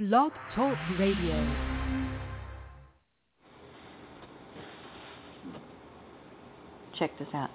Blog Talk Radio. Check this out.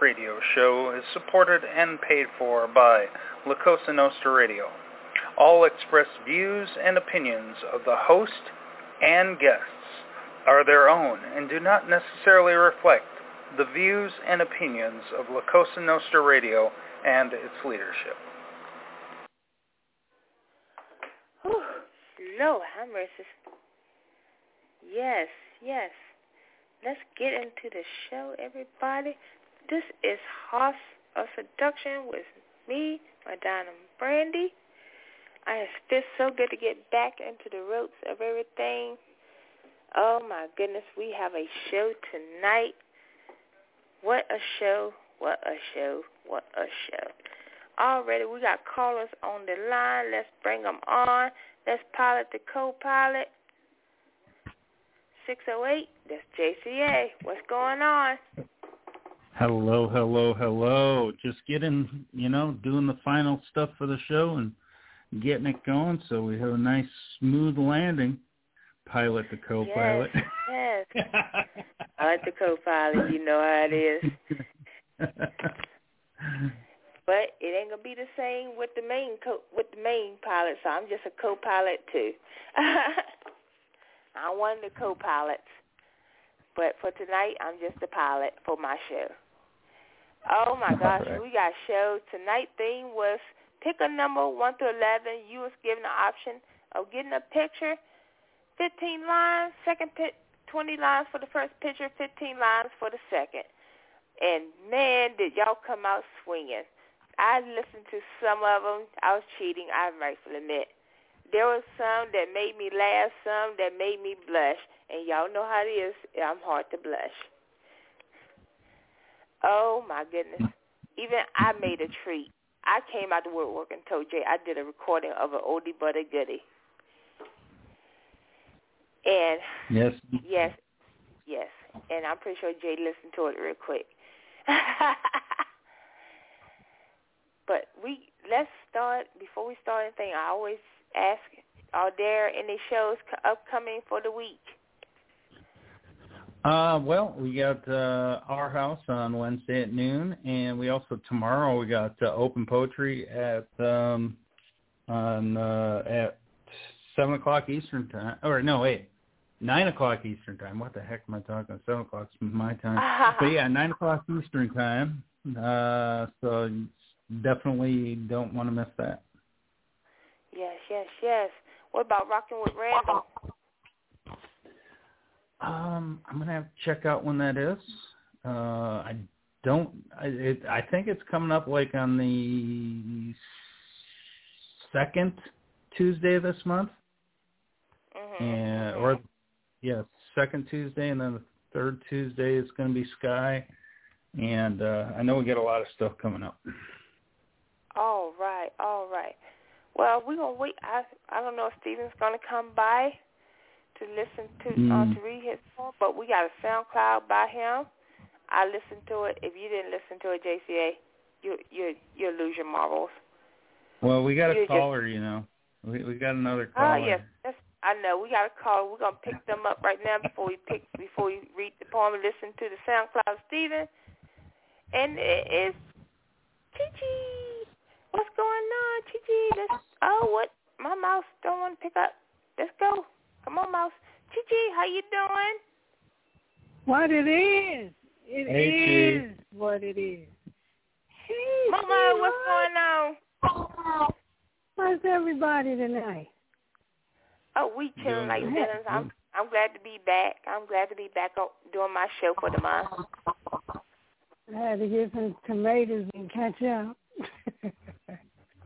Radio show is supported and paid for by La Cosa Nostra Radio. All expressed views and opinions of the host and guests are their own and do not necessarily reflect the views and opinions of La Cosa Nostra Radio and its leadership. Whew. Lord have. Yes, yes. Let's get into the show, everybody. This is House of Seduction with me, Madonna Brandy. I it feels so good to get back into the ropes of everything. Oh my goodness, we have a show tonight. What a show, what a show, what a show. Already we got callers on the line. Let's bring them on. Let's pilot the co-pilot. 608, that's JCA. What's going on? Hello, hello, hello. Just getting, you know, doing the final stuff for the show and getting it going so we have a nice smooth landing. Pilot the co-pilot. Yes, yes. I like the co-pilot. You know how it is. but it ain't gonna be the same with the main co- with the main pilot. So I'm just a co-pilot too. I'm one of the co-pilots. But for tonight, I'm just the pilot for my show. Oh my gosh, right. we got show tonight. Theme was pick a number one through eleven. You was given the option of getting a picture, fifteen lines. Second pit, twenty lines for the first picture, fifteen lines for the second. And man, did y'all come out swinging! I listened to some of them. I was cheating. I rightfully admit. There was some that made me laugh, some that made me blush, and y'all know how it is. I'm hard to blush. Oh my goodness! Even I made a treat. I came out to work work and told Jay I did a recording of an oldie but a goodie. And Yes. yes, yes, and I'm pretty sure Jay listened to it real quick. but we let's start before we start anything. I always ask are there any shows upcoming for the week? Uh, well, we got uh, our house on Wednesday at noon, and we also tomorrow we got uh, open poetry at um, on uh, at seven o'clock Eastern time. Or no, wait, nine o'clock Eastern time. What the heck am I talking? Seven o'clock my time. but yeah, nine o'clock Eastern time. Uh, so definitely don't want to miss that. Yes, yes, yes. What about rocking with Randall? Um, I'm gonna have to check out when that is. Uh, I don't. I, it, I think it's coming up like on the second Tuesday of this month, mm-hmm. and or yeah, second Tuesday, and then the third Tuesday is going to be Sky. And uh, I know we get a lot of stuff coming up. All right, all right. Well, we're gonna wait. I I don't know if Steven's gonna come by to listen to mm. uh, to read his poem, but we got a SoundCloud by him. I listened to it. If you didn't listen to it, JCA, you you you lose your marbles. Well, we got a You're caller, just, you know. We we got another caller. Oh yes, that's, I know. We got a caller. We're gonna pick them up right now before we pick before we read the poem and listen to the SoundCloud Steven. And it is Chi What's going on, Chi Let's oh what my mouse don't want to pick up. Let's go. Come on, mouse. Chi how you doing? What it is. It hey, is what it is. Hey, Mama, what's going on? How's everybody tonight? Oh, we chilling like villains. I'm I'm glad to be back. I'm glad to be back on doing my show for the month. I had to get some tomatoes and catch up.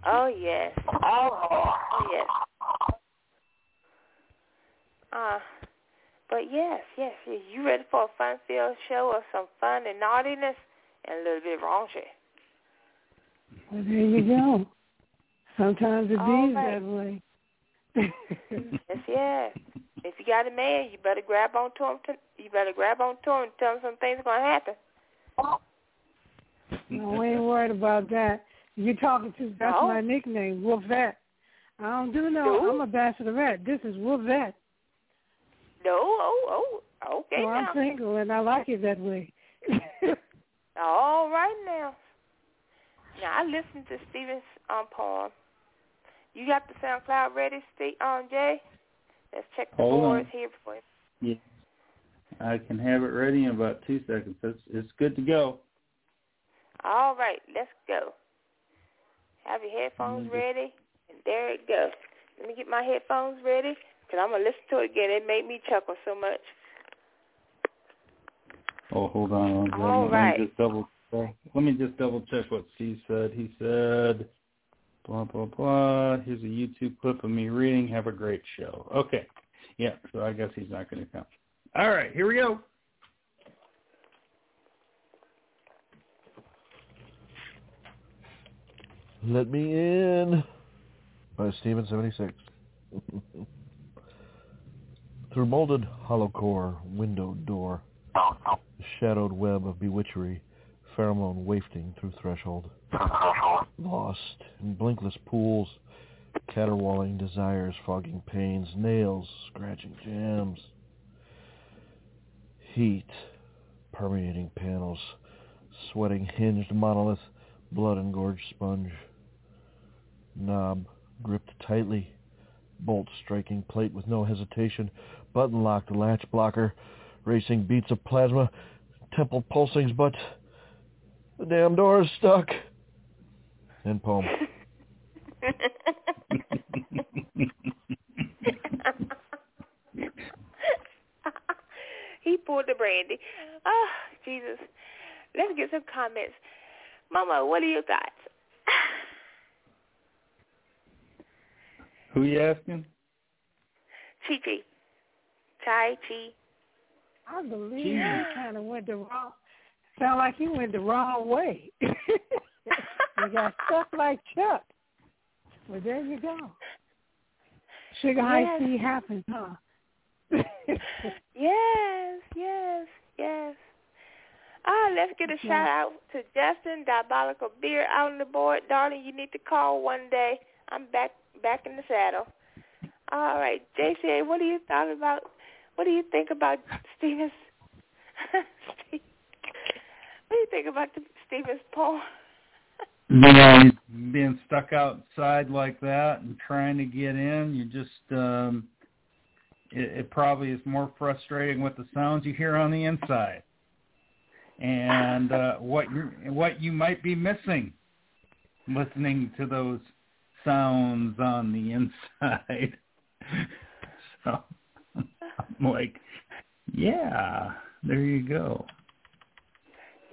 oh yes. Oh, oh yes. Uh, but yes, yes, yes, you ready for a fun-filled show of some fun and naughtiness and a little bit of raunchy? Well, there you go. Sometimes it All be right. that way. yes, yes. If you got a man, you better grab onto him. To, you better grab onto him and tell him some things are gonna happen. no, we ain't worried about that. You talking to? That's No. my nickname, Wolfette. I don't do no. No? I'm a bachelorette. This is Wolfette. No, oh, oh, okay so I'm single and I like it that way. All right now. Now I listened to Steven's um, poem. You got the SoundCloud ready, Steve, um, Jay? Let's check the Hold boards on. here before. Yeah. I can have it ready in about two seconds. It's it's good to go. All right, let's go. Have your headphones ready, and there it goes. Let me get my headphones ready, because I'm going to listen to it again. It made me chuckle so much. Oh, hold on. Let me, let me just double. check. Let me just double check what Steve said. He said, blah blah blah. Here's a YouTube clip of me reading. Have a great show. Okay. Yeah. So I guess he's not going to come. All right. Here we go. Let me in by Steven seventy six. Through molded hollow core, window door, shadowed web of bewitchery, pheromone wafting through threshold. Lost in blinkless pools, caterwauling desires, fogging pains, nails, scratching jams. Heat, permeating panels, sweating hinged monolith, blood engorged sponge. Knob gripped tightly, bolt striking plate with no hesitation, button locked latch blocker, racing beats of plasma, temple pulsings, but the damn door is stuck. End poem. he poured the brandy. Oh, Jesus. Let's get some comments. Mama, what are your thoughts? Who you asking? Chi Chi. Chai Chi. I believe Jesus. you kind of went the wrong. Sound like you went the wrong way. you got stuck like Chuck. Well, there you go. Sugar high Yes. tea happens, huh? Yes, yes, yes. Ah, let's get a Yeah. shout out to Justin, Diabolical Beer out on the board. Darling, you need to call one day. I'm back back in the saddle. All right, JCA, what do you thought about? What do you think about Stevens? what do you think about the Stevens poem? Yeah, being stuck outside like that and trying to get in, you just um it, it probably is more frustrating with the sounds you hear on the inside and uh what you what you might be missing listening to those sounds on the inside. so I'm like, yeah, there you go.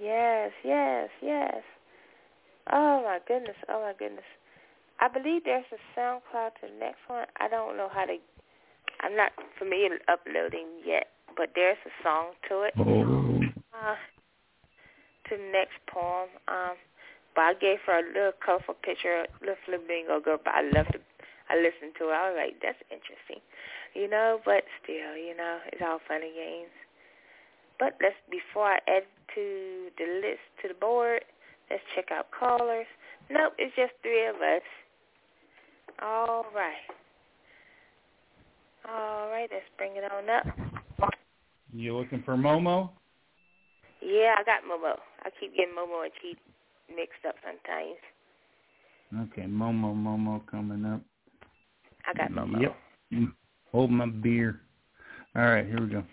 Yes, yes, yes. Oh my goodness, oh my goodness. I believe there's a SoundCloud to the next one. I don't know how to. I'm not familiar with uploading yet, but there's a song to it. Oh. Uh, to the next poem. Um, but I gave her a little colorful picture, a little flamingo girl. But I loved it. I listened to it. I was like, that's interesting, you know. But still, you know, it's all fun and games. But let's before I add to the list to the board, let's check out callers. Nope, it's just three of us. All right. All right, let's bring it on up. You looking for Momo? Yeah, I got Momo. I keep getting Momo and Cheat mixed up sometimes. Okay, Momo, Momo coming up. I got Momo. Yep. Mm. Hold my beer. All right, here we go.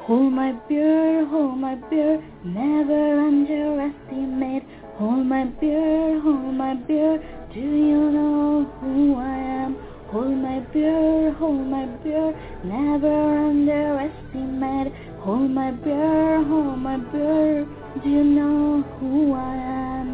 Hold my beer, hold my beer, never underestimate. Hold my beer, hold my beer, do you know who I am? Hold my beer, hold my beer, never underestimate. Hold my beer, hold my beer, do you know who I am?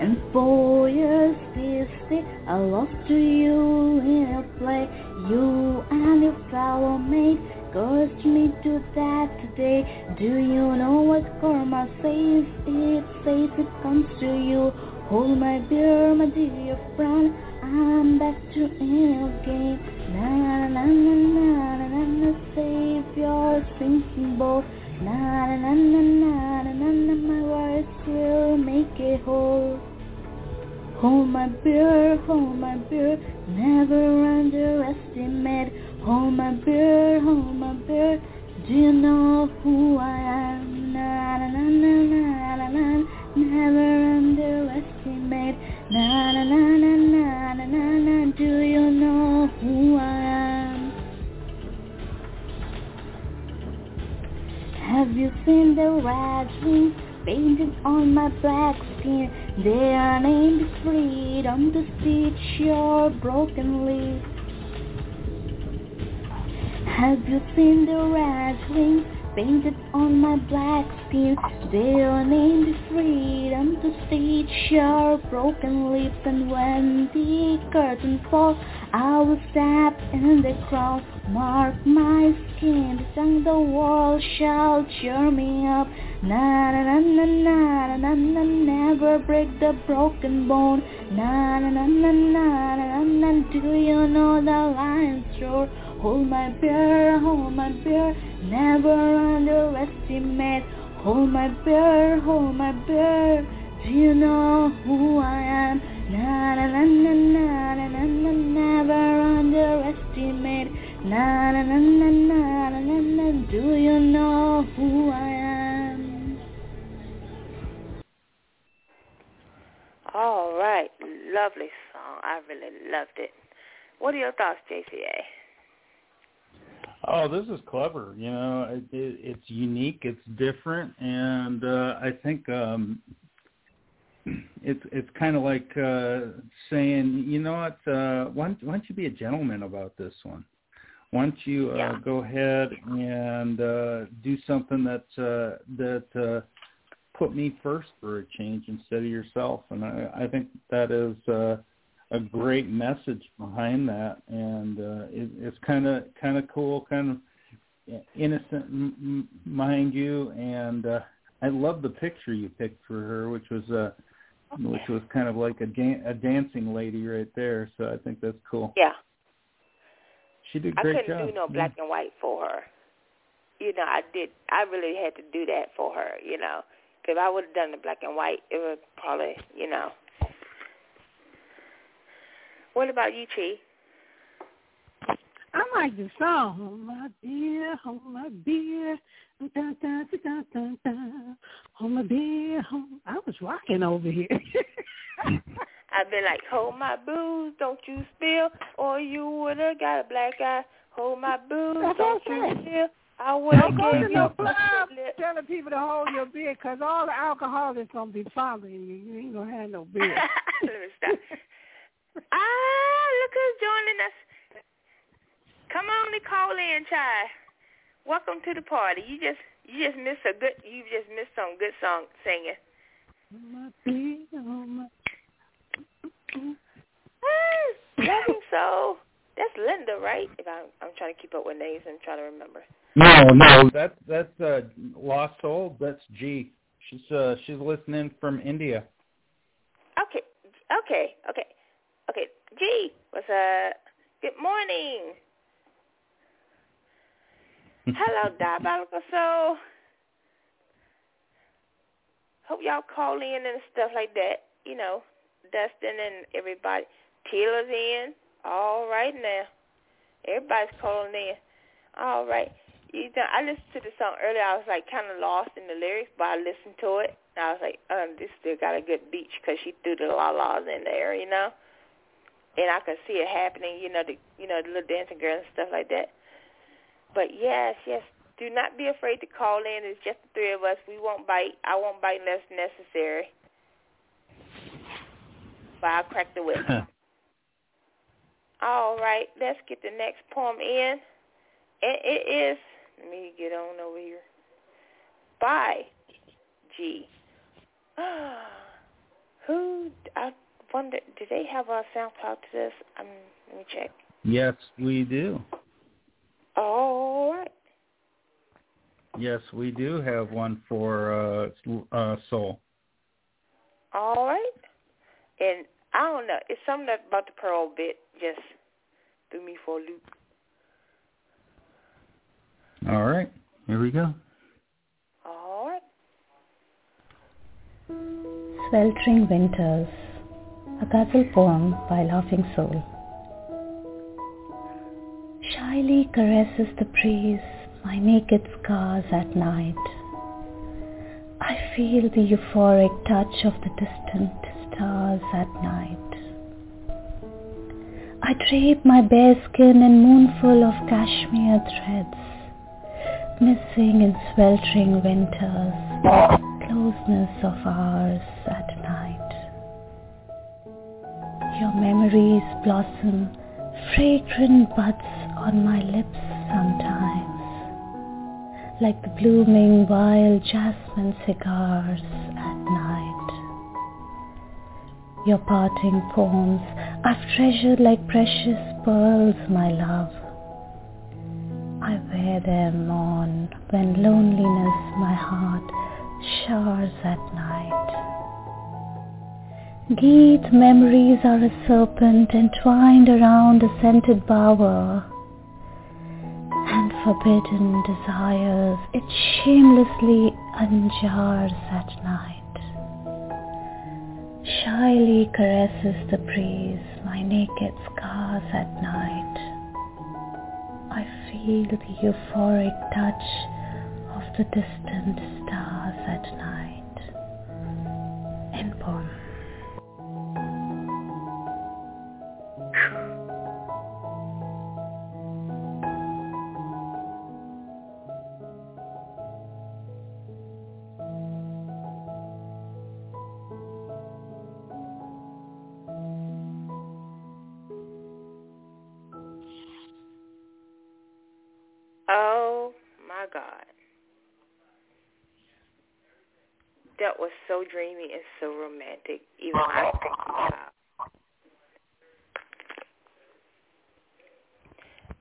And for years this day I lost to you in a play. You and your fellow mate caused me to that today. Do you know what karma says? It says it comes to you. Hold my beer, my dear friend. I'm back to in a game. Na na na na na na na save your sinking boat. Na na na na na na na na my words will make it whole. Hold my beer, hold my beer, never underestimate. Hold my beer, hold my beer, do you know who I am? Na na na na na na na, never underestimate. Na na na na na na na do you know who I am? Have you seen the red painted on my black skin? They are named freedom to stitch your broken lips. Have you seen the red painted on my black skin? They are named freedom to stitch your broken lips. And when the curtain falls, I will step in the crowd, mark my skin, the tongue the world shall cheer me up. Na na na na na na na never break the broken bone. Na na na na na na na do you know the lion's roar? Hold my beer, hold my beer, never underestimate. Hold my beer, hold my beer, do you know who I am? Na na na na na na na, never underestimate. Na na na na na na na na, do you know who I am? All right, lovely song. I really loved it. What are your thoughts, JCA? Oh, this is clever. You know, it, it, it's unique, it's different, and uh, I think um, it's it's kind of like uh, saying, you know what? Uh, why, don't, why don't you be a gentleman about this one? Why don't you uh, Yeah. go ahead and uh, do something that uh, that uh, put me first for a change instead of yourself? And I, I think that is uh, a great message behind that, and uh, it, it's kind of kind of cool, kind of innocent, m- mind you. And uh, I love the picture you picked for her, which was uh, which was kind of like a dan- a dancing lady right there. So I think that's cool. Yeah, She did a I great couldn't job. do no black and white for her. You know, I did. I really had to do that for her. You know, If I would have done the black and white, it would probably, you know. What about you, Chi? I like the song. Hold my dear, hold my dear, Dun, dun, dun, dun, dun, dun. Hold my dear, hold... I was rocking over here. I've been like, hold my booze, don't you spill, or you would have got a black eye. Hold my booze, don't you spill. I would have Don't go gave you a club telling people to hold your beer because all the alcohol is going to be following you. You ain't going to have no beer. Let me stop. ah, look who's joining us. Come on and call in, Chai. Welcome to the party. You just you just missed a good you just missed some good song singing. My my... Ah, Loving soul. That's Linda, right? If I'm I'm trying to keep up with names and trying to remember. No, no, that's that's uh, Lost Soul. That's G. She's uh, she's listening from India. Okay, okay, okay, okay. G, what's up? Good morning. Hello, Diabolical Soul. Hope y'all call in and stuff like that. You know, Dustin and everybody. Tila's in. All right now. Everybody's calling in. All right. You know, I listened to the song earlier. I was like kind of lost in the lyrics, but I listened to it. And I was like, um, this still got a good beach because she threw the la la's in there, you know. And I could see it happening, you know, the you know the little dancing girls and stuff like that. But yes, yes, do not be afraid to call in. It's just the three of us. We won't bite. I won't bite unless necessary. I'll crack the whip. All right, let's get the next poem in. It, it is, let me get on over here, by G. Who, I wonder, do they have a SoundCloud to this? Um, let me check. yes, we do. All right. Yes, we do have one for uh, uh, Soul. All right. And I don't know. It's something about the pearl bit just threw me for a loop. All right, here we go. All right. Sweltering Winters, a ghazal poem by Laughing Soul. Shyly caresses the breeze my naked scars at night. I feel the euphoric touch of the distant stars at night. I drape my bare skin in moonful of cashmere threads, missing in sweltering winters closeness of ours at night. Your memories blossom fragrant buds on my lips sometimes, like the blooming wild jasmine cigars. Your parting poems I've treasured like precious pearls, my love. I wear them on when loneliness my heart showers at night. Geet memories are a serpent entwined around a scented bower, and forbidden desires it shamelessly unjars at night. Shyly caresses the breeze my naked scars at night. I feel the euphoric touch of the distant stars at night. End poem. So dreamy and so romantic. Even I think wow.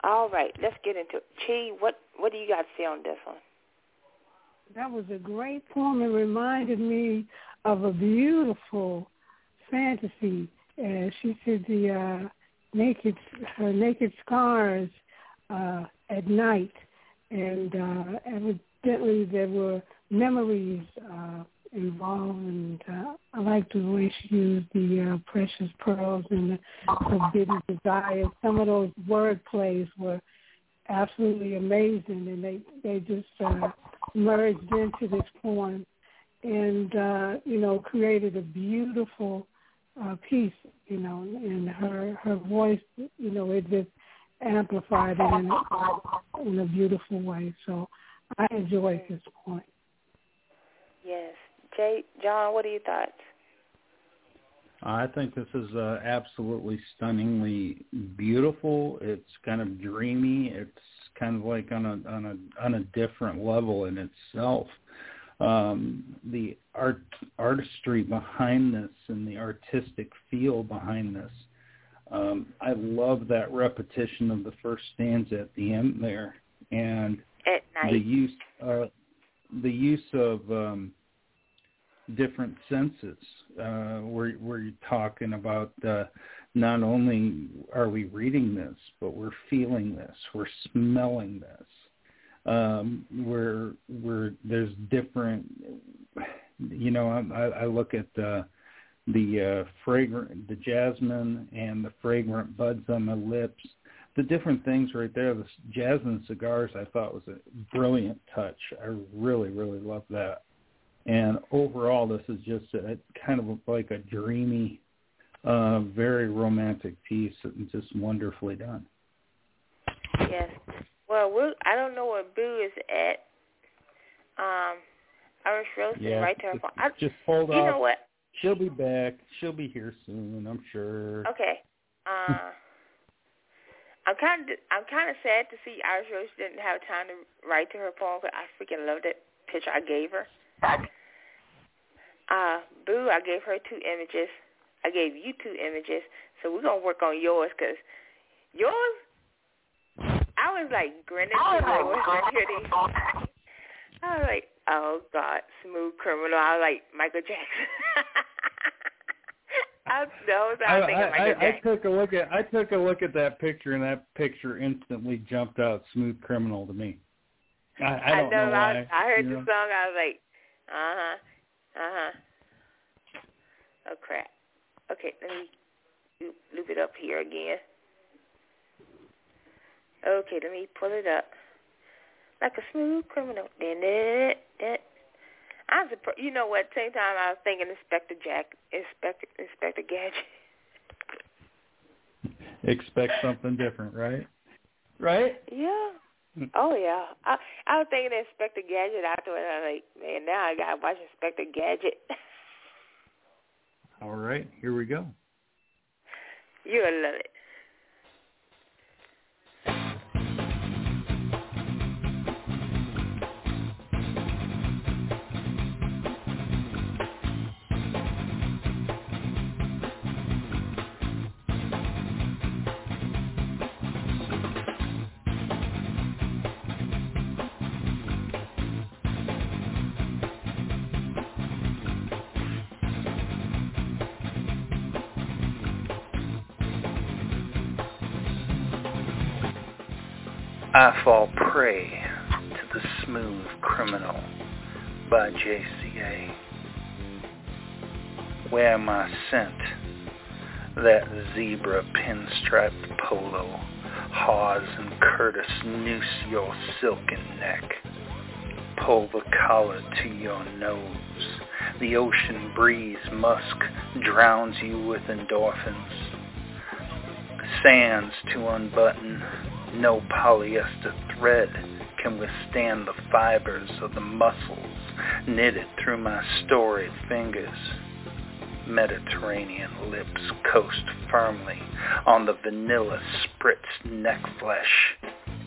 All right, let's get into it. Chi, what what do you got to say on this one? That was a great poem. It reminded me of a beautiful fantasy. Uh, she said the uh, naked, her naked scars uh, at night, and uh, evidently there were memories uh, involved, and uh, I like way she used the uh, precious pearls and the forbidden desire. Some of those word plays were absolutely amazing, and they they just uh, merged into this poem, and uh, you know created a beautiful uh, piece. You know, and her her voice, you know, it just amplified it in a, in a beautiful way. So I enjoyed this point. Yes. Jay, John, what are your thoughts? I think this is uh, absolutely stunningly beautiful. It's kind of dreamy. It's kind of like on a on a on a different level in itself. Um, the art artistry behind this and the artistic feel behind this. Um, I love that repetition of the first stanza at the end there, and the use uh, the use of um, different senses. Uh, where you're talking about uh, not only are we reading this, but we're feeling this, we're smelling this. Um, we're we're there's different. You know, I, I look at uh, the uh, fragrant, the jasmine and the fragrant buds on my lips the different things right there. The jasmine cigars I thought was a brilliant touch. I really, really love that. And overall, this is just a, kind of like a dreamy, uh, very romantic piece and just wonderfully done. Yes. Well, we'll I don't know where Boo is at. Um, Irish Rose yeah, right to her just, phone. I, just hold you off. know what? She'll be back. She'll be here soon, I'm sure. Okay. Uh, I'm kind of I'm kind of sad to see Irish Rose didn't have time to write to her poem, but I freaking love that picture I gave her. Uh, Boo, I gave her two images. I gave you two images, so we're gonna work on yours because yours. I was like grinning to yours and hear these. I was like, oh God, smooth criminal. I was like Michael Jackson. I, no, I, was thinking I, I, I took a look at I took a look at that picture, and that picture instantly jumped out. Smooth criminal to me. I, I don't know, know why. I, I heard you the know? song. I was like, uh huh, uh huh. Oh crap. Okay, let me loop, loop it up here again. Okay, let me pull it up. Like a smooth criminal. Then it, it, I'm surprised. You know what? Same time I was thinking Inspector Jack, Inspector Inspector Gadget. Expect something different, right? Right? Yeah. Oh yeah. I I was thinking Inspector Gadget afterwards. I was like, man, now I gotta watch Inspector Gadget. All right, here we go. You'll love it. I Fall Prey to the Smooth Criminal by JCA. Wear my scent, that zebra pinstriped polo, Hawes and Curtis noose your silken neck. Pull the collar to your nose. The ocean breeze musk drowns you with endorphins. Sands to unbutton, no polyester thread can withstand the fibers of the muscles knitted through my storied fingers. Mediterranean lips coast firmly on the vanilla spritzed neck flesh.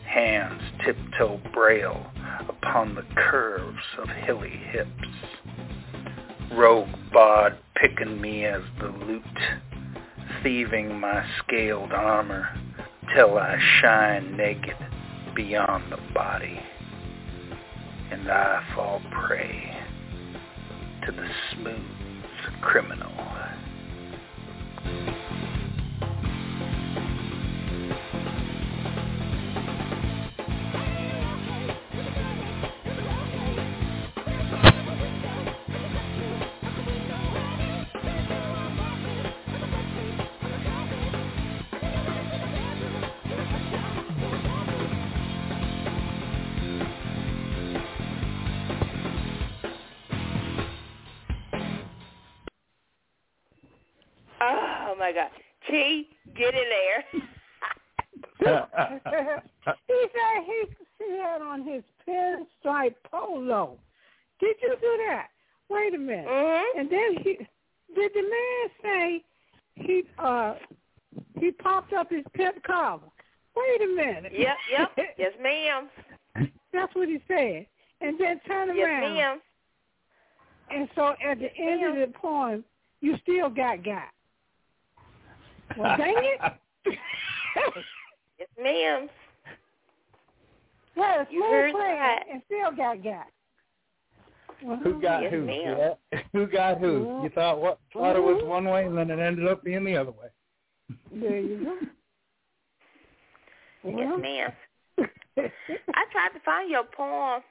Hands tiptoe braille upon the curves of hilly hips. Rogue bod picking me as the loot, thieving my scaled armor till I shine naked beyond the body, and I fall prey to the smooth criminal. Minute. Mm-hmm. And then he did the man say he uh he popped up his pimp collar. Wait a minute. Yep, yep. yes, ma'am. That's what he said. And then turn yes, around. Ma'am. And so at the end ma'am. of the poem, you still got got. Well, dang it. yes, ma'am. Yeah, You smooth heard playing and still got got. Well, Who got Yes, who? ma'am. Yeah. Who got who? Mhm. You thought what? Thought it was Mhm. one way, and then it ended up being the other way. There you go. Yes, ma'am. I tried to find your poem,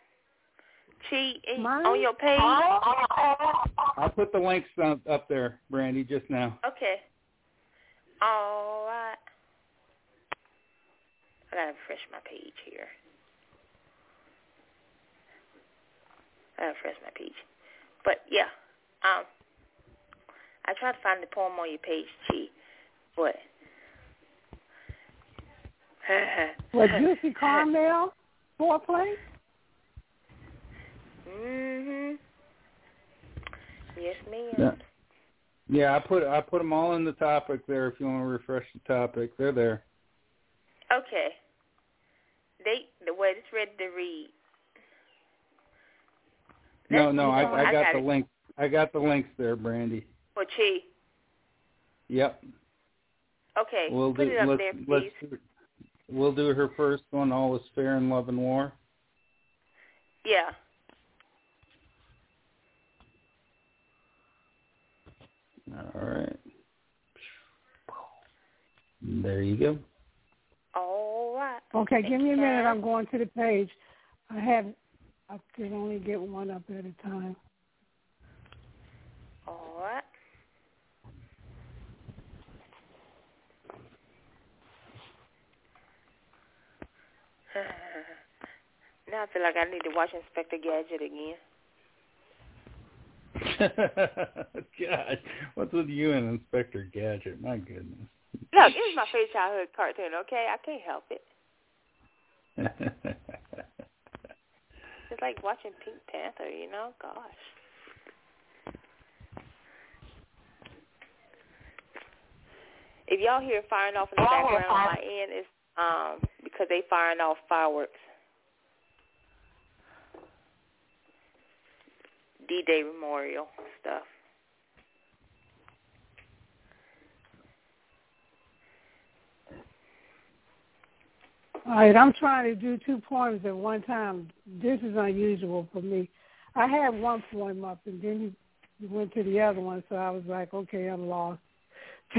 Chi, in, on your page. I'll put the links up, up there, Brandy, just now. Okay. All right. I gotta refresh my page here. I gotta refresh my page. But yeah, um, I tried to find the poem on your page, Chi, but What Juicy Caramel foreplay? Mhm. Yes, ma'am. Yeah. Yeah, I put I put them all in the topic there. If you want to refresh the topic, they're there. Okay. They the way it's ready to read. No, no, see. I, I I got got the it. link. I got the links there, Brandy. For Chi. Yep. Okay. We'll Put do. it up let's there, let's. please. We'll do her first one. All is fair in love and war. Yeah. All right. There you go. All right. Okay, give me a minute. you. I'm going to the page. I have. I can only get one up at a time. All right. now I feel like I need to watch Inspector Gadget again. God, what's with you and Inspector Gadget? My goodness. Look, it was my favorite childhood cartoon. Okay, I can't help it. It's like watching Pink Panther. You know, gosh. If y'all hear firing off in the background on my end, it's um because they firing off fireworks. D-Day Memorial stuff. All right, I'm trying to do two poems at one time. This is unusual for me. I had one poem up, and then you went to the other one, so I was like, okay, I'm lost.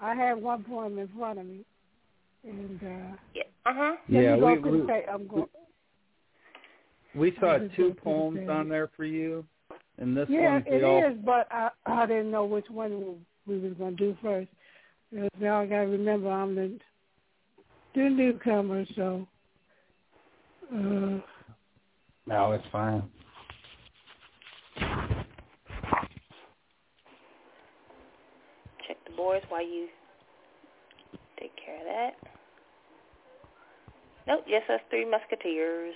I had one poem in front of me, and uh, Yeah. Uh huh. Yeah, we- we- pa- I'm going. we saw just two go to the poems on there for you, and this Yeah, one's it all. is, but I I didn't know which one we was going to do first. Because now I got to remember I'm the the newcomer, so. Uh, No, it's fine. Check the boards while you take care of that. Nope, just us three musketeers.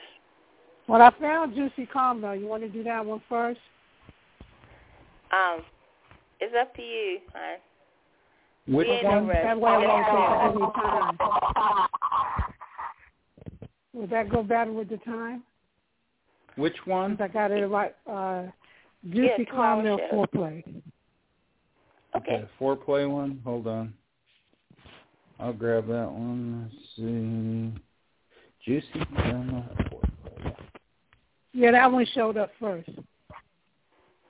well, I found Juicy Combo. You want to do that one first? Um, it's up to you, hon. Which We one? That way I won't Yes, take any time. Would that go better with the time? Which one? I got it right. Uh, Juicy Yeah, two-hour Caramel show. foreplay. Okay. foreplay one. Hold on. I'll grab that one. Let's see. Juicy caramel foreplay. Yeah, that one showed up first.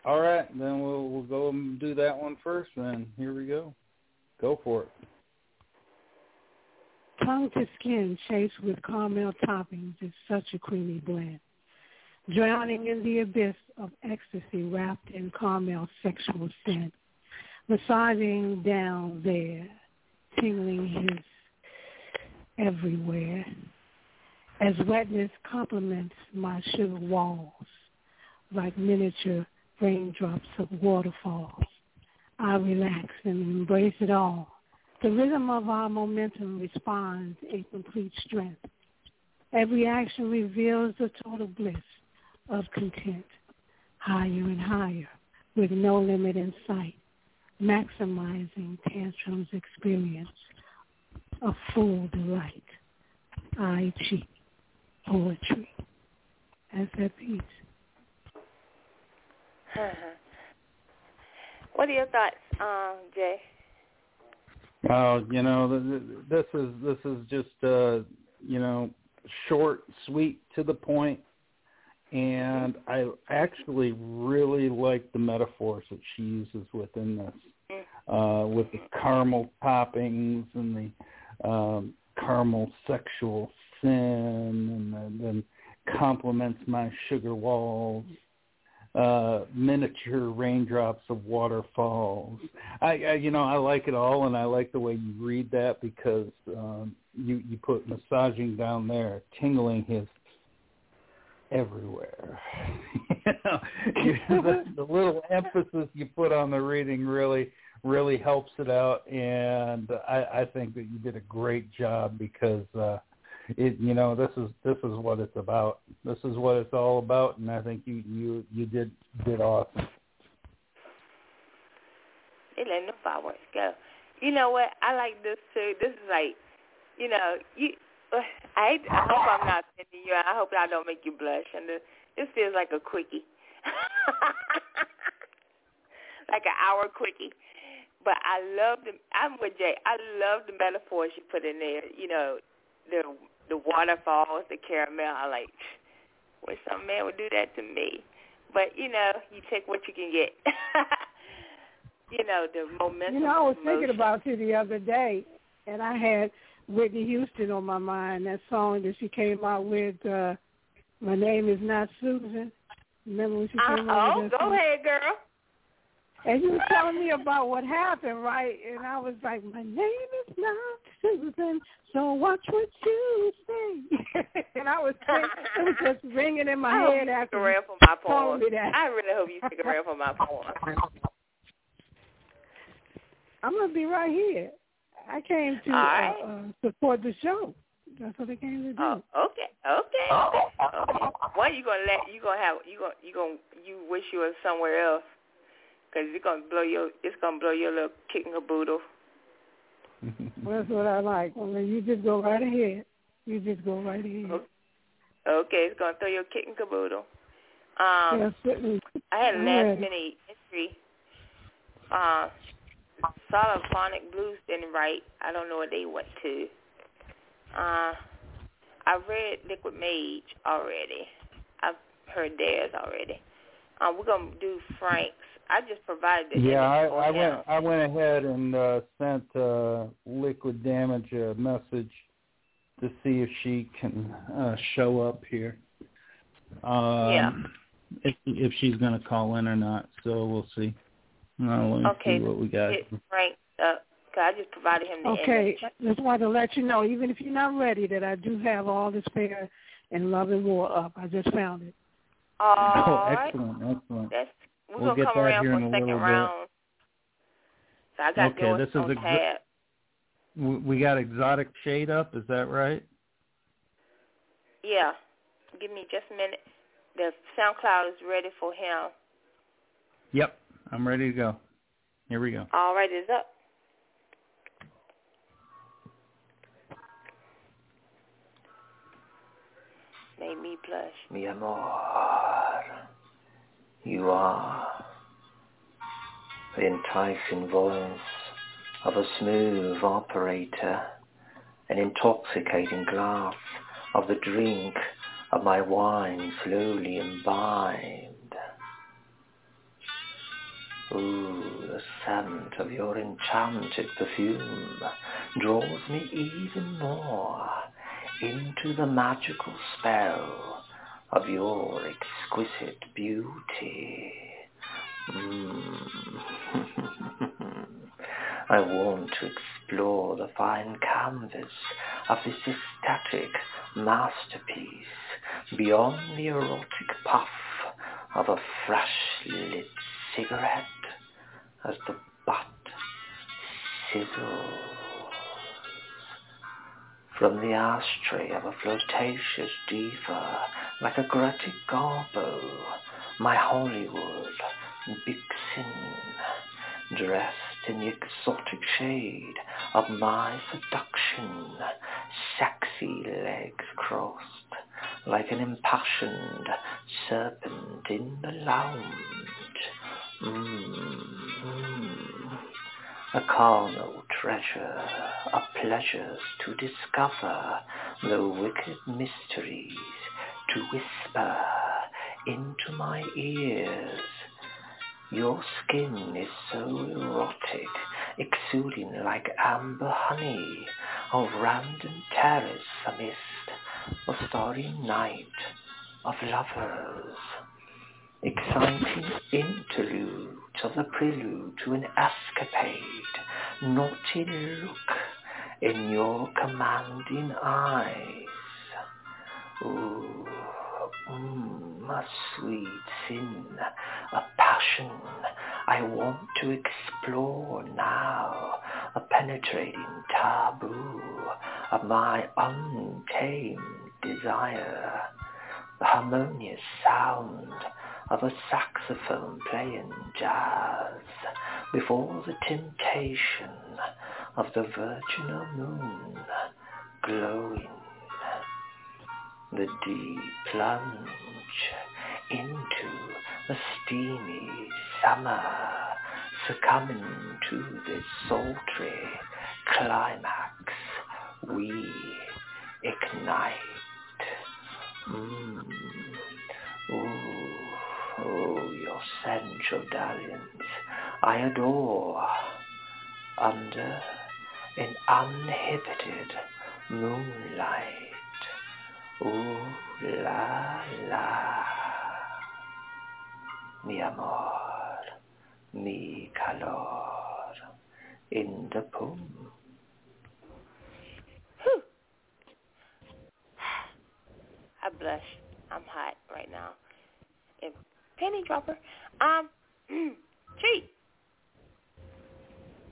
All right, then we'll we'll go and do that one first. Then here we go. Go for it. Tongue to skin chased with caramel toppings is such a creamy blend. Drowning in the abyss of ecstasy wrapped in caramel sexual scent. Massaging down there, tingling his everywhere. As wetness complements my sugar walls like miniature raindrops of waterfalls. I relax and embrace it all. The rhythm of our momentum responds in complete strength. Every action reveals the total bliss of content, higher and higher, with no limit in sight, maximizing tantrum's experience, a full delight. I cheat poetry as that piece. Uh-huh. What are your thoughts, um, Jay? Well, you know, this is this is just uh, you know short, sweet, to the point, and I actually really like the metaphors that she uses within this, uh, with the caramel toppings and the um, caramel sexual sin, and then complements my sugar walls uh miniature raindrops of waterfalls. I, I you know i like it all and i like the way you read that because um you you put massaging down there tingling his everywhere. You know the, the little emphasis you put on the reading really really helps it out and i i think that you did a great job because uh it you know this is this is what it's about. This is what it's all about and i think you you you did did awesome. They letting the fireworks go. You know what? I like this too. This is like you know you i i hope i'm not offending you. I hope i don't make you blush. And this, this feels like a quickie. Like an hour quickie. But i love the i'm with jay. I love the metaphors you put in there. You know the the waterfalls, the caramel. I like, wish some man would do that to me. But you know, you take what you can get. you know, the momentum. You know, I was emotion. thinking about you the other day, and I had Whitney Houston on my mind. That song that she came out with. uh My name is not Susan. Remember when she came uh, out oh, with that go song? ahead, girl. And you were telling me about what happened, right? And I was like, my name is not Susan, so watch what you say. and I was thinking, it was just ringing in my I hope head you after stick around for my told poem. me that. I really hope you stick around for my poem. I'm gonna be right here. I came to All right. uh, uh, support the show. That's what I came to do. Oh, okay, okay, okay, okay. What you gonna let you gonna have you gonna you gonna you wish you were somewhere else because it's gonna blow your it's gonna blow your little kicking caboodle. Well, that's what I like. Well, you just go right ahead. You just go right ahead. Okay. Okay, it's gonna throw your kicking caboodle. Um, Yes. I had a I'm last ready. minute entry. Uh, Solid Phonic Blues didn't write. I don't know what they went to. Uh, I read Liquid Mage already. I've heard theirs already. Uh, we're gonna do Frank's. I just provided the yeah i image for i went i went ahead and uh sent uh liquid damage a message to see if she can uh show up here um Yeah. if if she's going to call in or not so we'll see uh, let me Okay, see what we got Hit Frank up. 'cause I just provided him the Okay, image. just wanted to let you know, even if you're not ready, that I do have all this fair and love and war up. I just found it. oh All right. excellent excellent That's we're We'll gonna get come around here for in a a second little bit. round. So I got Okay, yours this is a gr- tab. we we got exotic shade up is that right Yeah. Give me just a minute. The SoundCloud is ready for him. yep i'm ready to go here we go All right, it's up. Made me blush. Mi amor, you are the enticing voice of a smooth operator, an intoxicating glass of the drink of my wine slowly imbibed. Ooh, the scent of your enchanted perfume draws me even more into the magical spell of your exquisite beauty. Mm. I want to explore the fine canvas of this ecstatic masterpiece beyond the erotic puff of a fresh lit cigarette as the butt sizzles. From the ashtray of a flirtatious diva, like a Greta Garbo, my Hollywood vixen, dressed in the exotic shade of my seduction, sexy legs crossed, like an impassioned serpent in the lounge. Mm-hmm. A carnal treasure of pleasures to discover, the wicked mysteries to whisper into my ears. Your skin is so erotic, exuding like amber honey, of random terrace amidst a starry night of lovers. Exciting interlude of the prelude to an escapade, naughty look in your commanding eyes. Ooh, mm, a sweet sin, a passion I want to explore now, a penetrating taboo of my untamed desire, the harmonious sound of a saxophone playing jazz before the temptation of the virginal moon glowing the deep plunge into the steamy summer, succumbing to this sultry climax, we ignite. Mm. Ooh, oh, your sensual dalliance I adore under an uninhibited moonlight. Ooh la la, mi amor, mi calor, in the poem. I blush. I'm hot right now. And penny dropper. Um, cheat.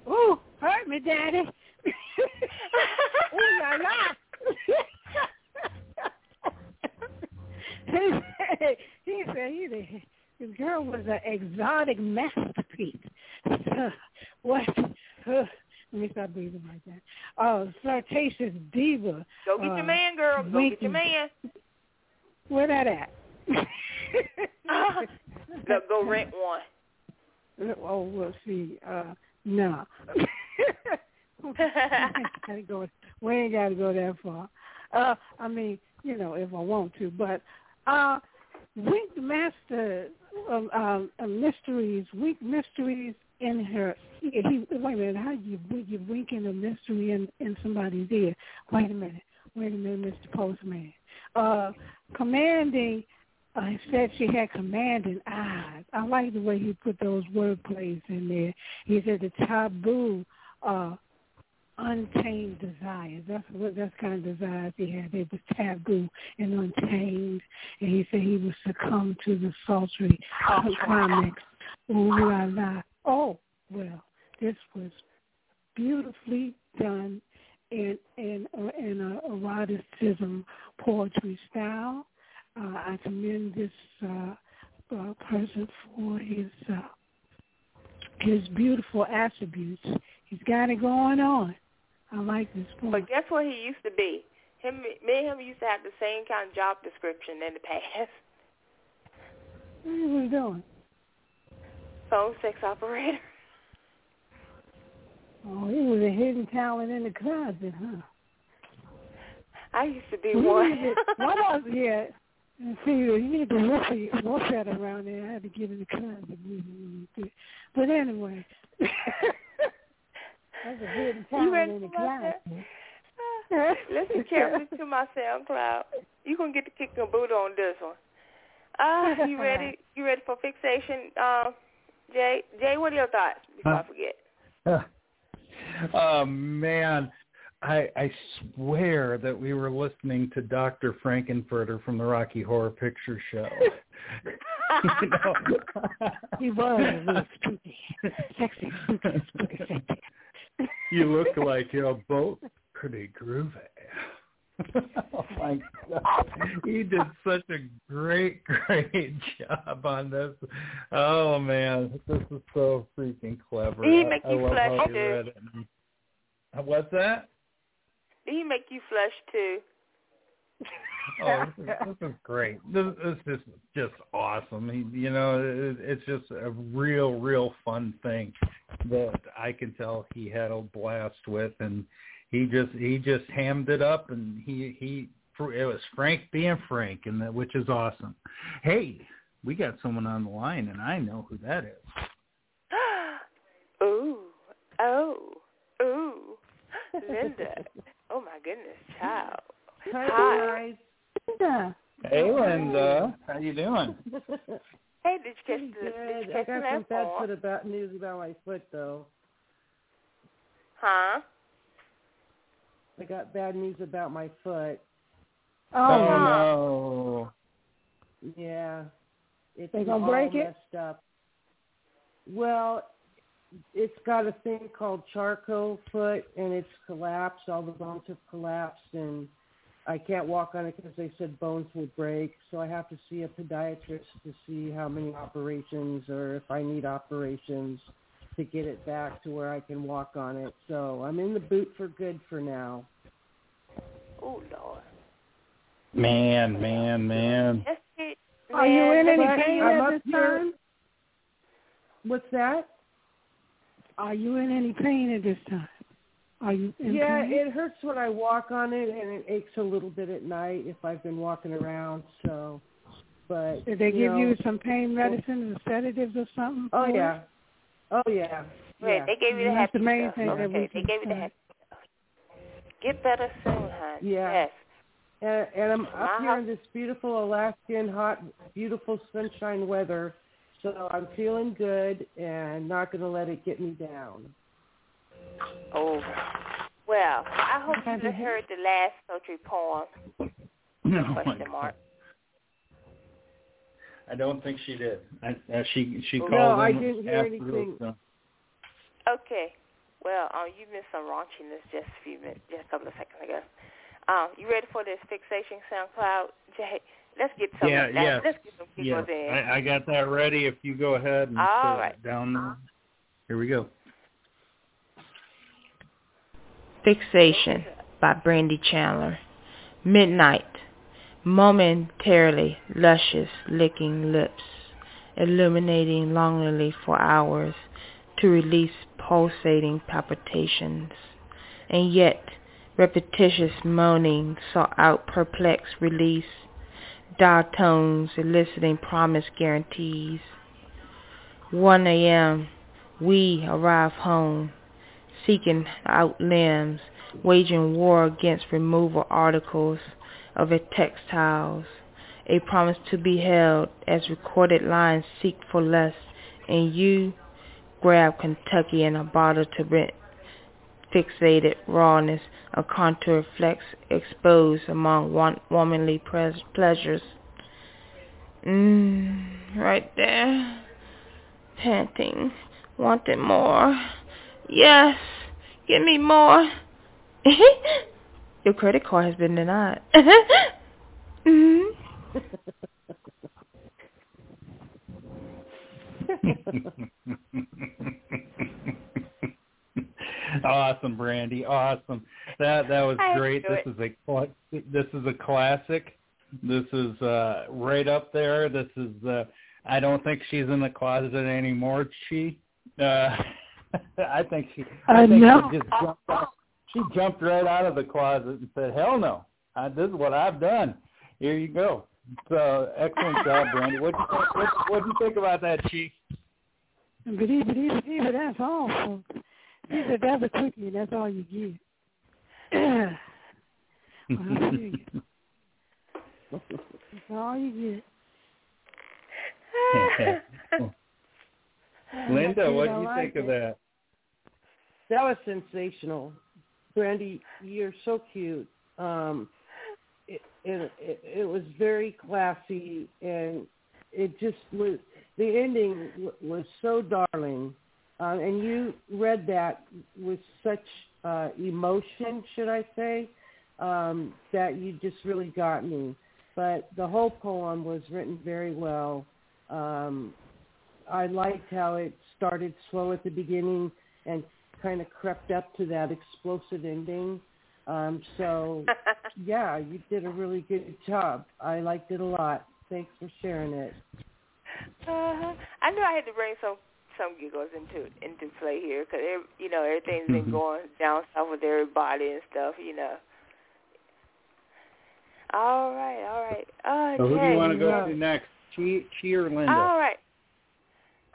Ooh, hurt me, Daddy. Ooh la la. he said he said he his girl was an exotic masterpiece. what? Uh, let me stop breathing like that. Oh, uh, flirtatious diva. Go get uh, your man, girl. Go get your man. Where that at? go, go rent one. Oh, we'll see. Uh, no. gotta go. We ain't got to go that far. Uh, I mean, you know, if I want to, but uh, Wink Master of um, uh, Mysteries, Wink Mysteries in her. He, he, wait a minute, how you you winking a mystery in in somebody's ear? Wait a minute, wait a minute, Mr. Postman. Uh, commanding. Uh, said she had commanding eyes. I like the way he put those word plays in there. He said the taboo uh, untamed desires. That's what that's kind of desires he had. They was taboo and untamed, and he said he would succumb to the sultry climax. Ooh la la. Oh well, this was beautifully done in in uh, in a eroticism poetry style. Uh, I commend this uh, uh, person for his uh, his beautiful attributes. He's got it going on. I like this boy. But guess what he used to be? Him, me and him used to have the same kind of job description in the past. What was he doing? Phone sex operator. Oh, he was a hidden talent in the closet, huh? I used to be well, one. what else? Yeah. See, you need to look at, look at around there. I had to get in the closet. But anyway. That's a hidden talent in the closet. Listen carefully to my SoundCloud. You gonna get the kick and boot on this one. Uh, you ready? You ready for fixation, uh, Jay? Jay, what are your thoughts before I forget? Oh man, I I swear that we were listening to Dr. Frank-N-Furter from the Rocky Horror Picture Show. you know? he was a little spooky, sexy, spooky, spooky, sexy. You look like you're both pretty groovy. oh my god, he did such a great, great job on this. Oh man, this is so freaking clever. He make I, you I flush too. he read it. What's that? He make you flush too. Oh, this is, this is great. This, this is just awesome. You know, it, it's just a real, real fun thing that I can tell he had a blast with, and he just he just hammed it up, and he he it was Frank being Frank, and that which is awesome. Hey, we got someone on the line, and I know who that is. ooh, oh, ooh, Linda. Oh my goodness, child. Hi, Hi. guys. Yeah. Hey, Linda, how you doing? Hey, did you catch the, did you good. I catch the got some bad one? foot about news about my foot though. Huh? I got bad news about my foot. Oh, oh no. Yeah. It's They gonna all break it? messed up. Well, it's got a thing called Charcot foot, and it's collapsed. All the bones have collapsed, and I can't walk on it because they said bones would break. So I have to see a podiatrist to see how many operations or if I need operations to get it back to where I can walk on it. So I'm in the boot for good for now. Oh Lord. Man, man, man. Are you in any pain I'm at up this time? What's that? Are you in any pain at this time? Are you in Yeah, pain? it hurts when I walk on it, and it aches a little bit at night if I've been walking around. So, but Did they you give know, you some pain oh. medicine and sedatives or something? Oh for it? yeah, oh yeah, Wait, yeah. they gave you the That's happy the main stuff. thing that we Okay, they gave you the say. happy stuff. Get better soon, hon. Yeah. Yes. And, and I'm My up uh-huh. here in this beautiful Alaskan hot, beautiful sunshine weather, so I'm feeling good and not going to let it get me down. Oh. Well, I hope you heard the last sultry poem. No, Question mark. I don't think she did. I, uh, she she No, called I didn't hear after it was anything. done. Okay. Well, um, you missed some raunchiness just a few minutes, just a couple of seconds ago. Um, you ready for this fixation SoundCloud? Jay, let's get some. Yeah, yeah. let's get some Yeah, in. I, I got that ready. If you go ahead and All put down there. Here we go. Fixation by Brandy Chandler. Midnight. Momentarily luscious licking lips, illuminating longingly for hours to release pulsating palpitations. And yet repetitious moaning sought out perplexed release, dial tones eliciting promise guarantees. 1 a.m. We arrive home, seeking out limbs, waging war against removal articles of a textiles, a promise to be held as recorded lines seek for less, and you grab Kentucky in a bottle to rent fixated rawness, a contour flex exposed among one womanly pres- pleasures. Mmm, right there, panting, wanting more. Yes, give me more. Your credit card has been denied. hmm awesome, Brandy. Awesome. That that was I great. This is a this is a classic. This is uh right up there. This is uh I don't think she's in the closet anymore. She uh I think she I I think know. she just jumped out, she jumped right out of the closet and said, "Hell no. I, this is what I've done. Here you go." So excellent job, Brandy. What you what what do you think about that, Chief? Believe it, believe it, that's. He said that's a quickie, and that's all you get. well, you. That's all you get. Linda, what do you like think of that? That was sensational, Brandy. You're so cute. Um, it, it it it was very classy, and it just was. The ending was so darling. Uh, and you read that with such uh, emotion, should I say, um, that you just really got me. But the whole poem was written very well. Um, I liked how it started slow at the beginning and kind of crept up to that explosive ending. Um, so, yeah, you did a really good job. I liked it a lot. Thanks for sharing it. Uh-huh. I knew I had to bring some some giggles into into play here because you know everything's been Mhm. going down south with everybody and stuff. You know. All right, all right. Uh, So who do you want to go Yeah. to next? Chi, Chi or Linda? All right.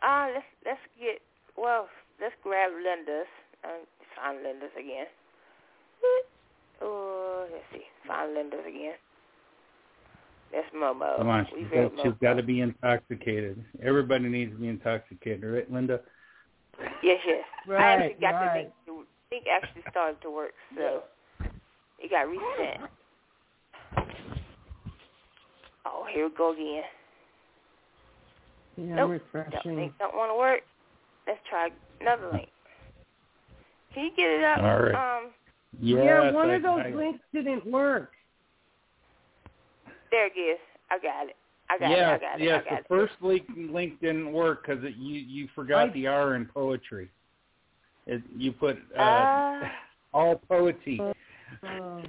Uh, let's let's get well. Let's grab Linda's. Uh, find Linda's again. Oh, let's see. Find Linda's again. That's Momo. Come on, We she's read got, she's Momo. got to be intoxicated. Everybody needs to be intoxicated, right, Linda? Yes, yes. I Right, actually got the right. link. To, link actually started to work, so it got reset. Oh, here we go again. Yeah, Nope. That refreshing. link don't want to work. Let's try another link. Can you get it up? All right. Um, Yes, yeah, one I, of those I, links didn't work. there it is. I got it. I got yes, it. I got it. yes. I got the it. first link link didn't work because you you forgot I- the R in poetry. It, you put uh, Ah. all poetry. Oh.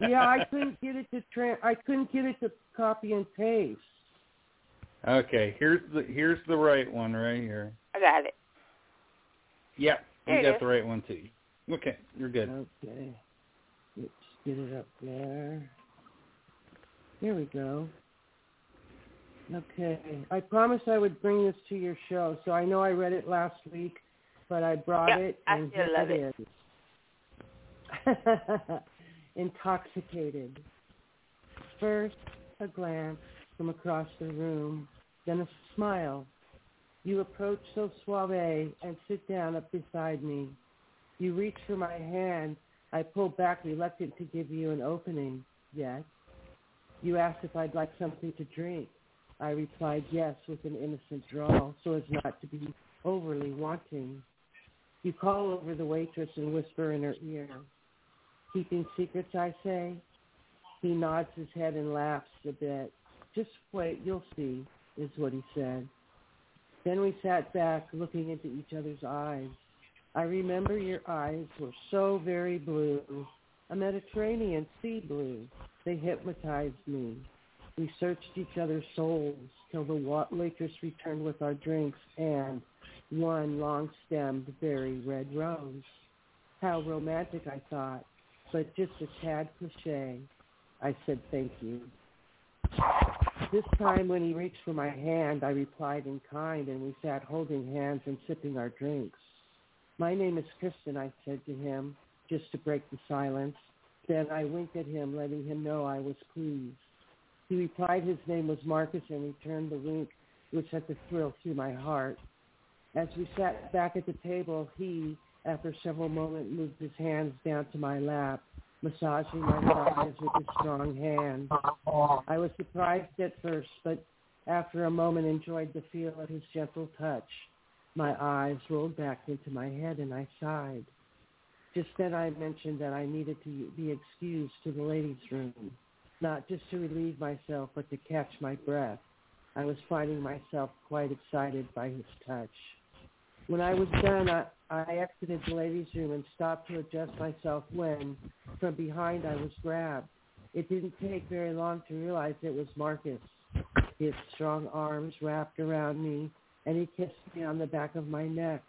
yeah, I couldn't get it to tra- I couldn't get it to copy and paste. Okay, here's the here's the right one right here. I got it. Yep, There you got is. the right one too. Okay, you're good. Okay. Let's get it up there. There we go. Okay. I promised I would bring this to your show, so I know I read it last week, but I brought Yep, it I and still here love it is. Intoxicated. First, a glance from across the room, then a smile. You approach so suave and sit down up beside me. You reach for my hand. I pull back, reluctant to give you an opening yet. You ask if I'd like something to drink. I replied yes with an innocent drawl, so as not to be overly wanting. You call over the waitress and whisper in her ear. Keeping secrets, I say. He nods his head and laughs a bit. Just wait, you'll see, is what he said. Then we sat back, looking into each other's eyes. I remember your eyes were so very blue, a Mediterranean sea blue. They hypnotized me. We searched each other's souls till the wa- waitress returned with our drinks and one long-stemmed, very red rose. How romantic, I thought, but just a tad cliche. I said thank you. This time when he reached for my hand, I replied in kind, and we sat holding hands and sipping our drinks. My name is Kristen, I said to him, just to break the silence. Then I winked at him, letting him know I was pleased. He replied his name was Marcus and returned the wink, which sent a thrill through my heart. As we sat back at the table, he, after several moments, moved his hands down to my lap, massaging my thighs with his strong hand. I was surprised at first, but after a moment enjoyed the feel of his gentle touch. My eyes rolled back into my head and I sighed. Just then I mentioned that I needed to be excused to the ladies' room, not just to relieve myself, but to catch my breath. I was finding myself quite excited by his touch. When I was done, I, I exited the ladies' room and stopped to adjust myself when, from behind, I was grabbed. It didn't take very long to realize it was Marcus. His strong arms wrapped around me, and he kissed me on the back of my neck,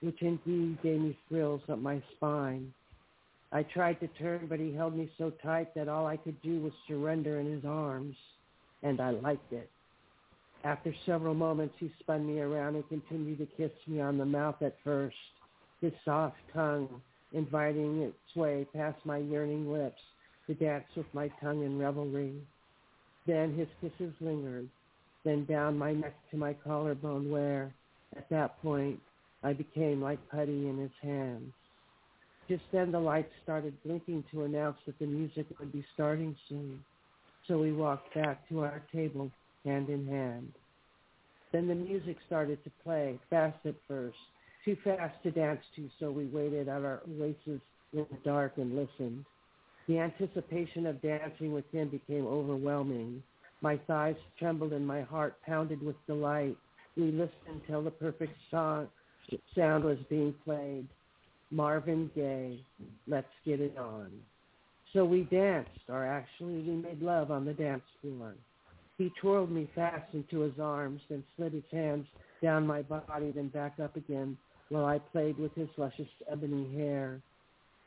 which indeed gave me thrills up my spine. I tried to turn, but he held me so tight that all I could do was surrender in his arms, and I liked it. After several moments, he spun me around and continued to kiss me on the mouth at first, his soft tongue inviting its way past my yearning lips to dance with my tongue in revelry. Then his kisses lingered, then down my neck to my collarbone where, at that point, I became like putty in his hands. Just then the lights started blinking to announce that the music would be starting soon. So we walked back to our table hand in hand. Then the music started to play, fast at first, too fast to dance to, so we waited at our oasis in the dark and listened. The anticipation of dancing with him became overwhelming. My thighs trembled and my heart pounded with delight. We listened till the perfect song, sound was being played. Marvin Gaye, Let's Get It On. So we danced, or actually we made love on the dance floor. He twirled me fast into his arms, then slid his hands down my body, then back up again while I played with his luscious ebony hair.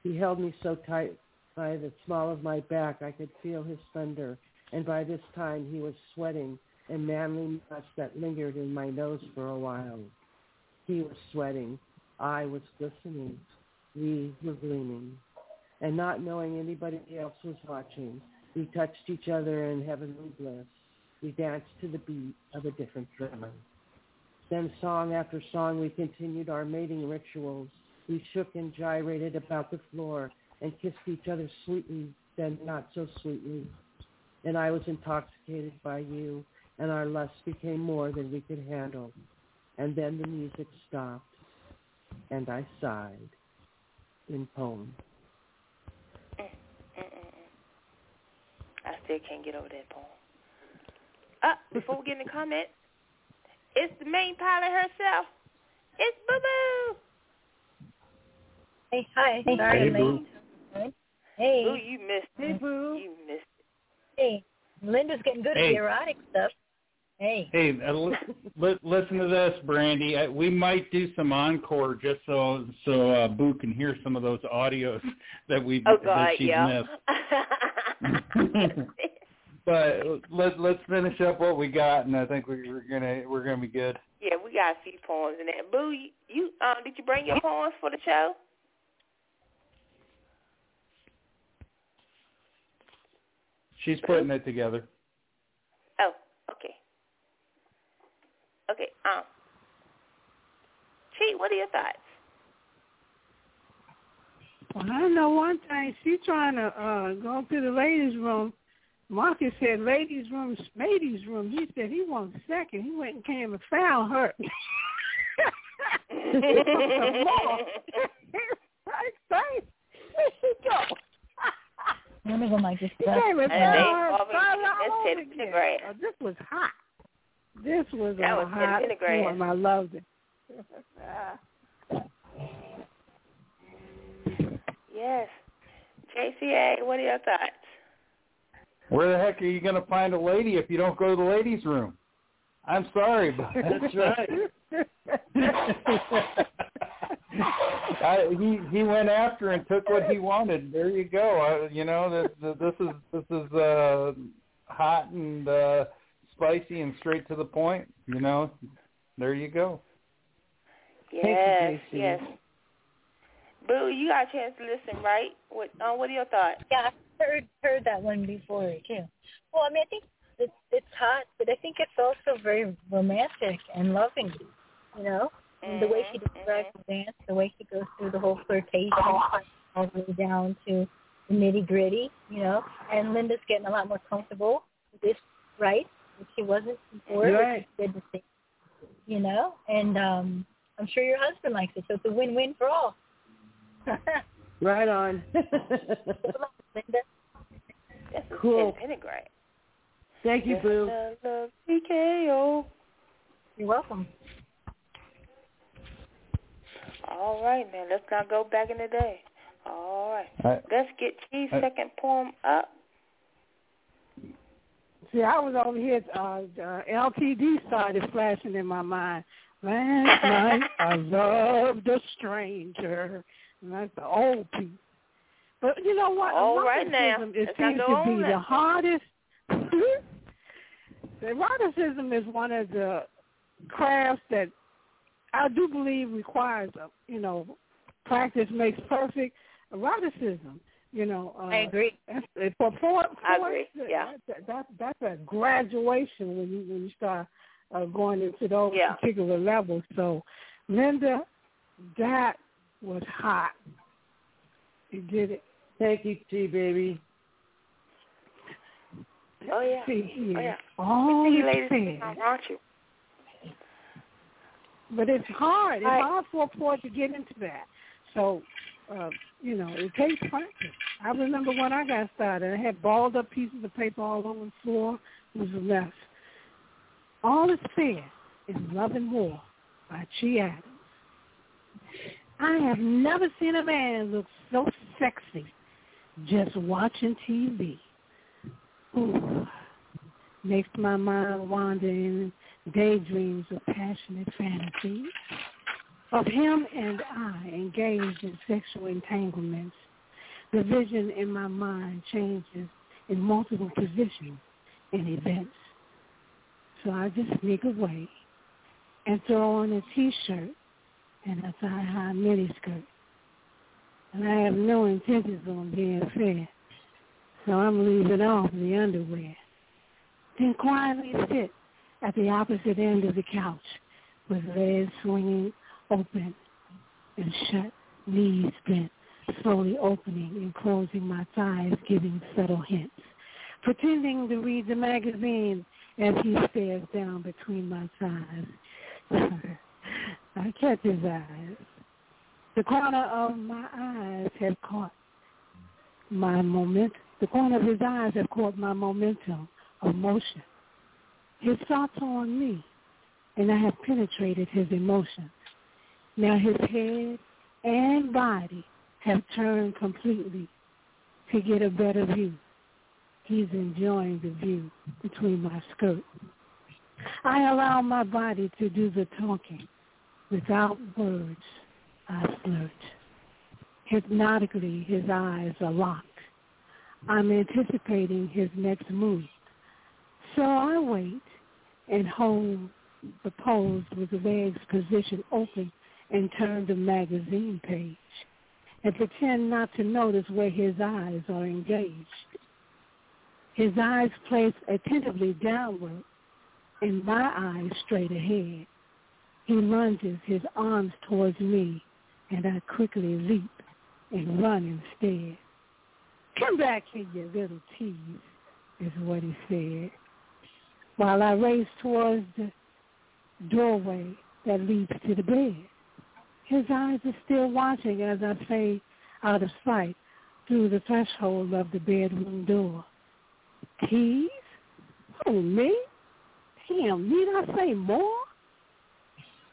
He held me so tight by the small of my back I could feel his thunder, and by this time he was sweating and manly much that lingered in my nose for a while. He was sweating. I was glistening. We were gleaming. And not knowing anybody else was watching, we touched each other in heavenly bliss. We danced to the beat of a different drum. Then song after song we continued our mating rituals. We shook and gyrated about the floor and kissed each other sweetly, then not so sweetly. And I was intoxicated by you, and our lust became more than we could handle. And then the music stopped, and I sighed in poem. Mm, mm, mm, I still can't get over that poem. Uh, before we get in the comment, it's the main pilot herself. It's Boo Boo. Hey, hi. Hey, Sorry, hey, I'm Boo. Hey. Boo, you missed Hey, it. Boo. You missed it. Hey. Linda's getting good at the erotic stuff. Hey. Hey, uh, li- li- listen to this, Brandy. I, we might do some encore just so so uh, Boo can hear some of those audios that we Oh that she's yeah. missed. but let let's finish up what we got, and I think we, we're gonna we're gonna be good. yeah, we got a few poems in there. Boo, you, you um, did you bring your poems for the show? She's putting it together. Oh, okay. Okay. Um, Chi, what are your thoughts? Well, I know one thing. She trying to uh go to the ladies' room. Marcus said ladies' room, ladies' room. He said he wants second. He went and came and found her. More. I say, there you go. One of them I just He came and And found her. always- started all that's over Teddy again. Pendergrass. Oh, this was hot. This was That a was hot Pendergrass. I loved it. yes. JCA, what are your thoughts? Where the heck are you gonna find a lady if you don't go to the ladies' room? I'm sorry, but That's right. I, he he went after and took what he wanted. There you go. I, you know this this is this is uh, hot and uh, spicy and straight to the point. You know, there you go. you, Yes, JC. yes. Boo, you got a chance to listen, right? What uh, what are your thoughts? Yeah, I heard heard that one before too. Well, I mean, I think it's it's hot, but I think it's also very romantic and loving. You know, and the way she Mhm, describes the dance, the way she goes through the whole flirtation, all the way down to the nitty gritty. You know, and Linda's getting a lot more comfortable with this, right? Which she wasn't before. You're which right. is good to see. You know, and um I'm sure your husband likes it, so it's a win-win for all. Right on. Linda. This is Cool. Teddy Thank you, Boo. Love, love, PKO. You're welcome. All right, man. Let's not go back in the day. All right. I, Let's get T's I- second poem up. See, I was over here. Uh, uh, LTD started flashing in my mind. Last night I loved a stranger. And that's the old piece. But you know what? All right now. Eroticism, It Let's seems to be the hardest. eroticism is one of the crafts that I do believe requires, uh, you know, practice makes perfect. Eroticism, you know. Uh, I agree. that's, for, for, I agree, yeah. That, that, that's a graduation when you when you start uh, going into those Yeah. particular levels. So, Linda, that was hot. You did it. Thank you, T baby. Oh, yeah. See. Oh, yeah. All See you it ladies. said. I want you. But it's hard. It's hard for a poet to get into that. So, uh, you know, it takes practice. I remember when I got started, I had balled up pieces of paper all over the floor. It was a mess. All is fair in Love and War by Chi Adams. I have never seen a man look so sexy just watching TV. Ooh, makes my mind wander in daydreams of passionate fantasies of him and I engaged in sexual entanglements. The vision in my mind changes in multiple positions and events. So I just sneak away and throw on a T-shirt and a thigh-high miniskirt. And I have no intentions on being fair, so I'm leaving off the underwear. Then quietly sit at the opposite end of the couch with legs swinging open and shut, knees bent, slowly opening and closing my thighs, giving subtle hints, pretending to read the magazine as he stares down between my thighs. I catch his eyes. The corner of my eyes have caught my moment. The corner of his eyes have caught my momentum of motion. His thoughts are on me, and I have penetrated his emotions. Now his head and body have turned completely to get a better view. He's enjoying the view between my skirt. I allow my body to do the talking. Without words, Uh, I flirt. Hypnotically, his eyes are locked. I'm anticipating his next move. So I wait and hold the pose with the legs positioned open and turn the magazine page and pretend not to notice where his eyes are engaged. His eyes placed attentively downward and my eyes straight ahead. He lunges his arms towards me and I quickly leap and run instead. Come back here, you little tease, is what he said. While I race towards the doorway that leads to the bed. His eyes are still watching as I fade out of sight through the threshold of the bedroom door. Tease? Oh, me? Damn, need I say more?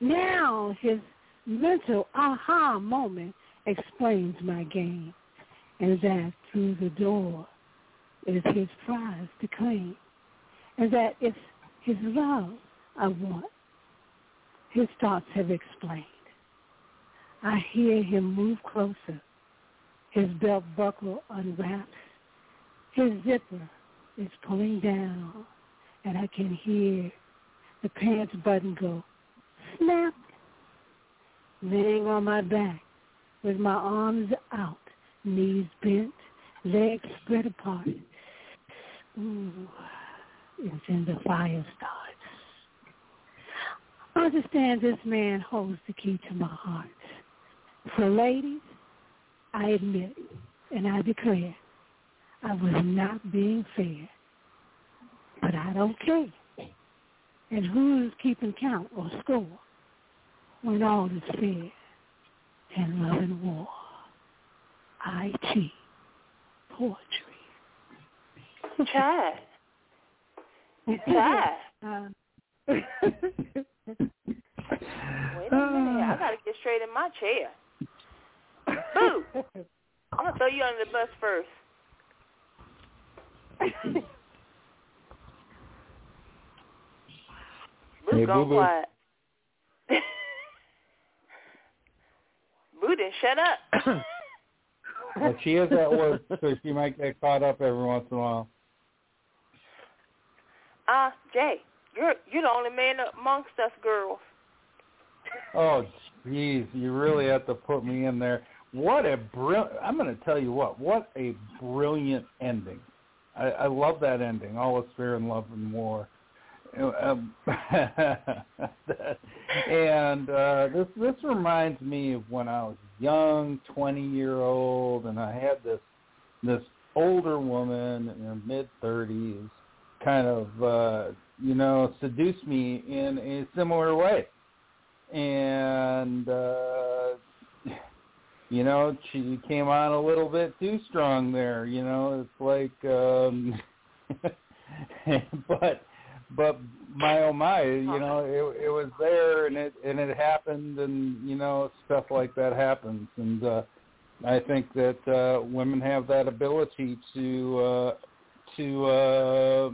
Now his mental aha moment explains my game, and that through the door is his prize to claim, and that it's his love I want. His thoughts have explained. I hear him move closer. His belt buckle unwraps. His zipper is pulling down, and I can hear the pants button go snap. Laying on my back with my arms out, knees bent, legs spread apart. Ooh, it's in the fire starts. Understand this man holds the key to my heart. For ladies, I admit and I declare I was not being fair. But I don't care. And who's keeping count or score when all is fair and love and war? IT poetry. Chad. Chad. Uh, Wait a minute. I gotta get straight in my chair. Boo! I'm gonna throw you under the bus first. Boo's Hey, gone Boo-Boo. quiet. Boo didn't shut up. Well, she is at work, so she might get caught up every once in a while. Uh, Jay, you're you're the only man amongst us girls. Oh, jeez, you really have to put me in there. What a brilliant! I'm going to tell you what. What a brilliant ending. I, I love that ending. All is fair in love and war. Um, and uh, this this reminds me of when I was young, twenty year old, and I had this this older woman in her mid thirties, kind of uh, you know seduce me in a similar way and uh, you know she came on a little bit too strong there. You know, it's like, um, but but my oh my, you know, it it was there and it and it happened and you know stuff like that happens and uh I think that uh women have that ability to uh to uh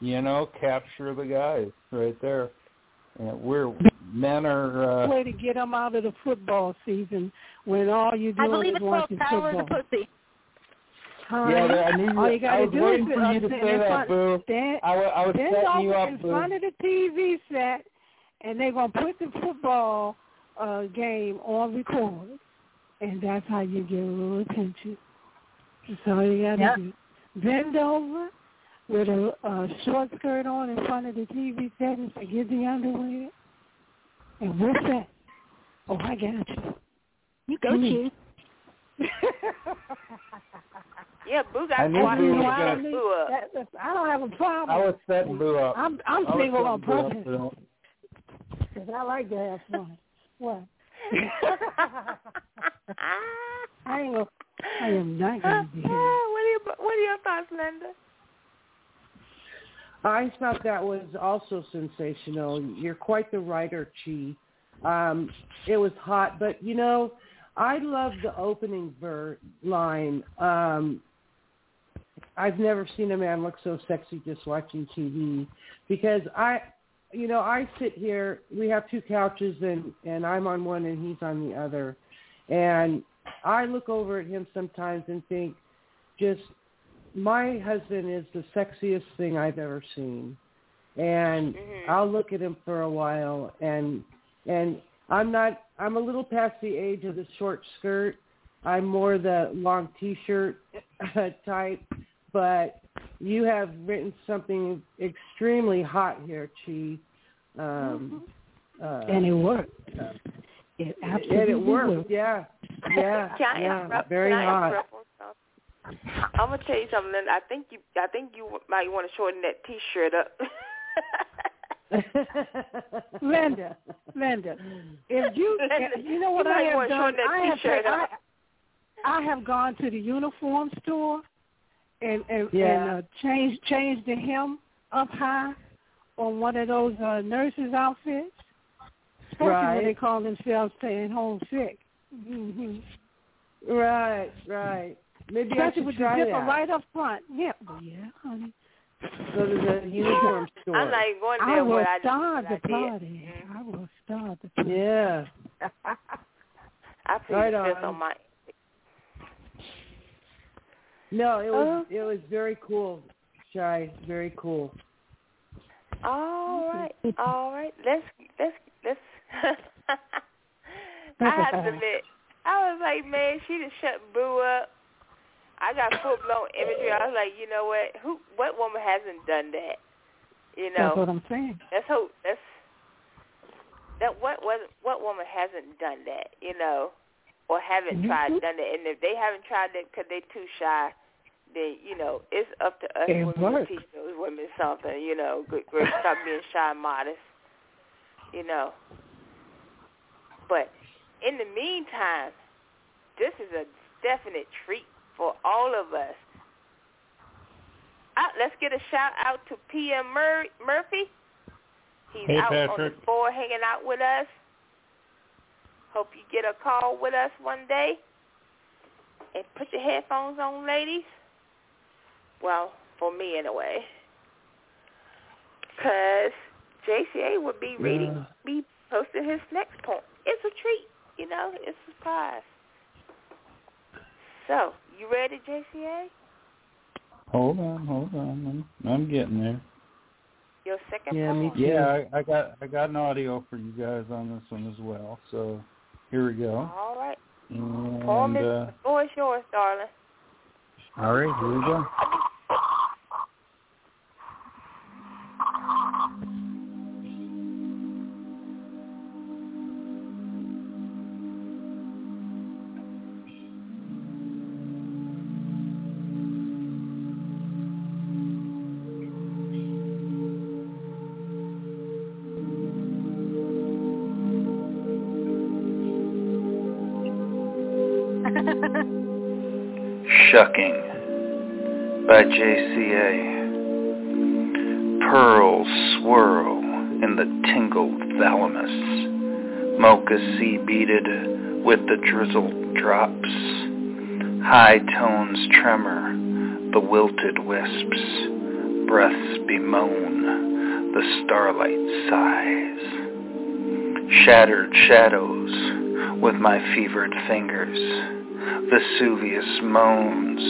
you know capture the guys right there. And we're men are uh way to get them out of the football season when all you I do believe is it's called watching Power of the football. Pussy. Honey, Yeah, I knew you- all you got I to was do is waiting for you to say that, front, Boo. Stand, I wa- I was stand setting over you up, in Boo. front of the TV set, and they're gonna put the football uh game on record, and that's how you get a little attention. That's all you got to Yep. do. Bend over with a, a short skirt on in front of the TV set and forget the underwear, and we're set. Oh, I got you. You go, Mm. Chew. Yeah, Boo got I knew quiet. Boo was I gonna- don't need- Boo up. that- that's- I don't have a problem. I was setting Boo up. I'm I'm I was single on setting Boo purpose because I like to have fun. What? I ain't gonna, I am not gonna be here. what are your what are your thoughts, Linda? I thought that was also sensational. You're quite the writer, Chi. Um, it was hot, but you know, I love the opening ver- line. Um, I've never seen a man look so sexy just watching TV because I, you know, I sit here. We have two couches, and and I'm on one, and he's on the other, and I look over at him sometimes and think, just my husband is the sexiest thing I've ever seen. And Mhm. I'll look at him for a while and and I'm not I'm a little past the age of the short skirt. I'm more the long t-shirt type, but you have written something extremely hot here, Chi. Um uh, And it worked. It and absolutely it worked. worked. Yeah. Yeah. Can I yeah. interrupt? Very Can I hot. interrupt on something? I'm gonna tell you something. Linda. I think you I think you might want to shorten that T-shirt up. Linda, Linda, if you you know what You I might have wanna done, shorten that I have T-shirt I, up. I have gone to the uniform store and and, Yeah. and uh, changed changed the hem up high on one of those uh, nurses' outfits, especially Right. when they call themselves staying home sick. hmm Right, right. Maybe I Especially should with try the zipper that. right up front. Yeah, well, yeah, honey. Go to the uniform store. I'm not even going I there. will what I start the what I did. party. I will start the party. Yeah. I put Right this on. on my. No, it was Uh, it was very cool, Shy. Very cool. All right, all right. Let's let's let's. I have to admit, I was like, man, she just shut Boo up. I got full blown imagery. I was like, you know what? Who? What woman hasn't done that? You know. That's what I'm saying. Let's hope that's that. What was what woman hasn't done that? You know, or haven't Mhm. tried done that? And if they haven't tried it because they're too shy, then you know it's up to us It women works. to teach those women something. You know, good, good, stop being shy and modest. You know, but in the meantime, this is a definite treat for all of us. Uh, let's get a shout out to P.M. Mur- Murphy. He's Hey, out on the floor hanging out with us. Hope you get a call with us one day. And put your headphones on, ladies. Well, for me anyway. Because JCA would be reading, Yeah. be posting his next poem. It's a treat, you know, it's a surprise. So, you ready, JCA? Hold on, hold on. I'm, I'm getting there. Your second Yeah, me poem? too. Yeah, I, I got I got an audio for you guys on this one as well. So here we go. All right. And Poem is, uh, the floor is yours, darling. all right, here we go. Shucking by JCA. Pearls swirl in the tingled thalamus. Mocha sea beaded with the drizzled drops. High tones tremor, the wilted wisps. Breaths bemoan, the starlight sighs. Shattered shadows with my fevered fingers. Vesuvius moans,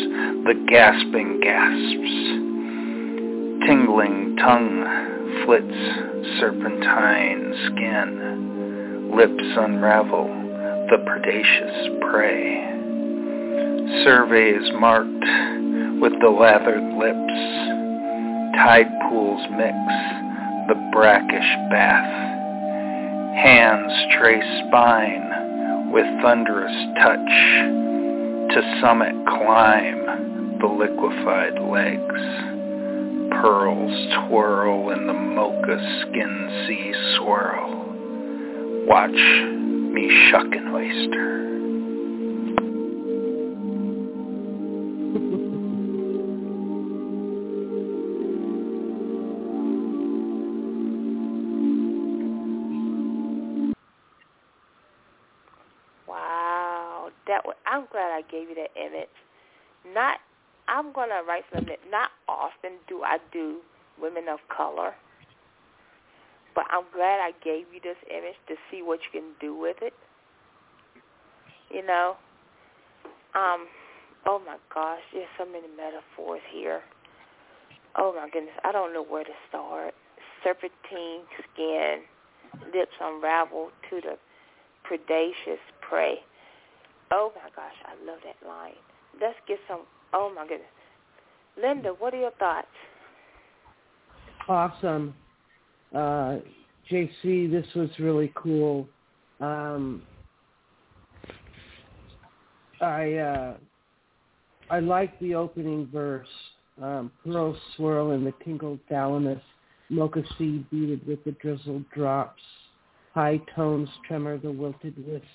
the gasping gasps. Tingling tongue flits serpentine skin. Lips unravel the predaceous prey. Surveys marked with the lathered lips. Tide pools mix the brackish bath. Hands trace spine with thunderous touch. To summit climb the liquefied legs. Pearls twirl in the mocha skin sea swirl. Watch me shuck an oyster. Gave you that image. Not, I'm gonna write from it. Not often do I do women of color, but I'm glad I gave you this image to see what you can do with it. You know, um, oh my gosh, there's so many metaphors here. Oh my goodness, I don't know where to start. Serpentine skin, lips unravel to the predacious prey. Oh my gosh, I love that line. Let's get some. Oh my goodness, Linda, what are your thoughts? Awesome, uh, JC. This was really cool. Um, I uh, I like the opening verse. Um, pearls swirl in the tingled thalamus, mocha seed beaded with the drizzled drops. High tones tremor the wilted wisps,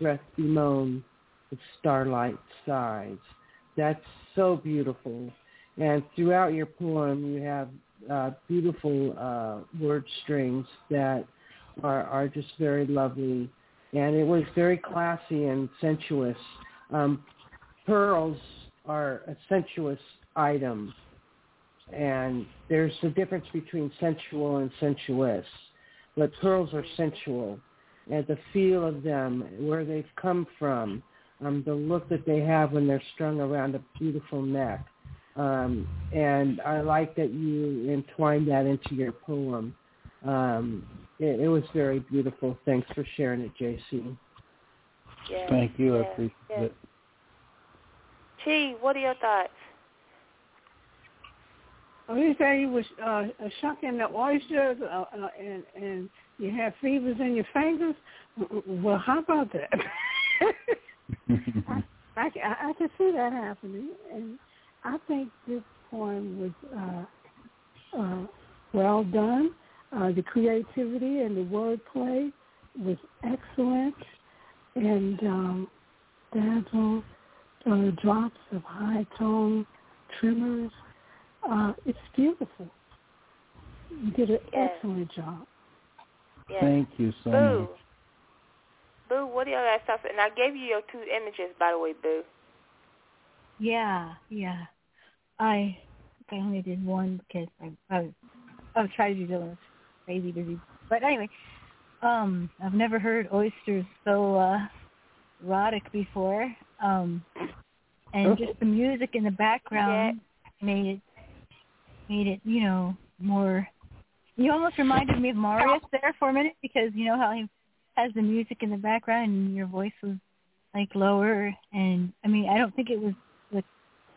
breath bemoan with starlight sighs. That's so beautiful. And throughout your poem, you have uh, beautiful uh, word strings that are, are just very lovely. And it was very classy and sensuous. Um, pearls are a sensuous item. And there's a difference between sensual and sensuous but pearls are sensual. And the feel of them, where they've come from, um, the look that they have when they're strung around a beautiful neck. Um, and I like that you entwined that into your poem. Um, it, it was very beautiful. Thanks for sharing it, JC. Yes, Thank you. I appreciate yes. it. Chi, what are your thoughts? Oh, you say you was uh, shucking the oysters uh, uh, and and you have fevers in your fingers. Well, how about that? I, I, I can see that happening, and I think this poem was uh, uh, well done. Uh, the creativity and the wordplay was excellent, and um, dazzle uh, drops of high tone tremors uh, it's beautiful. You did an Yes. excellent job. Yes. Thank you so Boo. much. Boo, what are your other stuff? And I gave you your two images, by the way, Boo. Yeah, yeah. I I only did one because I I was, I was trying to do this crazy busy. But anyway, um, I've never heard oysters so uh erotic before. Um and just the music in the background made it made it, you know, more you almost reminded me of Marius there for a minute because you know how he has the music in the background and your voice was like lower and I mean I don't think it was like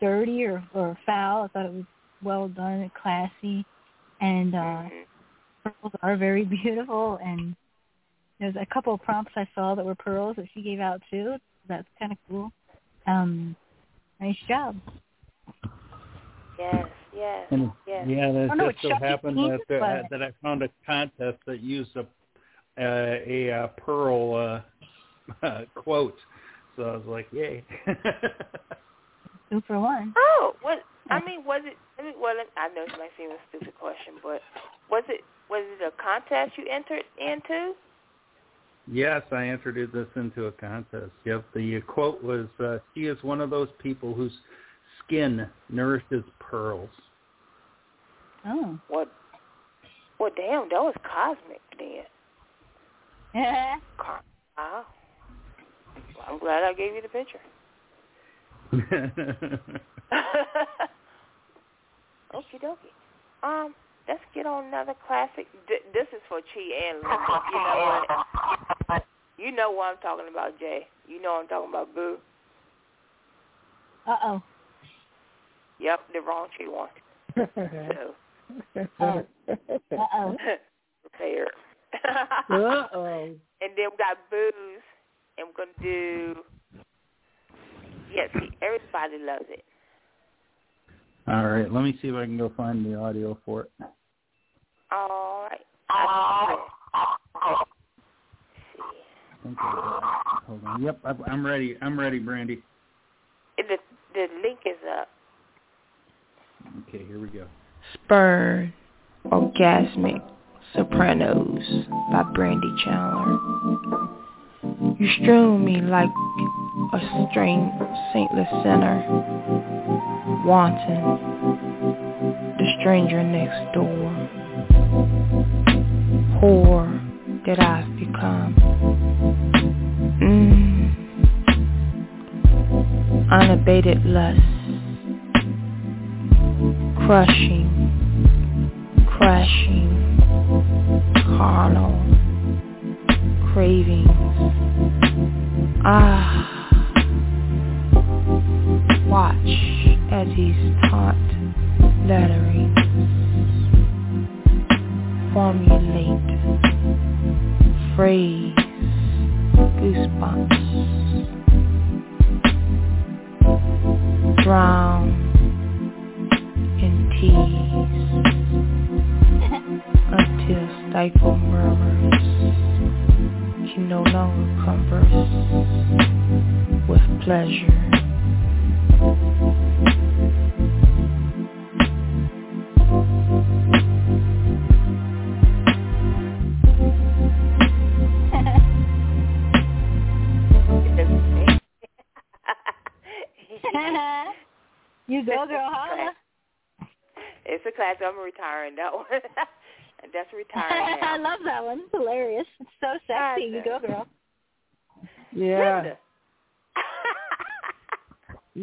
dirty or or foul. I thought it was well done and classy and uh pearls are very beautiful and there's a couple of prompts I saw that were pearls that she gave out too. That's kind of cool. Um nice job. Yes, yes, And yes. yeah, that Oh, no, just it's so happened Cheese, that uh, but- that I found a contest that used a uh, a uh, pearl uh, quote. so I was like, yay. Two for one. Oh, what? I mean, was it? I mean, well, I know this might seem a stupid question, but was it was it a contest you entered into? Yes, I entered this into a contest. Yep, the quote was, uh, "She is one of those people whose skin nourishes pearls." Oh. What? Well, damn, that was cosmic then. Yeah. Wow. Well, I'm glad I gave you the picture. Okie dokie. Um, let's get on another classic. D- this is for Chi and Linda. You know what? You know what I'm talking about, Jay. You know what I'm talking about, Boo. Uh oh. Yep, the wrong Chi one. So, Oh. Uh oh. prepared. Uh oh. And then we got Booze, and we're going to do, yeah, see, everybody loves it. All right, let me see if I can go find the audio for it. All right. I I think I got. Hold on. Yep, I'm- I'm ready. I'm ready, Brandy. the, the link is up. Okay, here we go. Spurn, Orgasmic Sopranos by Brandy Chandler. You strew me like a string saintless sinner, wanting the stranger next door, whore that I've become. Mm. Unabated lust, crushing, crashing, carnal cravings. Ah, watch as he's taunt lettering. Formulate phrase, goosebumps. Drown stifle murmurs can no longer converse with pleasure.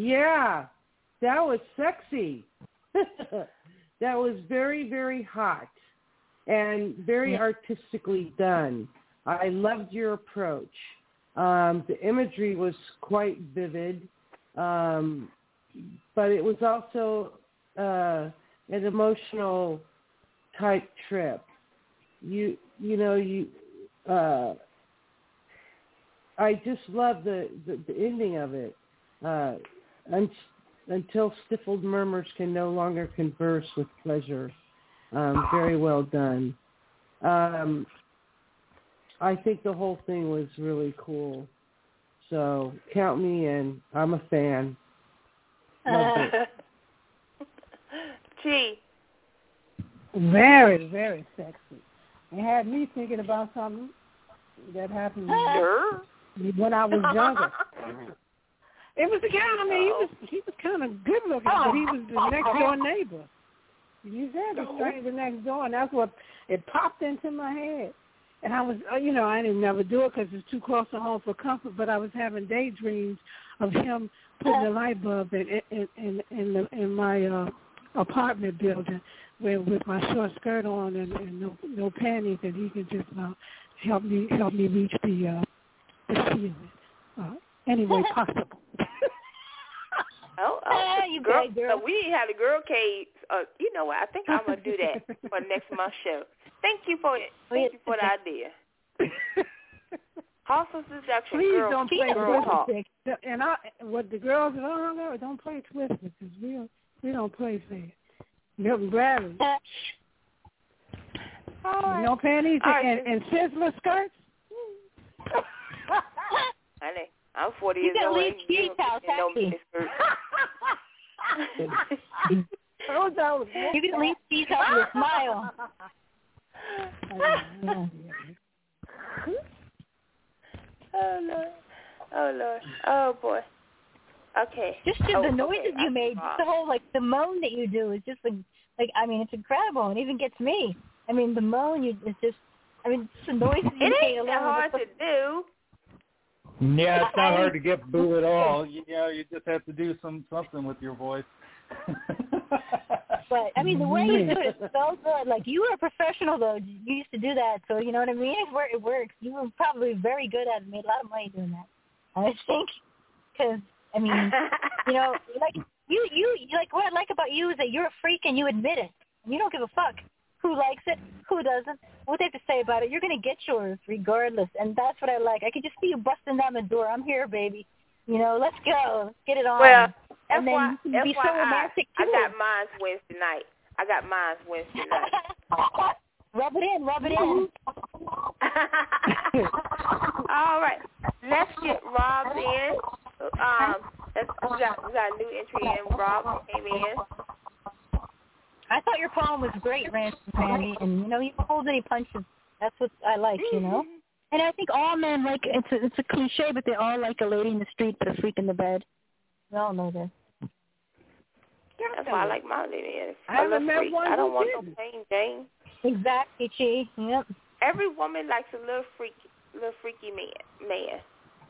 Yeah. That was sexy. that was very, very hot and very artistically done. I loved your approach. Um, the imagery was quite vivid, um, but it was also uh, an emotional type trip. You, you know, you. Uh, I just love the, the the ending of it. Uh, un- until stifled murmurs can no longer converse with pleasure. Um, very well done. Um, I think the whole thing was really cool. So count me in. I'm a fan. Loved it. Gee, Very, very sexy. It had me thinking about something that happened sure. when I was younger. It was the guy. I mean, he was he was kind of good looking, but he was the next door neighbor. You said the stranger next door, and that's what it popped into my head. And I was, uh, you know, I didn't never do it because it's too close to home for comfort. But I was having daydreams of him putting a light bulb in in in in, the, in my uh, apartment building, where with my short skirt on and, and no no panties, and he could just uh, help me help me reach the uh, the ceiling. Uh, any way possible. Oh, oh. Ah, you girl, bad girl. So we had a girl cave. Uh, you know what? I think I'm gonna do that for next month's show. Thank you for it. Thank you for the idea. Haus of Seduction. Please girl, don't play girl talk. twisted. Stick. And I, what the girls that are on there, don't play twisted because we don't, we don't play fair. Milton Bradley, All right. no panties All right, and, and sizzler skirts. Honey, I'm I'm 40 You years can old. leave and you cheese don't house, get no actually. miniskirt. Oh, no. You can leave cheese house with a smile. oh Lord. Oh Lord. Oh boy. Okay. Just the, oh, the noises okay. you made, just the whole like the moan that you do is just like like I mean it's incredible. It even gets me. I mean the moan you it's just I mean just the noises you It make ain't alone. that hard with to do. Yeah, it's not hard to get boo at all. You know, you just have to do some something with your voice. But I mean, the way you do it is so good. Like you were a professional though. You used to do that, so you know what I mean. It, it works. You were probably very good at it. Made a lot of money doing that. I think, because I mean, you know, like you, you, like what I like about you is that you're a freak and you admit it. You don't give a fuck who likes it, who doesn't, what they have to say about it. You're gonna get yours regardless, and that's what I like. I could just see you busting down the door. I'm here, baby. You know, let's go. Let's get it on. Well, and then FY, can be so romantic I too. got mine's Wednesday night. I got mine's Wednesday night. rub it in, rub it in. All right, let's get Rob in. Um, let's, we got we got a new entry in. Rob came in. I thought your poem was great, Ransom Sandy, and you know you don't hold any punches. That's what I like, you know. Mm-hmm. And I think all men like it's a, it's a cliche, but they all like a lady in the street but a freak in the bed. We all know that. Yeah, that's why I like my lady. It's I a haven't met freak. one I don't want didn't. plain Jane. Exactly, Chi. Yep. Every woman likes a little freaky, little freaky man. Man.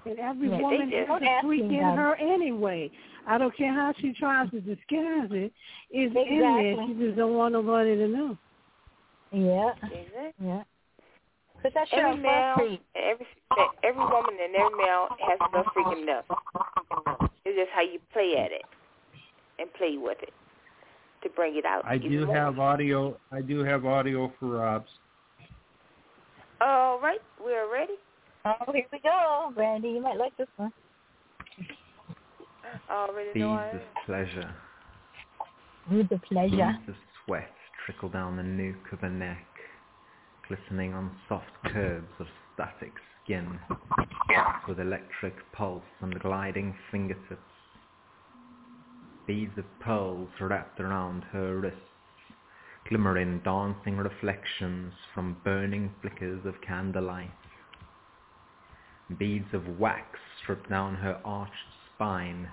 And every Yeah, woman just- has a freak in about her anyway. I don't care how she tries to disguise it. It's in there. She just don't want nobody to know. Yeah. Is it? Yeah. But that's Every male, every every woman and every male has a little freak. It's just how you play at it and play with it to bring it out. I do more. have audio. I do have audio for Rob's. All right, we're ready. Oh, here we go, Brandy. You might like this one. Already know I Beads pleasure, With the pleasure. beads of sweat trickle down the nuke of a neck, glistening on soft curves of static skin, with electric pulse and gliding fingertips. Beads of pearls wrapped around her wrists, glimmering dancing reflections from burning flickers of candlelight. Beads of wax strip down her arched spine,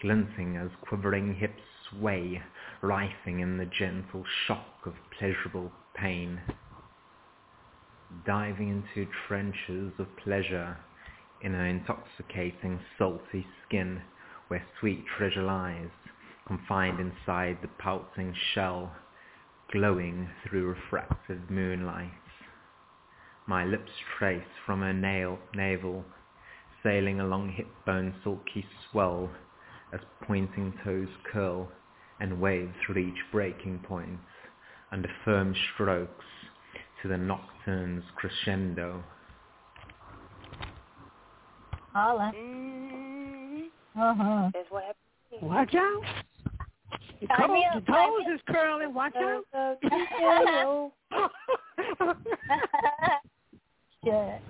glinting as quivering hips sway, writhing in the gentle shock of pleasurable pain. Diving into trenches of pleasure in her intoxicating salty skin where sweet treasure lies, confined inside the pouting shell, glowing through refracted moonlight. My lips trace from her nail, navel, sailing along hip bone sulky swell, as pointing toes curl and wave through each breaking point, under firm strokes to the nocturne's crescendo. Holla. Mm, Uh-huh. that's what happened. Watch out. The Sign toes, me the up, sign toes is curling. Watch out. Shit.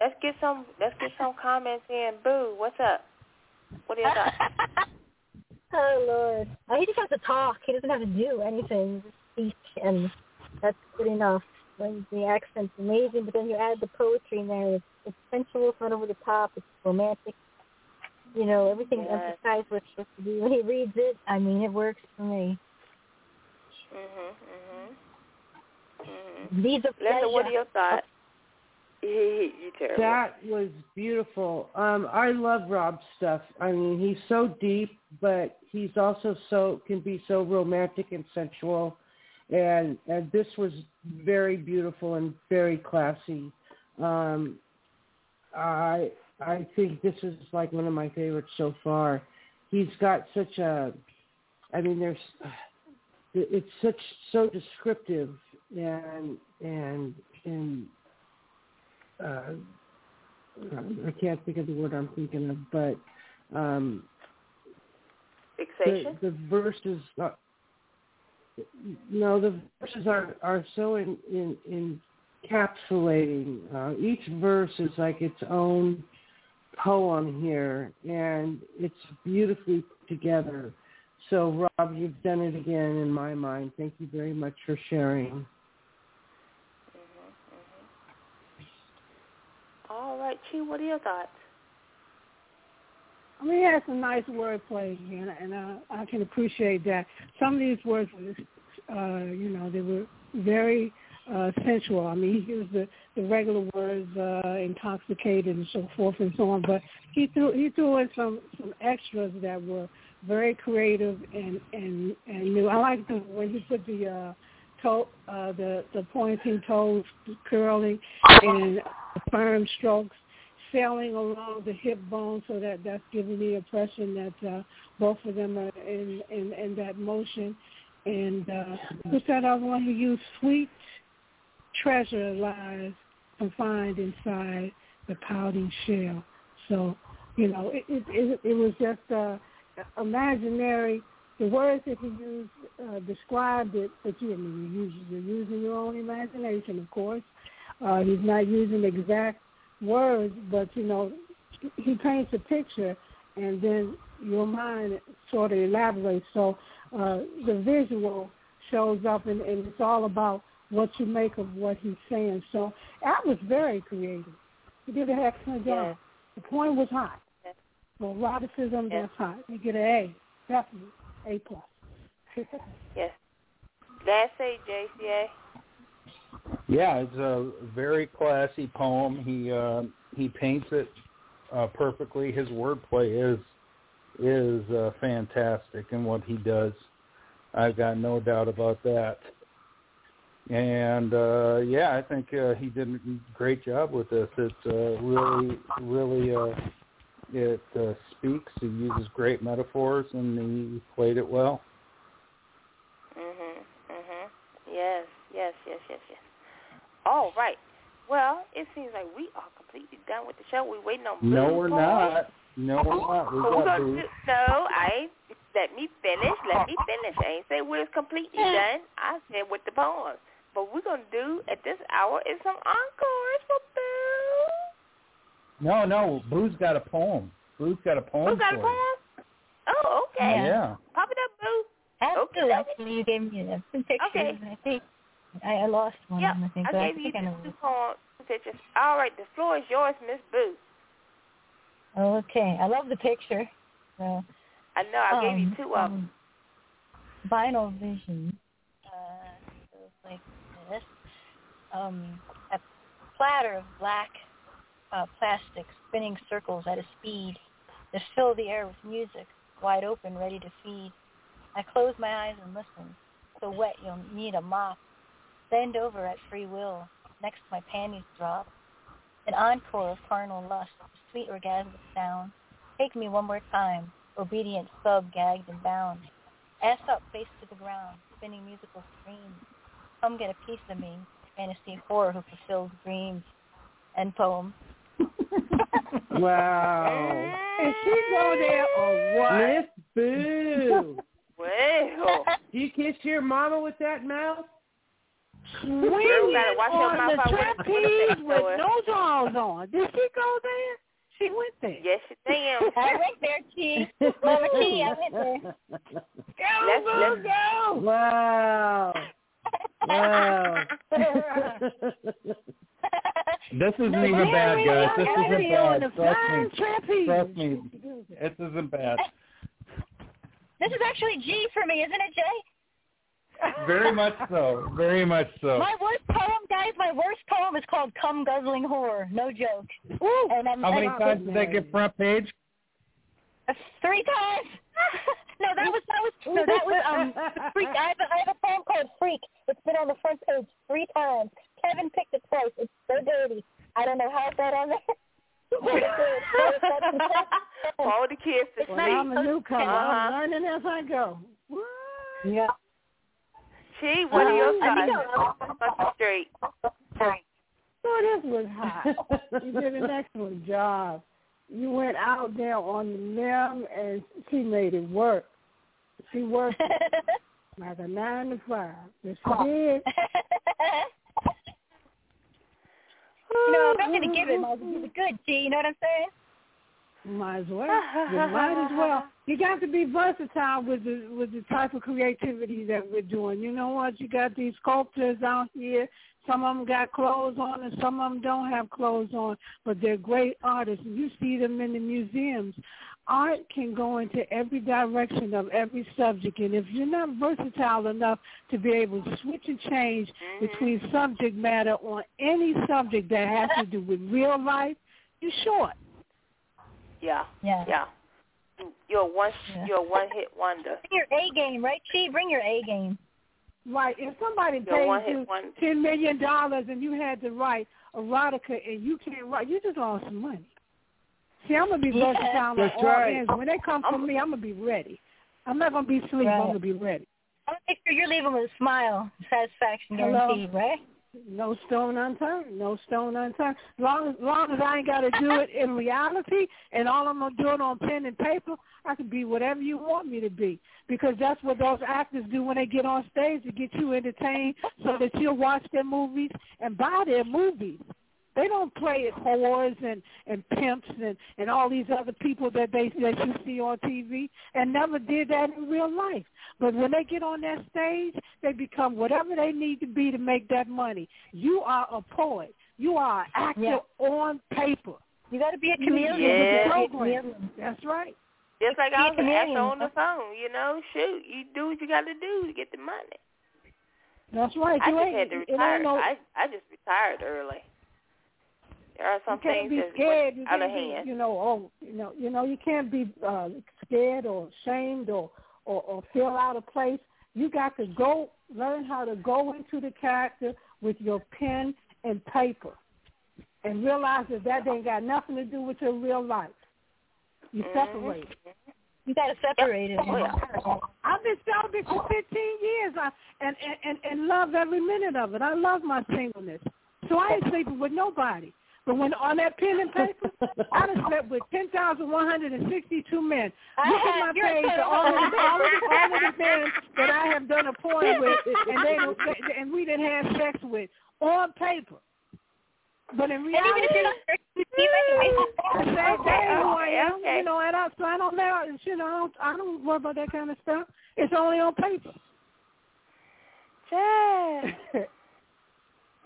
Let's get some. Let's get some comments in. Boo, what's up? What is up? oh Lord. Oh, he just has to talk. He doesn't have to do anything. Just speak, and that's good enough. When the accent's amazing, but then you add the poetry in there. It's, it's sensual, it's not over the top. It's romantic. You know, everything Yes. emphasizes what it's supposed to be. When he reads it, I mean, it works for me. Mhm, mhm, mhm. These are Linda, what are your thoughts? You terrible. That was beautiful. Um, I love Rob's stuff. I mean, he's so deep, but he's also so can be so romantic and sensual. And and this was very beautiful and very classy. Um, I I think this is like one of my favorites so far. He's got such a, I mean, there's, it's such so descriptive and and and uh, I can't think of the word I'm thinking of, but um, the, Fixation. the verses, uh, no, the verses are are so in, in encapsulating. Uh, each verse is like its own poem here, and it's beautifully put together. So, Rob, you've done it again in my mind. Thank you very much for sharing. All right, Chi, what are your thoughts? I mean, he has some nice wordplay, and, and uh, I can appreciate that. Some of these words, uh, you know, they were very uh, sensual. I mean, he used the, the regular words, uh, intoxicated and so forth and so on, but he threw he threw in some some extras that were very creative and and and new. I like the when he put the uh, toe, uh, the the pointing toes curling and firm strokes sailing along the hip bone so that that's giving the impression that uh, both of them are in, in, in that motion. And uh, what's that other one? He used sweet treasure lies confined inside the pouting shell. So, you know, it, it, it, it was just uh, imaginary. The words that he used uh, described it, but you, I mean, you're using, you're using your own imagination, of course. Uh, he's not using exact words, but you know, he paints a picture, and then your mind sort of elaborates. So uh, the visual shows up, and, and it's all about what you make of what he's saying. So that was very creative. He did an excellent job. The point was hot. For eroticism, Yes. that's hot. You get an A, definitely A plus. Yes. Last say JCA. Yeah, it's a very classy poem. He uh, he paints it uh, perfectly. His wordplay is is uh, fantastic in what he does. I've got no doubt about that. And uh, yeah, I think uh, he did a great job with this. It's uh, really, really, uh, it uh, speaks. He uses great metaphors, and he played it well. Mhm. Mhm. Yes. Yes. Yes. Yes. Yes. All right. Well, it seems like we are completely done with the show. We're waiting on No, we're poem. not. No, we're not. We But we're got gonna no, I. Let me finish. Let me finish. I ain't say we're completely done. I said with the poems. But we're gonna do at this hour is some encores for Boo. No, no. Boo's got a poem. Boo's got a poem Who got a for poem? Oh, okay. you. Yeah. Pop it up, Boo. That's Okay. good. Actually, you gave me some pictures. Okay. I think I, I lost one. Yep, of them, I think, I but gave I you think I know. two poems, two pictures. All right, the floor is yours, Miss Boo. Okay, I love the picture. So, I know I gave you um, two of them. um, Vinyl vision. Uh, goes like this. Um, a platter of black uh, plastic spinning circles at a speed that fill the air with music, wide open, ready to feed. I close my eyes and listen. So wet you'll need a mop. Bend over at free will. Next my panties drop. An encore of carnal lust, sweet orgasmic sound. Take me one more time. Obedient sub gagged and bound. Ass up, face to the ground, spinning musical screams. Come get a piece of me. Fantasy whore who fulfills dreams. End poem. Wow. Is she go there or what? Miss Boo. Well, you kiss your mama with that mouth? Swinging gotta your on the out with- with a trapeze with no drawers on. Did she go there? She went there. yes, you damn. I went there, Chi. Mama Chi, I went there. Go, Let's- Boo, let's- go. Wow. Wow. This isn't No, even but bad, yeah, guys. This isn't bad. Trust me. Trust me. This isn't bad. This is actually G for me, isn't it, Jay? Very much so. Very much so. My worst poem, guys, my worst poem is called Come Guzzling Whore. No joke. Ooh. And I'm, How many I'm- times did that get front page? Three times. no, that was that was no, that was um freak. I have, a, I have a poem called Freak. It's been on the front page three times. Kevin picked it twice. It's so dirty. I don't know how it got on there. All the kids to Well, I'm a newcomer. Uh-huh. I'm learning as I go. What? yeah. Chi, what are your Um, I thoughts? Straight. Oh, this was hot. you did an excellent job. You went out there on the limb and she made it work. She worked like a nine to five. Yes, she did. you know, if I'm gonna give it, I'll give it good. G, you know what I'm saying? Might as well. you might as well. You got to be versatile with the with the type of creativity that we're doing. You know what? You got these sculptors out here. Some of them got clothes on, and some of them don't have clothes on, but they're great artists. You see them in the museums. Art can go into every direction of every subject, and if you're not versatile enough to be able to switch and change Mm-hmm. between subject matter on any subject that has to do with real life, you're short. Yeah. Yeah. Yeah. You're a one Yeah. you're a one hit wonder. Bring your A game, right, Chi? Bring your A game. Right. If somebody You're a pays you wonder. ten million dollars and you had to write erotica and you can't write, you just lost some money. See, I'm gonna be Yeah. versatile on That's all right. ends. When they come for me, I'm gonna be ready. I'm not gonna be asleep. Right. I'm gonna be ready. I want to make sure you're leaving with a smile, satisfaction Hello? guaranteed, right? No stone unturned. No stone unturned. Long as long as I ain't got to do it in reality, and all I'm gonna do it on pen and paper, I can be whatever you want me to be. Because that's what those actors do when they get on stage to get you entertained, so that you'll watch their movies and buy their movies. They don't play whores and and pimps and and all these other people that they that you see on TV, and never did that in real life. But when they get on that stage, they become whatever they need to be to make that money. You are a poet. You are an actor Yeah. on paper. You got to be a chameleon. need to Yeah. be a You gotta be a program. That's right. Just like Be a I was an actor chameleon. on the phone, you know, shoot, you do what you gotta do to get the money. That's right. I just ain't, had to retire. I I just retired early. There are some you can't things be that scared. You out of can't be, hand. you know, oh, you know, you know, you can't be uh, scared or ashamed or, or or feel out of place. You got to go learn how to go into the character with your pen and paper, and realize that that ain't got nothing to do with your real life. You Mhm. separate. You got to separate it. Oh, yeah. I've been celibate for 15 years, I, and, and and and love every minute of it. I love my singleness, so I ain't sleeping with nobody. But when on that pen and paper, I done slept with 10,162 men. Look at my page, so- all of, the, all, of the, all of the men that I have done a porn with, and they don't, and we didn't have sex with on paper. But in And even reality, if you're not anyway. the same thing who I am, okay. you know, and I, so I don't know, you know, I don't, I don't worry about that kind of stuff. It's only on paper. Chad.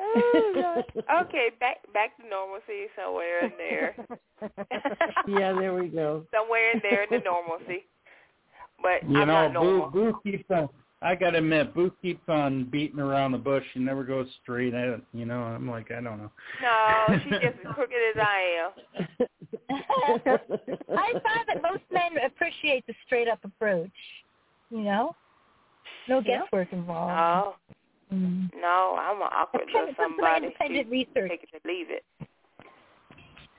Ooh, okay, back back to normalcy somewhere in there. yeah, there we go. somewhere in there in the normalcy. But You I'm know, not Boo, normal. Boo keeps on. I gotta admit, Boo keeps on beating around the bush. She never goes straight at it. You know, I'm like, I don't know. No, she's just as crooked as I am. I find that most men appreciate the straight up approach. You know, no Yeah. guesswork involved. No, Mm. no, I'm an awkward That's kind little of some somebody. independent She research. Take it or leave it.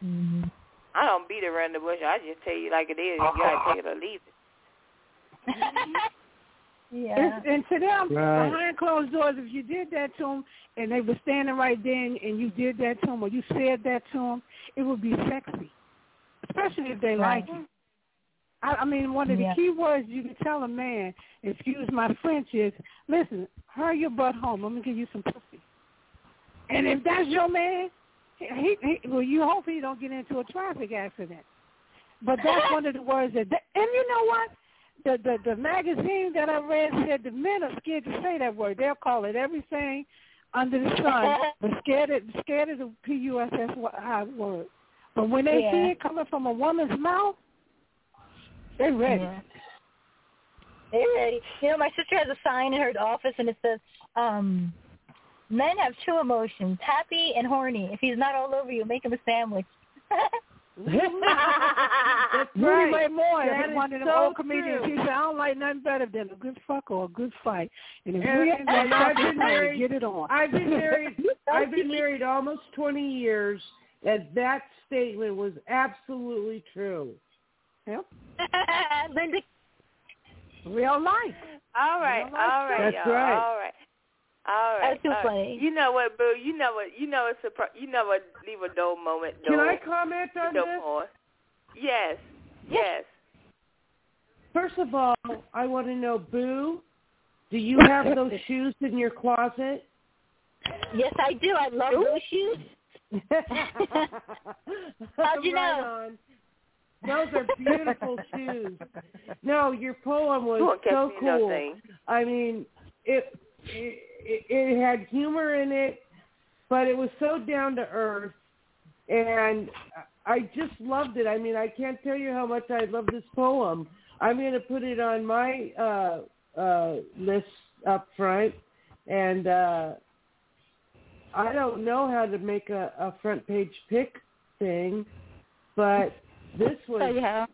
Mm. I don't beat around the bush. I just tell you like it is. You gotta take it or leave it. yeah. And, and to them, Right. behind closed doors, if you did that to them and they were standing right there and, and you did that to them or you said that to them, it would be sexy, especially if they Right. like you. I, I mean, one of the Yeah. key words you can tell a man, excuse my French, is, listen, hurry your butt home. I'm going to give you some pussy. And if that's your man, he, he, well, you hope he don't get into a traffic accident. But that's one of the words that, and you know what? The, the the magazine that I read said the men are scared to say that word. They'll call it everything under the sun, but scared of, scared of the P U S S word. But when they Yeah. see it coming from a woman's mouth, they ready. Yeah. They're ready. You know, my sister has a sign in her office, and it says, um, "Men have two emotions: happy and horny. If he's not all over you, make him a sandwich." That's Rudy right. Ray Moore, That is one of them so old comedians, true. he said, I don't like nothing better than a good fuck or a good fight. And if And- we ain't gonna I've been married- get it on. I've been married. I've been married almost twenty years, and that statement was absolutely true. Yep. Linda, Real life. All right, You know, like all right, That's y'all. right. All right. All right. That's too all right. funny. You know what, Boo? You know what? You know it's a pro- you know what? Leave a dull moment. Can. I comment on this? pause. Yes. Yes. First of all, I want to know, Boo, do you have those shoes in your closet? yes, I do. I love those shoes. How'd you right know? On. Those are beautiful shoes. No, your poem was You won't so me cool. things. I mean, it, it it had humor in it, but it was so down to earth, and I just loved it. I mean, I can't tell you how much I love this poem. I'm going to put it on my uh, uh, list up front, and uh, I don't know how to make a, a front page pick thing, but this was Oh, yeah.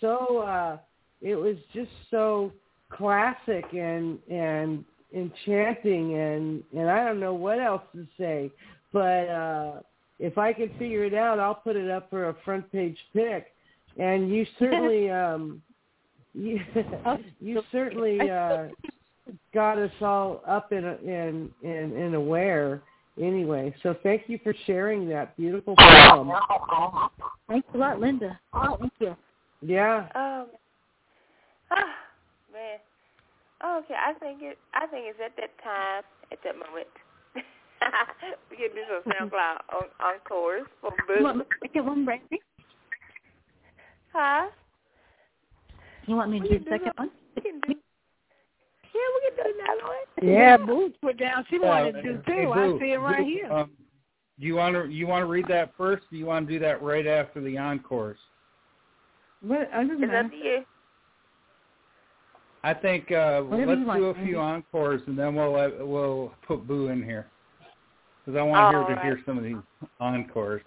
so uh it was just so classic and and enchanting and and I don't know what else to say. But uh if I can figure it out I'll put it up for a front page pick. And you certainly um you, you certainly uh got us all up in in in, in aware anyway so thank you for sharing that beautiful poem Thanks a lot, Linda. Oh, Thank you. yeah Um, ah, man. Oh, okay, I think it. I think it's at that time, at that moment. we can do some SoundCloud on encores for You want Boo. me to get one, Brandy? Huh? You want me to We do the second some- one? We can do. Yeah, we can do another one. Yeah, Boo put down. She wanted to Uh, do hey, too. I Boo, see it right Boo, here. Um, do you want to you want to read that first? Or do you want to do that right after the encores? What? I doesn't It's matter. up to you. I think uh, Whatever let's you like, do a Randy. few encores and then we'll uh, we'll put Boo in here because I want her All to right. hear some of these encores.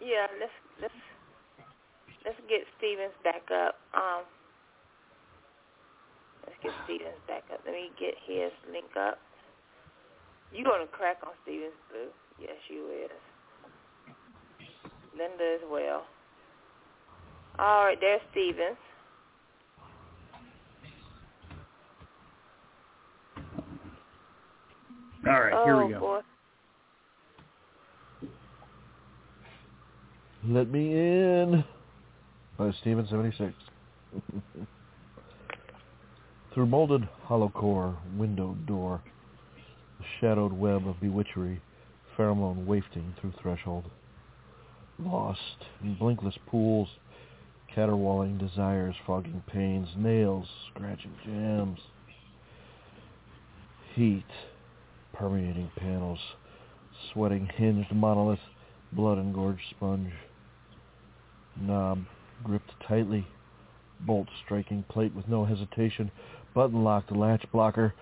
Yeah, let's let's let's get Stevens back up. Um, let's get Stevens back up. Let me get his link up. You gonna crack on Stevens, Boo? Yes, you is. Linda as well. All right, there's Stevens. All right, oh here we go. Oh, boy. Let me in. Oh, By Steven seventy six. Through molded hollow core, windowed door, the shadowed web of bewitchery, pheromone wafting through threshold. Lost in blinkless pools, caterwauling desires, fogging pains, nails, scratching jams. Heat, permeating panels, sweating hinged monolith, blood engorged sponge. Knob gripped tightly, bolt striking plate with no hesitation, button locked latch blocker,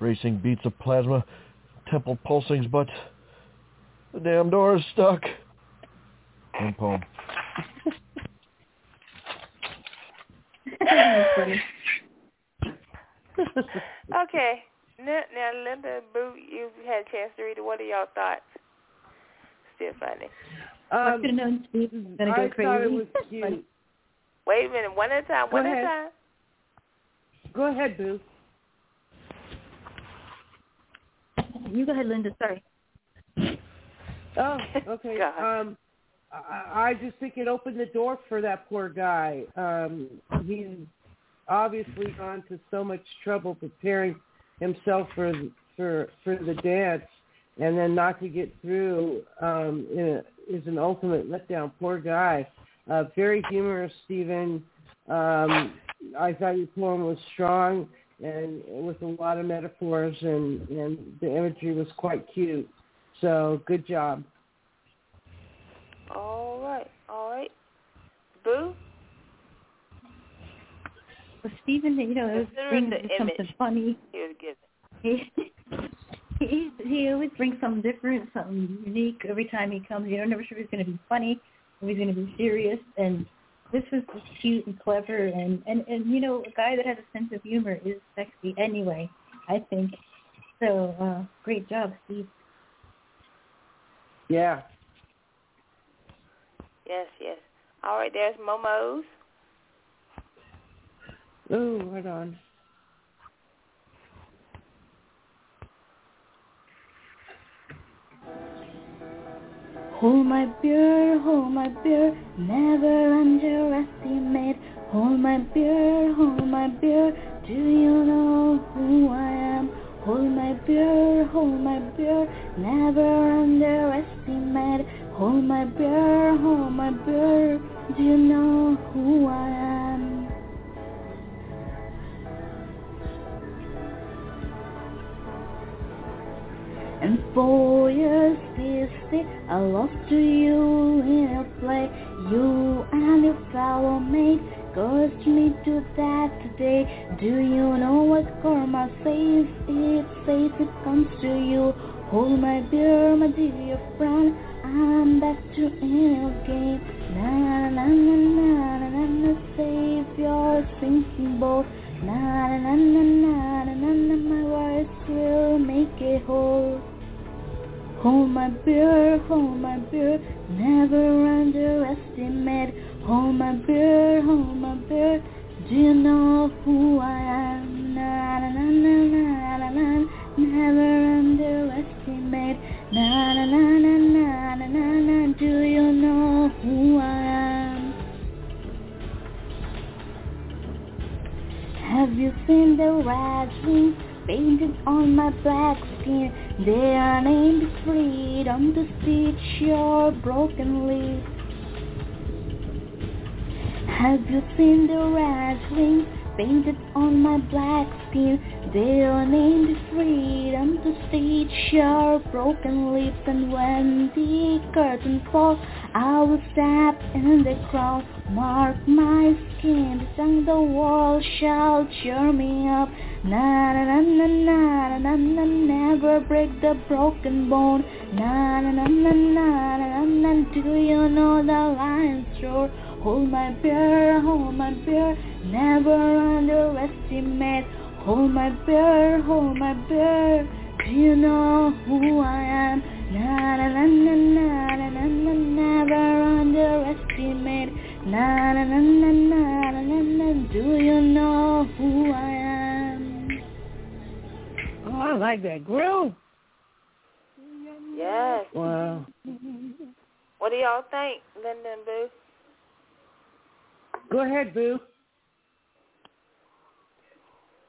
racing beats of plasma, temple pulsings, but the damn door is stuck. End poem. Okay. Now, now, Linda Boo, you had a chance to read it. What are y'all thoughts? Still funny. I um, could have known Steve was gonna go I crazy. thought it was cute. Wait a minute. One at a time. One at a time. Go ahead, Boo. You go ahead, Linda. Sorry. Oh, okay. Um, I, I just think it opened the door for that poor guy. Um, he's obviously gone to so much trouble preparing himself for for for the dance, and then not to get through um, in a, is an ultimate letdown. Poor guy. Uh, very humorous, Stephen. Um, I thought your poem was strong and with a lot of metaphors, and and the imagery was quite cute. So good job. All right. All right. Boo. Well, Stephen, you know, it was Considering brings something image. funny. He was given. He, he he always brings something different, something unique every time he comes. You're never sure if he's going to be funny or he's going to be serious. And this was just cute and clever, and and and you know, a guy that has a sense of humor is sexy anyway. I think. So uh great job, Steve. Yeah. Yes, yes. All right. There's Momo's. Ooh, hold on. Hold my beer, hold my beer, never underestimate. Hold my beer, hold my beer, do you know who I am? Hold my beer, hold my beer, never underestimate. Hold my beer, hold my beer, Do you know who I am? Years yesterday, I lost to you in a play. You and your fellow mate caused me to that today. Do you know what karma says? It says it comes to you. Hold my beer, my dear friend. I'm back to in game. Na na na na na na na. Save your sinking boat. Na na na na na na na. My words will make it whole. Hold my beer, hold my beer, never underestimate. Hold my beer, hold my beer. Do you know who I am? Na na na na na na na. Never underestimate. Na na na na na na na na. Do you know who I am? Have you seen the red wings painted on my black skin? They are named freedom to stitch your broken lips. Have you seen the wings painted on my black skin? They are named freedom to stitch your broken lips. And when the curtain falls, I will step in the crowd, mark my skin, and the world shall cheer me up. Na na na na na na na never break the broken bone. Na na na na na na na do you know the lion's roar? Hold my beer, hold my beer, never underestimate. Hold my beer, hold my beer. Do you know who I am? Na na na na na na na na never underestimate. Na na na na na na na na do you know who I am? Oh, I like that groove. Yes. Wow. What do y'all think, Linda and Boo? Go ahead, Boo.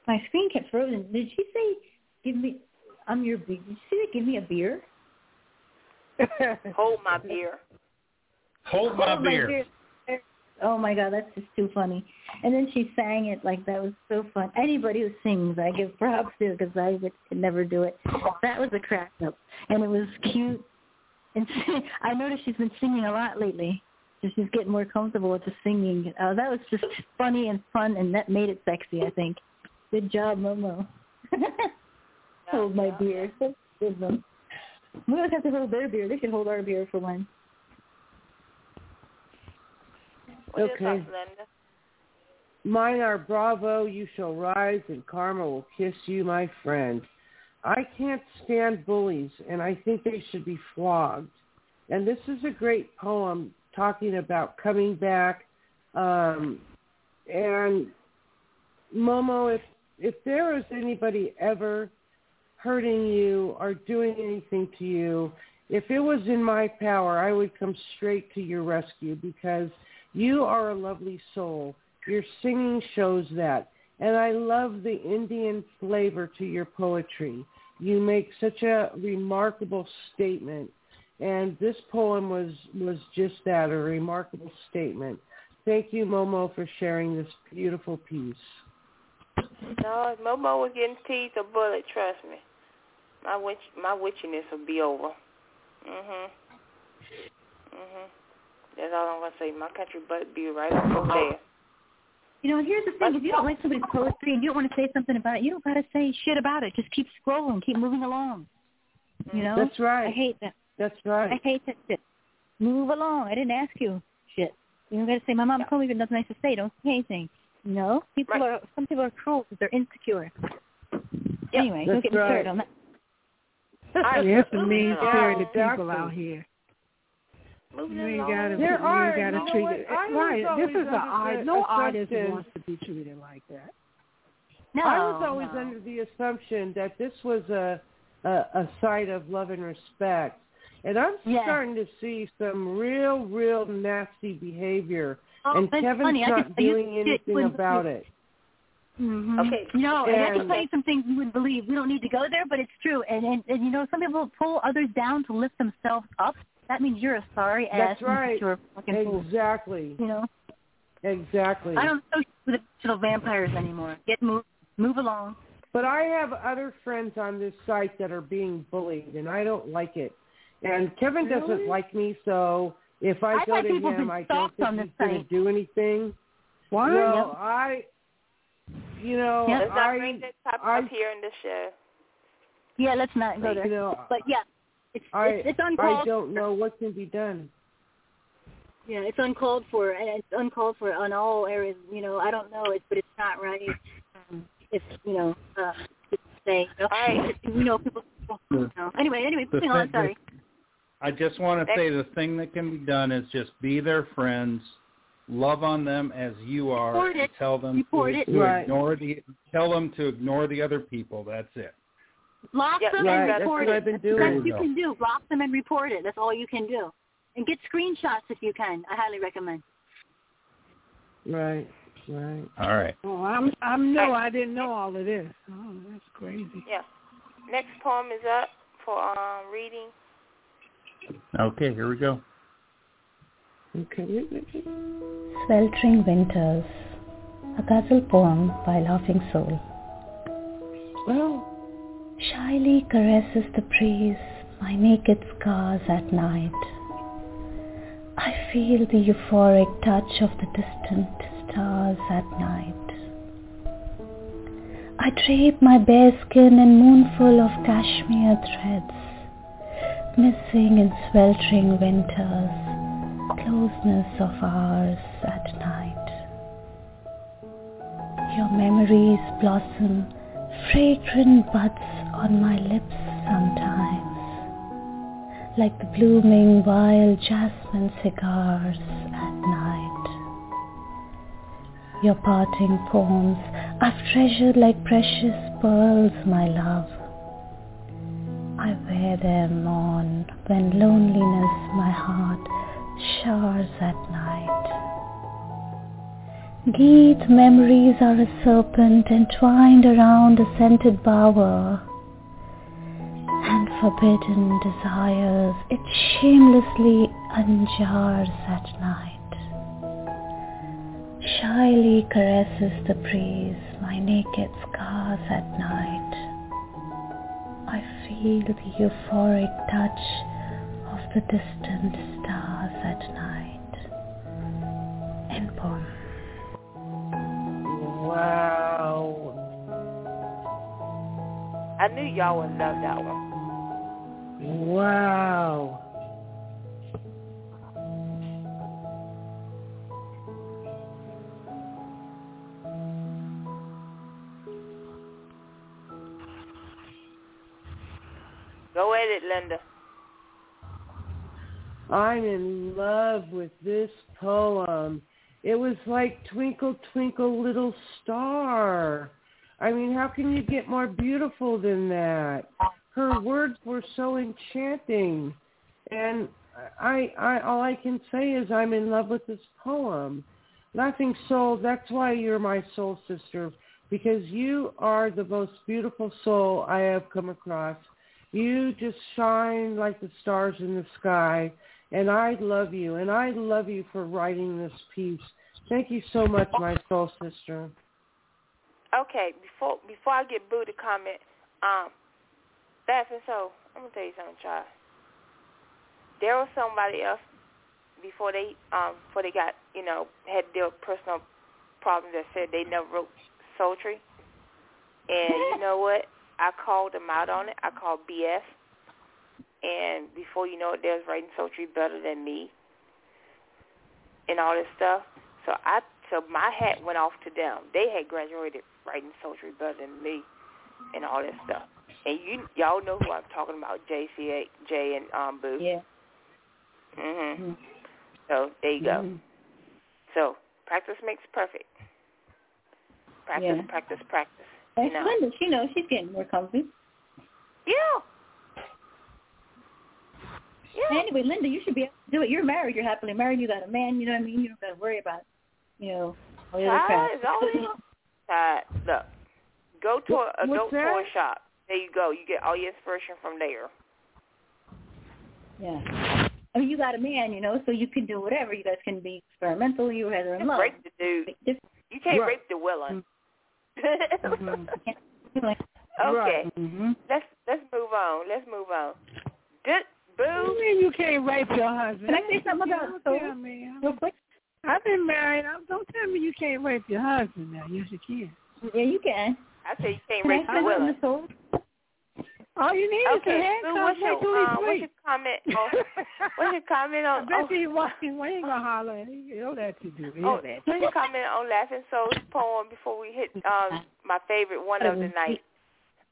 My screen kept frozen. Did she say, "Give me"? I'm your beer. Did she say, "Give me a beer"? Hold my beer. Hold my Hold my beer. Oh my god, that's just too funny. And then she sang it like that was so fun. Anybody who sings, I give props to because I would could never do it. That was a crack up, and it was cute. And I noticed she's been singing a lot lately. So she's getting more comfortable with the singing. Uh, that was just funny and fun, and that made it sexy. I think. Good job, Momo. hold my beer. Give them. We don't have to hold their beer. They should hold our beer for one. What Okay. thoughts, Mine are bravo, you shall rise, and karma will kiss you, my friend. I can't stand bullies, and I think they should be flogged. And this is a great poem talking about coming back. Um, and Momo, if if there is anybody ever hurting you or doing anything to you, if it was in my power, I would come straight to your rescue because you are a lovely soul. Your singing shows that. And I love the Indian flavor to your poetry. You make such a remarkable statement. And this poem was, was just that, a remarkable statement. Thank you, Momo, for sharing this beautiful piece. No, if Momo was getting teeth or bullet, trust me. My witch my witchiness will be over. Mhm. Mhm. That's all I'm gonna say. My country butt be right up over there. You know, here's the thing: if you don't like somebody's poetry and you don't want to say something about it, you don't gotta say shit about it. Just keep scrolling, keep moving along. You know, That's right. I hate that. That's right. I hate that shit. Move along. I didn't ask you shit. You don't gotta say my mom told me, but nothing nice to say. Don't say anything. You know, people are some people are cruel because they're insecure. Anyway, don't That's get right. started on that. There's some mean Yeah, spirited people out here. Moving You ain't along. Gotta, There you are, ain't gotta you know treat what? it I right. This is a under art. No artist assumption- wants to be treated like that. No, I was always no. under the assumption that this was a a, a site of love and respect, and I'm Yeah. starting to see some real, real nasty behavior, Oh, and Kevin's funny. Not can you doing shit anything when- about it. Mm-hmm. Okay. No, and, I can And- tell you some things you wouldn't believe. We don't need to go there, but it's true. And, and and you know, some people pull others down to lift themselves up. That means you're a sorry ass. That's right. You're a fucking fool. Exactly. You know. Exactly. I don't associate with digital vampires anymore. Get move move along. But I have other friends on this site that are being bullied, and I don't like it. And Kevin Really? doesn't like me, so if I I've go to him, I don't stalked on think he's going to do anything. Why? Well, Yep. I, you know, Let's I, bring this topic I, up here in the show. Yeah, let's not go you there. know, but yeah, it's I, it's, it's I uncalled. don't know what can be done. Yeah, it's uncalled for, and it's uncalled for on all areas. You know, I don't know it, but it's not right. Um, it's you know, uh, to say. You know, Alright. you know people. You know. Anyway, anyway, The moving on. Sorry. I just want to say the thing that can be done is just be their friends, love on them as you are, Report and it. tell them Report to, it. to Right. ignore the tell them to ignore the other people. That's it. Block Yeah, them right, and that's report what it. I've been That's doing. the best you you can do. Block them and report it. That's all you can do. And get screenshots if you can. I highly recommend. Right, right. All right. Oh, I'm I'm no, I didn't know all of this. Oh, that's crazy. Yeah. Next poem is up for um reading. Okay, here we go. Okay. Sweltering Winters, a ghazal poem by Laughing Soul. Well, Shyly caresses the breeze my naked scars at night. I feel the euphoric touch of the distant stars at night. I drape my bare skin in moonful of cashmere threads, missing in sweltering winters, closeness of ours at night. Your memories blossom, fragrant buds on my lips sometimes, like the blooming wild jasmine cigars at night. Your parting poems I've treasured like precious pearls, my love. I wear them on when loneliness my heart showers at night. Geet memories are a serpent entwined around a scented bower, forbidden desires it shamelessly unjars at night. Shyly caresses the breeze my naked scars at night. I feel the euphoric touch of the distant stars at night. End poem. Wow. I knew y'all would love that one. Wow. Go at it, Linda. I'm in love with this poem. It was like Twinkle Twinkle Little Star. I mean, how can you get more beautiful than that? Her words were so enchanting. And I I all I can say is I'm in love with this poem. Laughing Soul, that's why you're my soul sister because you are the most beautiful soul I have come across. You just shine like the stars in the sky and I love you, and I love you for writing this piece. Thank you so much, my soul sister. Okay, before before I get Boo to comment, um, laughing so I'm gonna tell you something, child. There was somebody else before they um before they got you know had their personal problems that said they never wrote sultry, and you know what? I called them out on it. I called BS, and before you know it, they was writing sultry better than me, and all this stuff. So I so my hat went off to them. They had graduated writing sultry better than me, and all this stuff. And you y'all know who I'm talking about, JCA, Jay and um Boo. Yeah. Mhm. So there you go. Mhm. So practice makes perfect. Practice, Yeah. practice, practice. And You know. Linda, she knows she's getting more comfy. Yeah. Yeah. Anyway, Linda, you should be able to do it. You're married. You're happily married. You got a man. You know what I mean. You don't got to worry about, you know, all the other crap. Child, is all you Child, look. Go to a adult toy shop. There you go. You get all your inspiration from there. Yeah. I mean, you got a man, you know, so you can do whatever. You guys can be experimental. You guys are in You love. rape the dude. You can't rape the willing. okay. Mm-hmm. Let's let's move on. Let's move on. Good boo. What do you mean you can't rape your husband? Can I say something about Don't soul? tell me. Real quick. I've been married. I'm- Don't tell me you can't rape your husband now. Yes, you can. Yeah, you can. I say you can't I say the willing. All you need is a Okay, handcuff. Boo, what's your um, what's your comment on what's your comment I on bet on, you walking. We ain't gonna holler. He'll let you do. He'll oh, let you. what's your comment on Laughing Soul's poem before we hit um my favorite one of the night?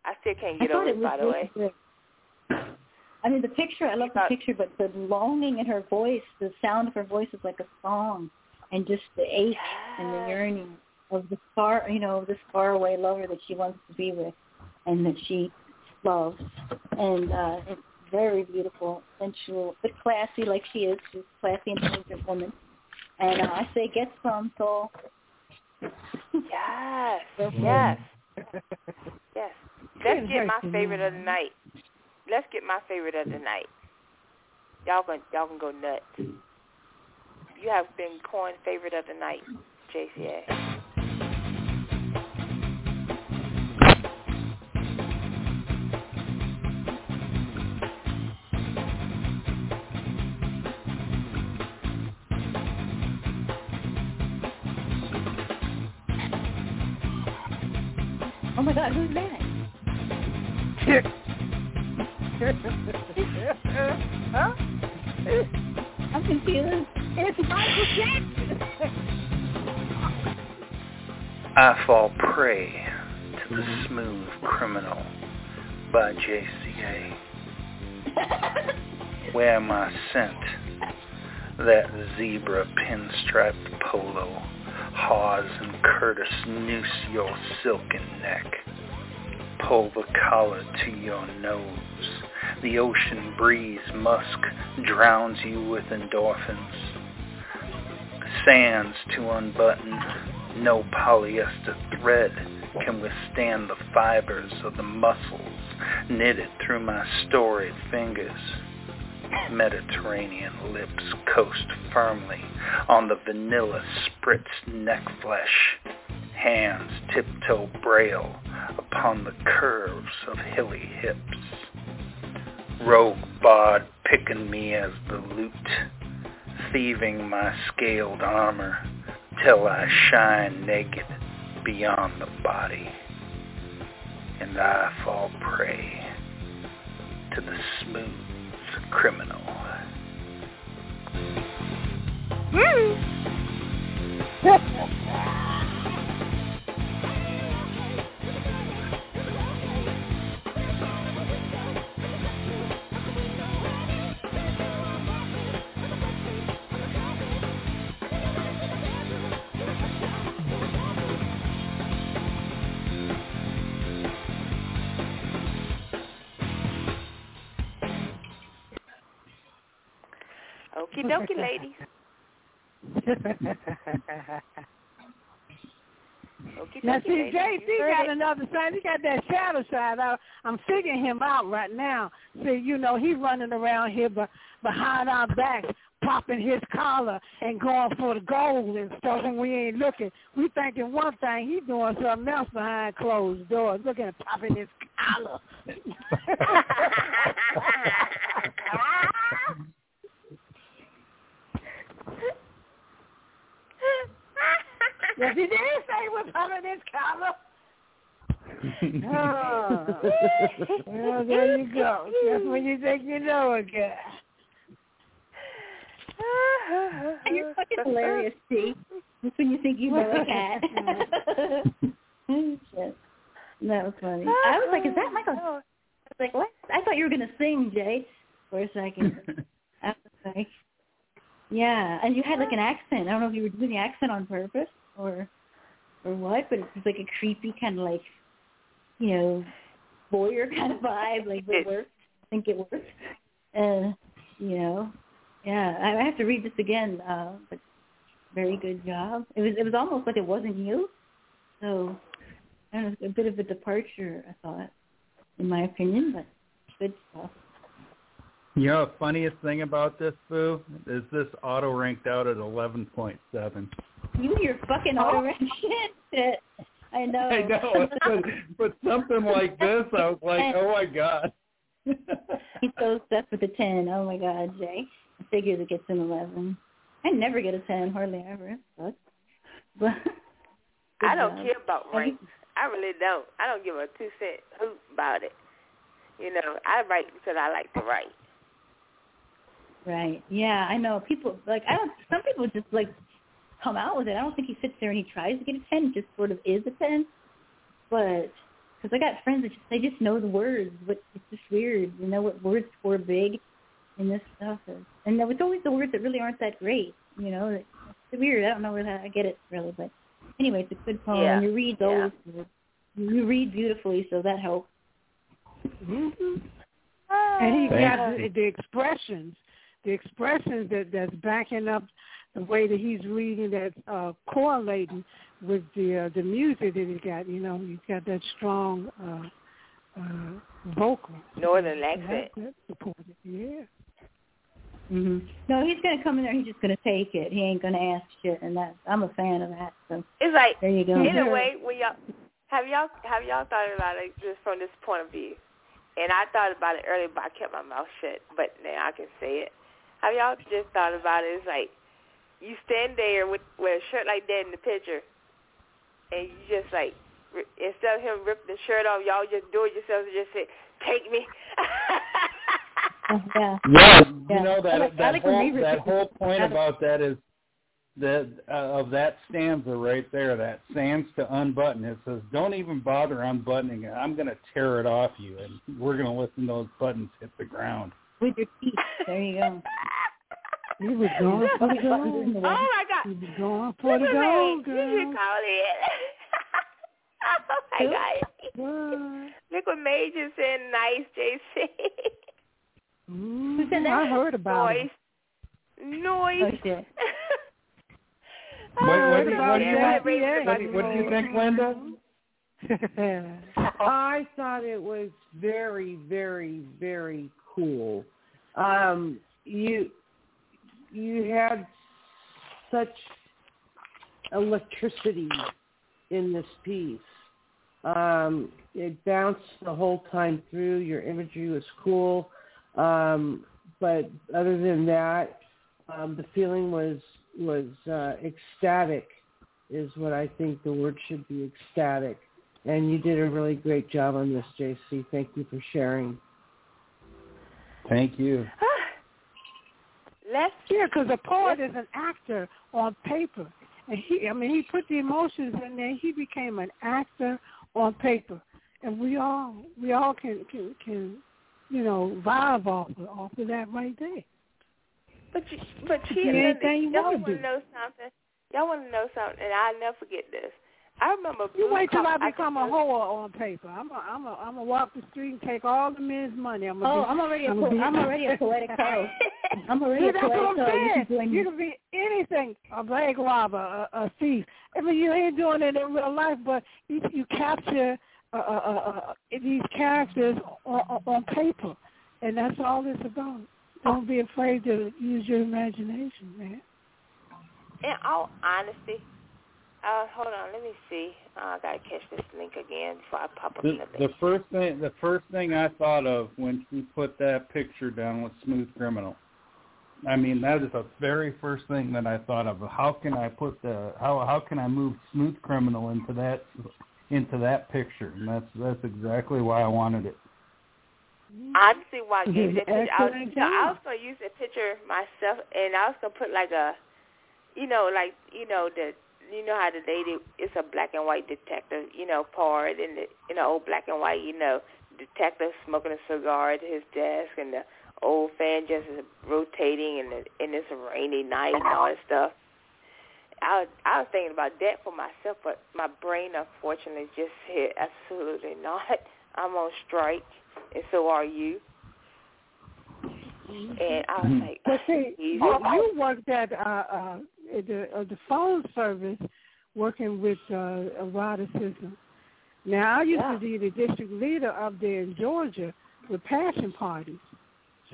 I still can't get over it it by the way. good. I mean, the picture, I love the picture, but the longing in her voice, the sound of her voice is like a song, and just the ache and the yearning of the far, you know, this faraway lover that she wants to be with, and that she loves, and uh, it's very beautiful, sensual, but classy like she is. She's a classy, intelligent woman, and uh, I say get some, so. Yes, yes, yes. Let's get my favorite of the night. Let's get my favorite of the night. Y'all can y'all can go nuts. You have been coined favorite of the night, JCA. Who's that? huh? I'm confused. It's Michael Jackson. I Fall Prey to the mm-hmm. Smooth Criminal by JCA. Wear my scent, that zebra pinstriped polo, Hawes and Curtis noose your silken neck. Pull the collar to your nose. The ocean breeze musk drowns you with endorphins. Sands to unbutton, no polyester thread can withstand the fibers of the muscles knitted through my storied fingers. Mediterranean lips coast firmly on the vanilla spritzed neck flesh. Hands tiptoe braille upon the curves of hilly hips. Rogue bod picking me as the loot, thieving my scaled armor till I shine naked beyond the body. And I fall prey to the smooth criminal. Okie Okie Now dokie, see, ladies. JC You got another side. He got that shadow side. I, I'm figuring him out right now. See, you know, he's running around here be, behind our backs, popping his collar and going for the gold and stuff when we ain't looking. We thinking one thing, he doing something else behind closed doors, looking at popping his collar. yes, he did say he was popping his collar. Oh. well, there you go. That's when you think you know a guy. You're fucking hilarious, Steve. That's when you think you know a cat. Shit. That was funny. I was like, is that Michael? I was like, what? I thought you were going to sing, Jay, for a second. I was like, yeah. And you had like an accent. I don't know if you were doing the accent on purpose or or what, but it was like a creepy kind of like, you know, voyeur kind of vibe. Like it worked. I think it worked. Uh, you know, yeah. I I have to read this again. Uh, but very good job. It was it was almost like it wasn't you. So I don't know, a bit of a departure, I thought, in my opinion, but good stuff. You know, the funniest thing about this, Boo, is this auto ranked out at 11.7. You your fucking oh. auto rank shit. I know. I know, but, but something like this, I was like, oh my god. He's so obsessed with the 10. Oh my god, Jay. I figures it gets an 11. I never get a 10, hardly ever. But, but I don't job. care about ranks. I really don't. I don't give a two cent hoot about it. You know, I write because I like to write. Right. Yeah, I know. People like I don't. Some people just like come out with it. I don't think he sits there and he tries to get a ten. It just sort of is a ten. But because I got friends that just they just know the words, but it's just weird. You know what words for big in this stuff is, and it's always the words that really aren't that great. You know, it's weird. I don't know where that I get it really, but anyway, it's a good poem. Yeah. And you read those. You read beautifully, so that helps. hmm And he got the, the expressions, the expressions that that's backing up the way that he's reading, that's uh, correlating with the uh, the music that he got. You know, he's got that strong uh, uh, vocal. Northern So accent. that- That's supported. Yeah. hmm No, he's gonna come in there. He's just gonna take it. He ain't gonna ask shit, and that I'm a fan of that. So It's like there you go. in a way when y'all have y'all have y'all thought about it just from this point of view. And I thought about it earlier, but I kept my mouth shut. But now I can say it. Have y'all just thought about it? It's like you stand there with with a shirt like that in the picture, and you just like ri- instead of him ripping the shirt off, y'all just do it yourselves and just say, "Take me." yeah. Yeah, Yeah. you know I that like- that like whole that whole point about that is that uh, of that stanza right there, that stands to unbutton. It says, "Don't even bother unbuttoning it. I'm going to tear it off you, and we're going to listen to those buttons hit the ground." With your teeth. There you go. He was going for the gold. oh my God! He was going for the Look at gold, me. You should call it. oh my Who? God! What? Look what Major said. Nice, JC. Mm, said that? I heard about it. Noise. Noise. Oh shit. What, what, heard do you- what, do you that. think, Yeah. what, what do you think, Linda? I thought it was very, very, very cool. Um, you you had such electricity in this piece. Um, it bounced the whole time through. Your imagery was cool, um, but other than that, um, the feeling was was uh, ecstatic. Is what I think the word should be ecstatic. And you did a really great job on this, JC. Thank you for sharing. Thank you. Let's Yeah, because a poet is an actor on paper, and he, I mean, he put the emotions in there. He became an actor on paper, and we all, we all can, can, can, you know, vibe off of, off of that right there. But you, but she do and anything you y'all want to know something? Y'all want to know something? And I'll never forget this. I remember. You wait till Collar- I become a whore on paper. I'm a, I'm a, I'm gonna walk the street and take all the men's money. I'm gonna Oh, be, I'm already a I'm, po- I'm already a poetic hoe. I'm already Yeah, a that's poetic I'm hoe. You can join You me. can be anything, a bank robber, a, a thief. I mean, you ain't doing it in real life, but you, you capture uh, uh, uh, uh, these characters on, on, on paper, and that's all it's about. Don't be afraid to use your imagination, man. In all honesty, uh, hold on. Let me see. Uh, I gotta catch this link again before I pop up The, the the first thing, the first thing I thought of when she put that picture down was Smooth Criminal. I mean, that is the very first thing that I thought of. How can I put the how how can I move Smooth Criminal into that into that picture? And that's that's exactly why I wanted it. Honestly, why I gave that picture, I was, Excellent no, I was gonna use that picture myself, and I was gonna put like a, you know, like you know the, you know how the lady, it's a black and white detective, you know, part in the, you know, old black and white, you know, detective smoking a cigar at his desk, and the old fan just is rotating, and the, and it's a rainy night and all that stuff. I was, I was thinking about that for myself, but my brain unfortunately just said absolutely not. I'm on strike, and so are you. And I was like, But see, you, you worked at uh, uh, the uh, the phone service, working with uh, eroticism. Now I used Yeah. to be the district leader up there in Georgia with passion parties.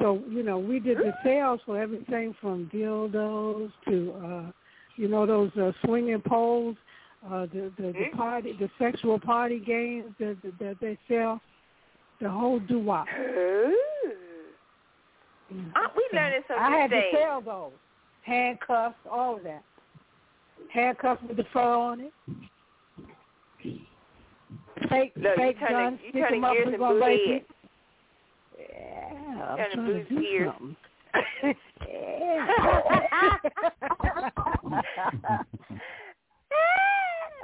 So you know, we did the sales for everything from dildos to uh, you know those uh, swinging poles, uh, the the, the party, the sexual party games that that, that they sell, the whole doo wop. Ooh. Uh, we learning some I new had to things. sell those handcuffs, all of that. Handcuffs with the fur on it. Fake, Look, you fake turning- guns. you stick 'em turning up, we and gonna blue rape Yeah, I'm Turning trying to blue do gears. something.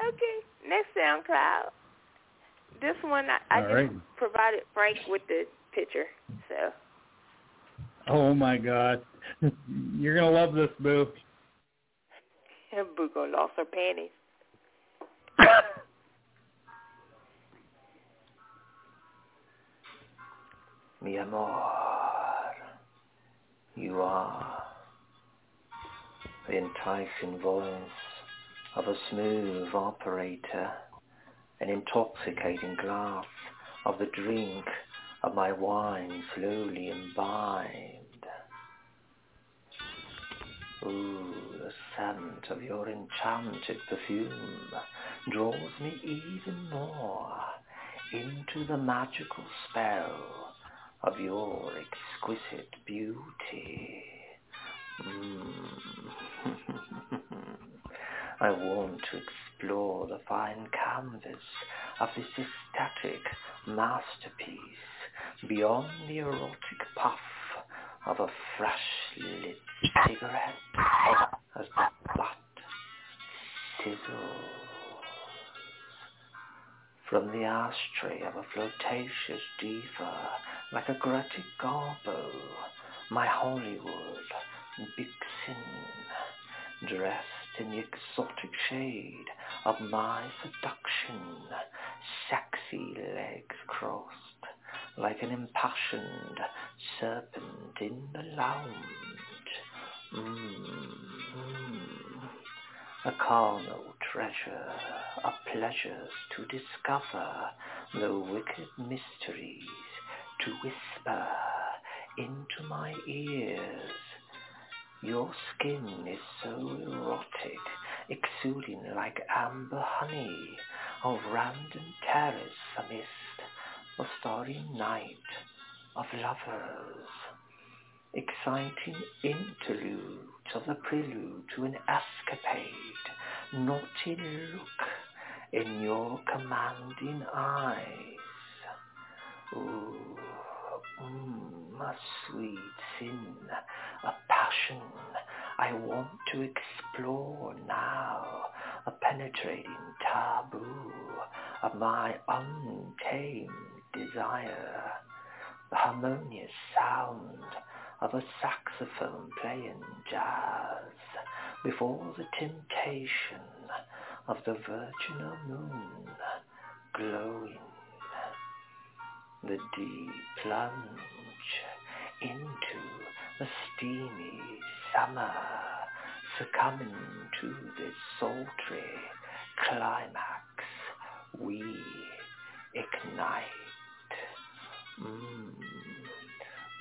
okay, next SoundCloud. This one I, I All just right. provided Frank with the picture. So Oh my God, you're gonna love this, Boo. and Bugo lost her panties. Mi amor, you are the enticing voice of a smooth operator, an intoxicating glass of the drink of my wine slowly imbibed. Ooh, the scent of your enchanted perfume draws me even more into the magical spell of your exquisite beauty. Mm. I want to explore the fine canvas of this ecstatic masterpiece beyond the erotic puff of a fresh-lit cigarette as the butt sizzles from the ashtray of a flirtatious diva like a Greta Garbo, my Hollywood vixen, dressed in the exotic shade of my seduction, sexy legs crossed like an impassioned serpent in the lounge. Mm, a carnal treasure a pleasures to discover, the wicked mysteries to whisper into my ears. Your skin is so erotic, exuding like amber honey, of random terrace amidst a starry night of lovers. Exciting interludes of the prelude to an escapade, naughty look in your commanding eyes. Ooh, mm, a sweet sin, a passion I want to explore now, a penetrating taboo of my untamed desire, the harmonious sound of a saxophone playing jazz before the temptation of the virginal moon glowing the deep plunge into the steamy summer, succumbing to this sultry climax, we ignite. Mm.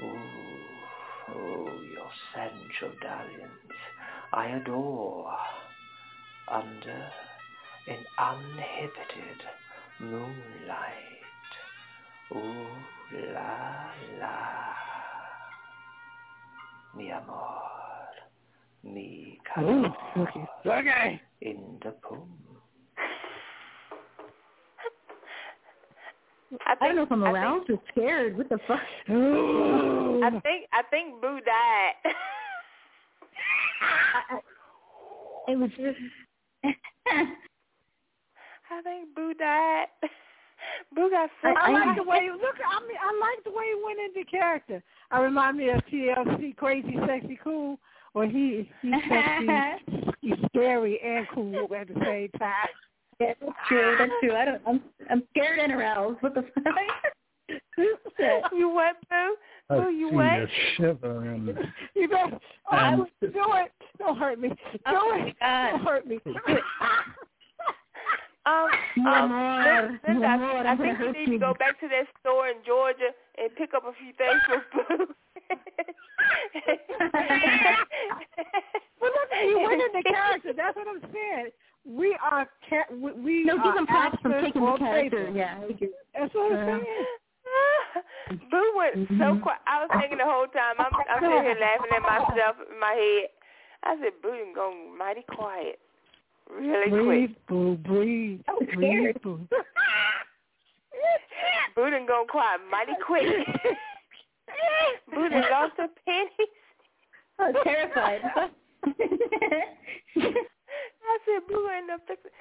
Ooh, oh, your sensual dalliance I adore under an uninhibited moonlight. Ooh la la, mi amor, mi Ooh, okay. Okay. in the poom. I, I don't know if I'm aroused or scared. What the fuck? I think I think Boo died. It was just. I think Boo died. Boo got so I like the way look. I mean, I like the way he went into character. I remind me of TLC, Crazy, Sexy, Cool, where he he's sexy, he's scary and cool at the same time. Yeah, that's true. That's true. I don't. I'm. I'm scared and aroused. What the fuck? you what, Boo? I've Boo, you seen what? a shiver in You know, oh, I would do it. Don't hurt me. Do oh it. Don't hurt me. Um, More, um, more, Lin- Linda, I, I think gonna you need to go back to that store in Georgia and pick up a few things for Boo. well, look, you went in the character. That's what I'm saying. We are ca- we, No, are give them props for taking the character. Yeah, That's what I'm Uh, saying. Boo went so quiet. I was thinking the whole time. I'm, I'm sitting here laughing at myself in my head. I said, Boo done gone mighty quiet, really breathe, quick. boo, breathe, breathe, boo. Boo done gone quiet mighty quick. Boo done lost her panties. I was terrified. I said, Boo ain't up fixing.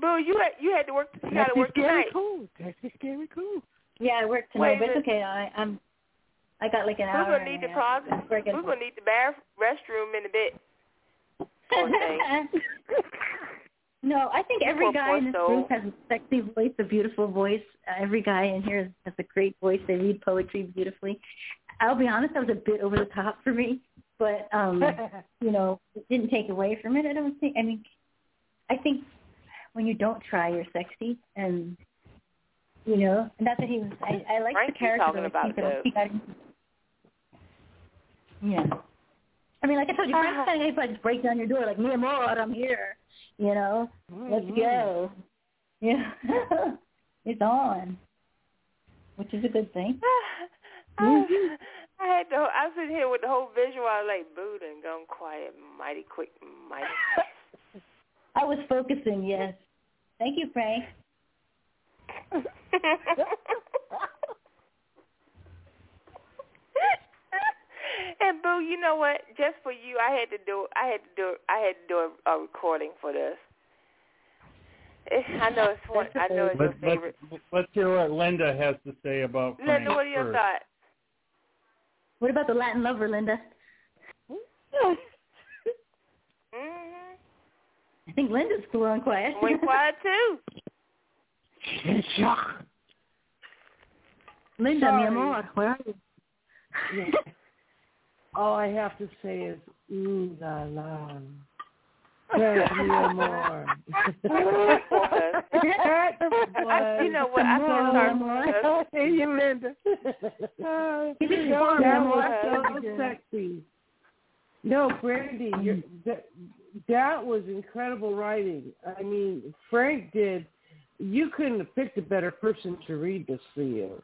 Boo, you had you had to work. You got to work scary tonight. cool. That's scary cool. yeah, I worked Wait tonight, but it's okay. I, I'm. I got like an Boo hour. gonna need and the a half process. before I gonna need the bar restroom in a bit. No, I think every guy in this soul. group has a sexy voice, a beautiful voice. Uh, every guy in here has a great voice. They read poetry beautifully. I'll be honest, that was a bit over the top for me, but um, you know, it didn't take away from it. I don't think. I mean, I think when you don't try, you're sexy, and you know, and that's what he was. I, I like the character. talking about he he got into. Yeah. I mean, like I told you, Frank's kind of guy just break down your door like, me and amor, I'm here." You know, let's go. Mm-hmm. Yeah, it's on, which is a good thing. I, I had the. I was sitting here with the whole visual. I was like, Boo and gone quiet mighty quick, mighty. I was focusing. Yes. Thank you, Frank. and Boo, you know what? Just for you, I had to do. I had to do. I had to do a, a recording for this. Eh, I know it's one. I know it's your Let, favorite. let's, let's hear what Linda has to say about Frank Linda, what are your first. thoughts? What about the Latin lover, Linda? I think Linda's cool and quiet. Went quiet too. Linda, Sorry. mi amor, where are you? Yeah. All I have to say is, ooh la la. Yes, mi amor. that was You know what? I feel sorry for us. Hey, you, Linda. Give that mi was amor. so sexy. No, Brandy, you're, that, that was incredible writing. I mean, Frank did. You couldn't have picked a better person to read this for you.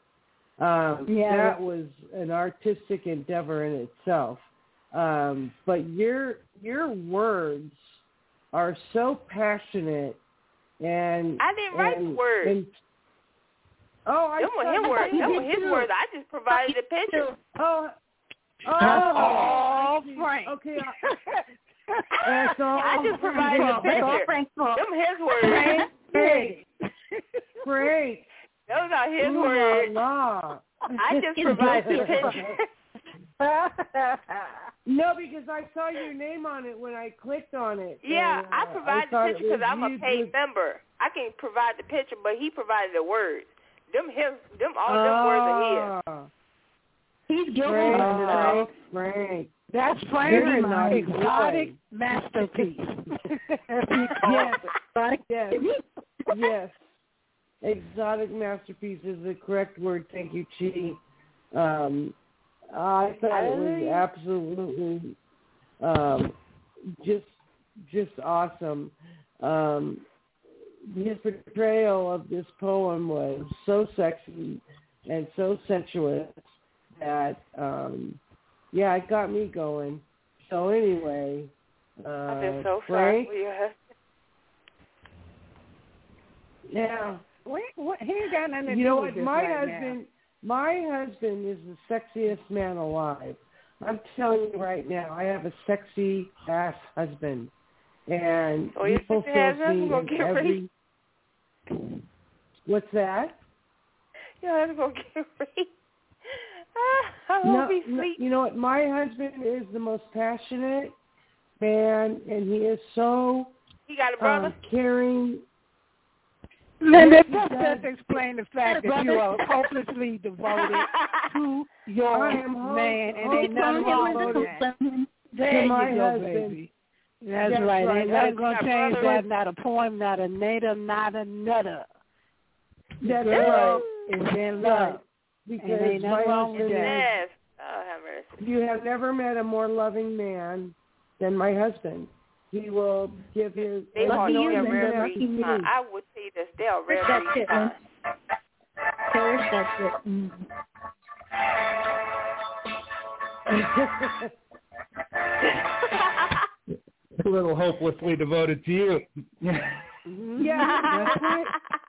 Um, Yeah. That was an artistic endeavor in itself. Um, but your your words are so passionate and I didn't write the and- words. and- oh, I Them were his words. Them were his words. I just provided the picture. Oh, oh, Oh, Frank. Okay, that's all. I just provided the That's all picture. Frank's fault. Them his words. Frank, Frank, Those are his ooh words. la. I just provided the picture. no, because I saw your name on it when I clicked on it. Yeah, and, I uh, provide thought the it picture because I'm a paid doing- member. I can provide the picture, but he provided the words. Them his, them all them words are Ah, He's guilty. Frank. Frank, Frank. That's Frank's exotic boy. masterpiece. Yes, Exotic. yes, yes. Exotic masterpiece is the correct word. Thank you, Chi. Um, I thought it was absolutely um, just just awesome. Um, his portrayal of this poem was so sexy and so sensuous that um, yeah, it got me going. So anyway, uh, I've been so Frank, your husband. yeah. Wait, what? He ain't got nothing to You know what? My right husband, my husband is the sexiest man alive. I'm telling you right now, I have a sexy ass husband, and Oh, he your fulfills me gonna in every. What's that? Yeah, let's go get ready. Ah, I No, hope he no, you know what? My husband is the most passionate man, and he is so He got a brother. um, caring. Linda, that does. just explain the fact that you are hopelessly devoted to your I am man, and ain't nothing wrong with that. There to my you go, husband. baby. That's, That's right. right. Ain't nothing gonna change brother. that. Not a poem, not a native, not a nutter. That's right. is in Right. love. Because And my nothing wrong with husband that. is Yes. Oh, have mercy. You have never met a more loving man than my husband. He will give his. They as are you know, they're very, been very asking me. kind. I would say this. They are very, That's very it, kind. Tell her that's it. Mm. A little hopelessly devoted to you. yeah, that's right.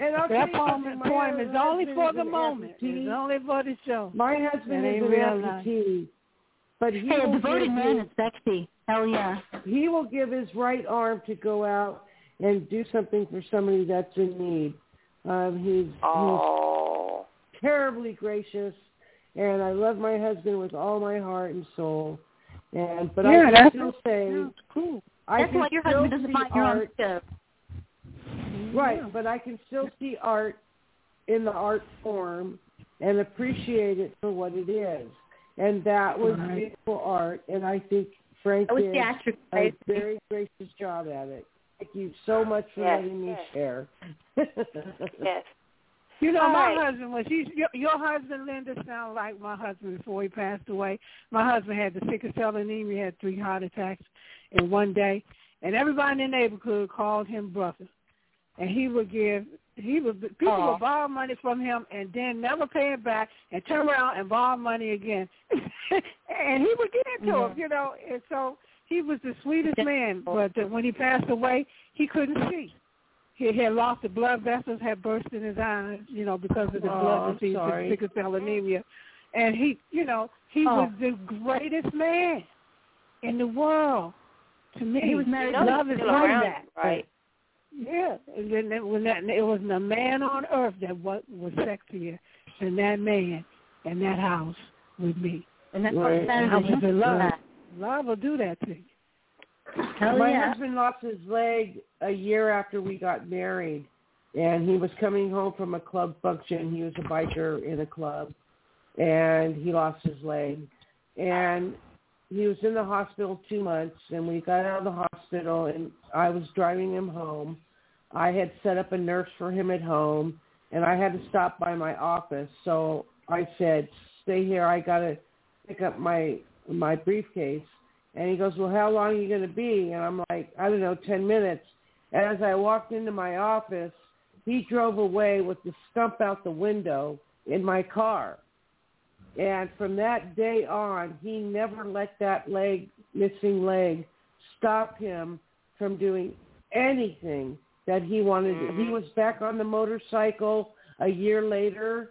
And I'll That you poem, poem is only for the moment. amputee. It's only for the show. My husband is ain't an real life. amputee, but he Hey, a will devoted give man his, is sexy. Hell yeah. he will give his right arm to go out and do something for somebody that's in need. Um, he's, Oh. he's terribly gracious, and I love my husband with all my heart and soul. And but Yeah, I can that's- still say Yeah, cool. I That's can why your husband doesn't see find your own art. Stove. Right, but I can still see art in the art form and appreciate it for what it is. And that was Right. beautiful art, and I think Frank was did a very gracious job at it. Thank you so much for Yes, letting me yes. share. Yes. You know, All my right. husband was he's your, your husband, Linda, sound like my husband before he passed away. My husband had the sickle cell anemia, he had three heart attacks in one day, and everybody in the neighborhood called him brother. And he would give he would people would borrow money from him and then never pay it back and turn around and borrow money again. and he would give it to him, you know. And so he was the sweetest man, but uh, when he passed away, he couldn't see. He had lost the blood vessels, had burst in his eyes, you know, because of the Oh, blood disease, the sickle cell anemia. And he, you know, he Oh. was the greatest man in the world to me. He was married Love is like around, that. right? Yeah, and then it, when that it wasn't a man on earth that was, was sexier than that man in that house with me. And that's Right. what I was in love. Love will do that to you. Hell my yeah. husband lost his leg a year after we got married, and he was coming home from a club function. He was a biker in a club, and he lost his leg. And he was in the hospital two months, and we got out of the hospital, and I was driving him home. I had set up a nurse for him at home, and I had to stop by my office. So I said, "Stay here. I got to pick up my my briefcase." And he goes, well, how long are you to be? And I'm like, I don't know, 10 minutes. And as I walked into my office, he drove away with the stump out the window in my car. And from that day on, he never let that leg, missing leg, stop him from doing anything that he wanted. Mm-hmm. He was back on the motorcycle a year later,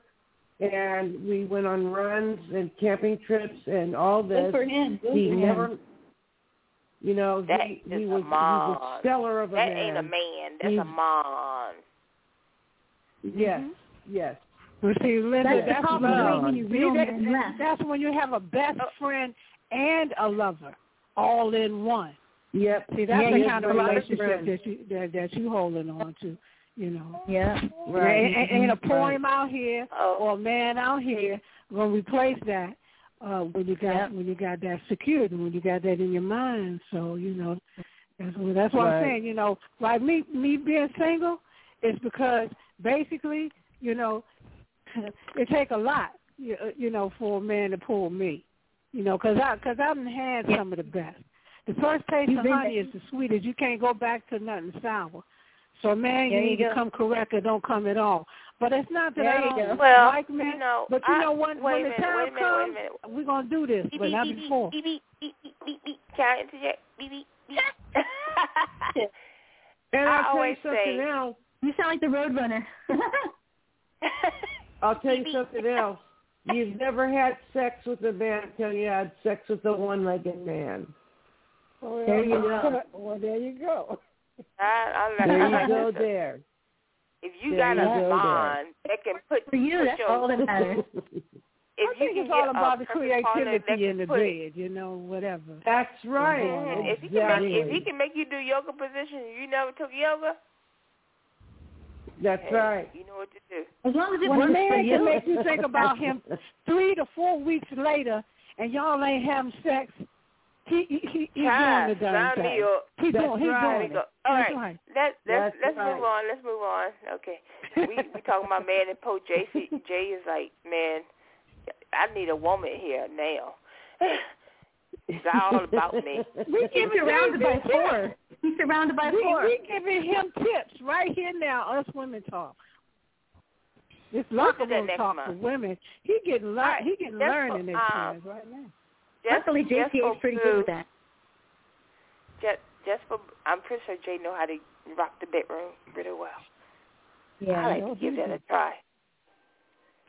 and we went on runs and camping trips and all this. Good for him. Good He for never, him. you know, That he, is he a was he was a stellar of a That man. ain't a man. That's He's- a man. Yes, yes. But see, Linda, That's that's, love. when you See, real that- that's when you have a best friend and a lover all in one. Yep. See, that's Yeah, the kind of a lot of relationship that you that, that you holding on to, you know. Yeah. Right. Ain't, ain't- ain't a Right. poem out here Oh. or a man out here gonna replace that uh, when you got Yep. when you got that secured and when you got that in your mind. So you know, that's what that's what Right. I'm saying. You know, like me me being single is because basically, you know, it take a lot, you, uh, you know, for a man to pull me. You know, because I because I've had some of the best. The first taste You've of honey there. is the sweetest. You can't go back to nothing sour. So man, you you need to come correct or don't come at all. But it's not that There I don't. Well, like men. you know, but you I- know when wait when a the minute, time wait a minute, wait a comes, minute. we're gonna do this, Beep, but beep, not beep, before. Beep, beep, beep, beep, beep, beep. Can I interject? Beep, beep, beep. And I I'll tell you something say- else. You sound like the Roadrunner. I'll tell you Beep, beep. something else. You've never had sex with a man until you had sex with a one-legged man. Well, There you go. Well, there you go. I, I There you like go that. there. If you There got you a go there. bond that can put For you, put that's your, all that matters. if I you think it's all about the perfect partner that creativity in the put bed, you know, whatever. That's right. Mhm. If he can make if he can make you do yoga position, you never took yoga. That's hey, right. You know what to do. As long as it When a works for man you. can make you think about him three to four weeks later, and y'all ain't having sex, he he, he he's Child, doing the darn sign me thing. up. He's That's doing he's right. doing Go. it. That's right. right. Let's let's That's let's right. move on. Let's move on. Okay. We we talking about man and Poe. Jay. Jay is like man. I need a woman here now. It's all about me. We He's surrounded by four. He's surrounded by we, four. We giving him tips right here now. Us women talk. This locker room talk for women. He getting le- right, he getting just learning for, experience um, right now. Just, Luckily, just JCA is pretty Boo, good with that. Just, just for, I'm pretty sure Jay know how to rock the bedroom really well. Yeah. I like to give that a try.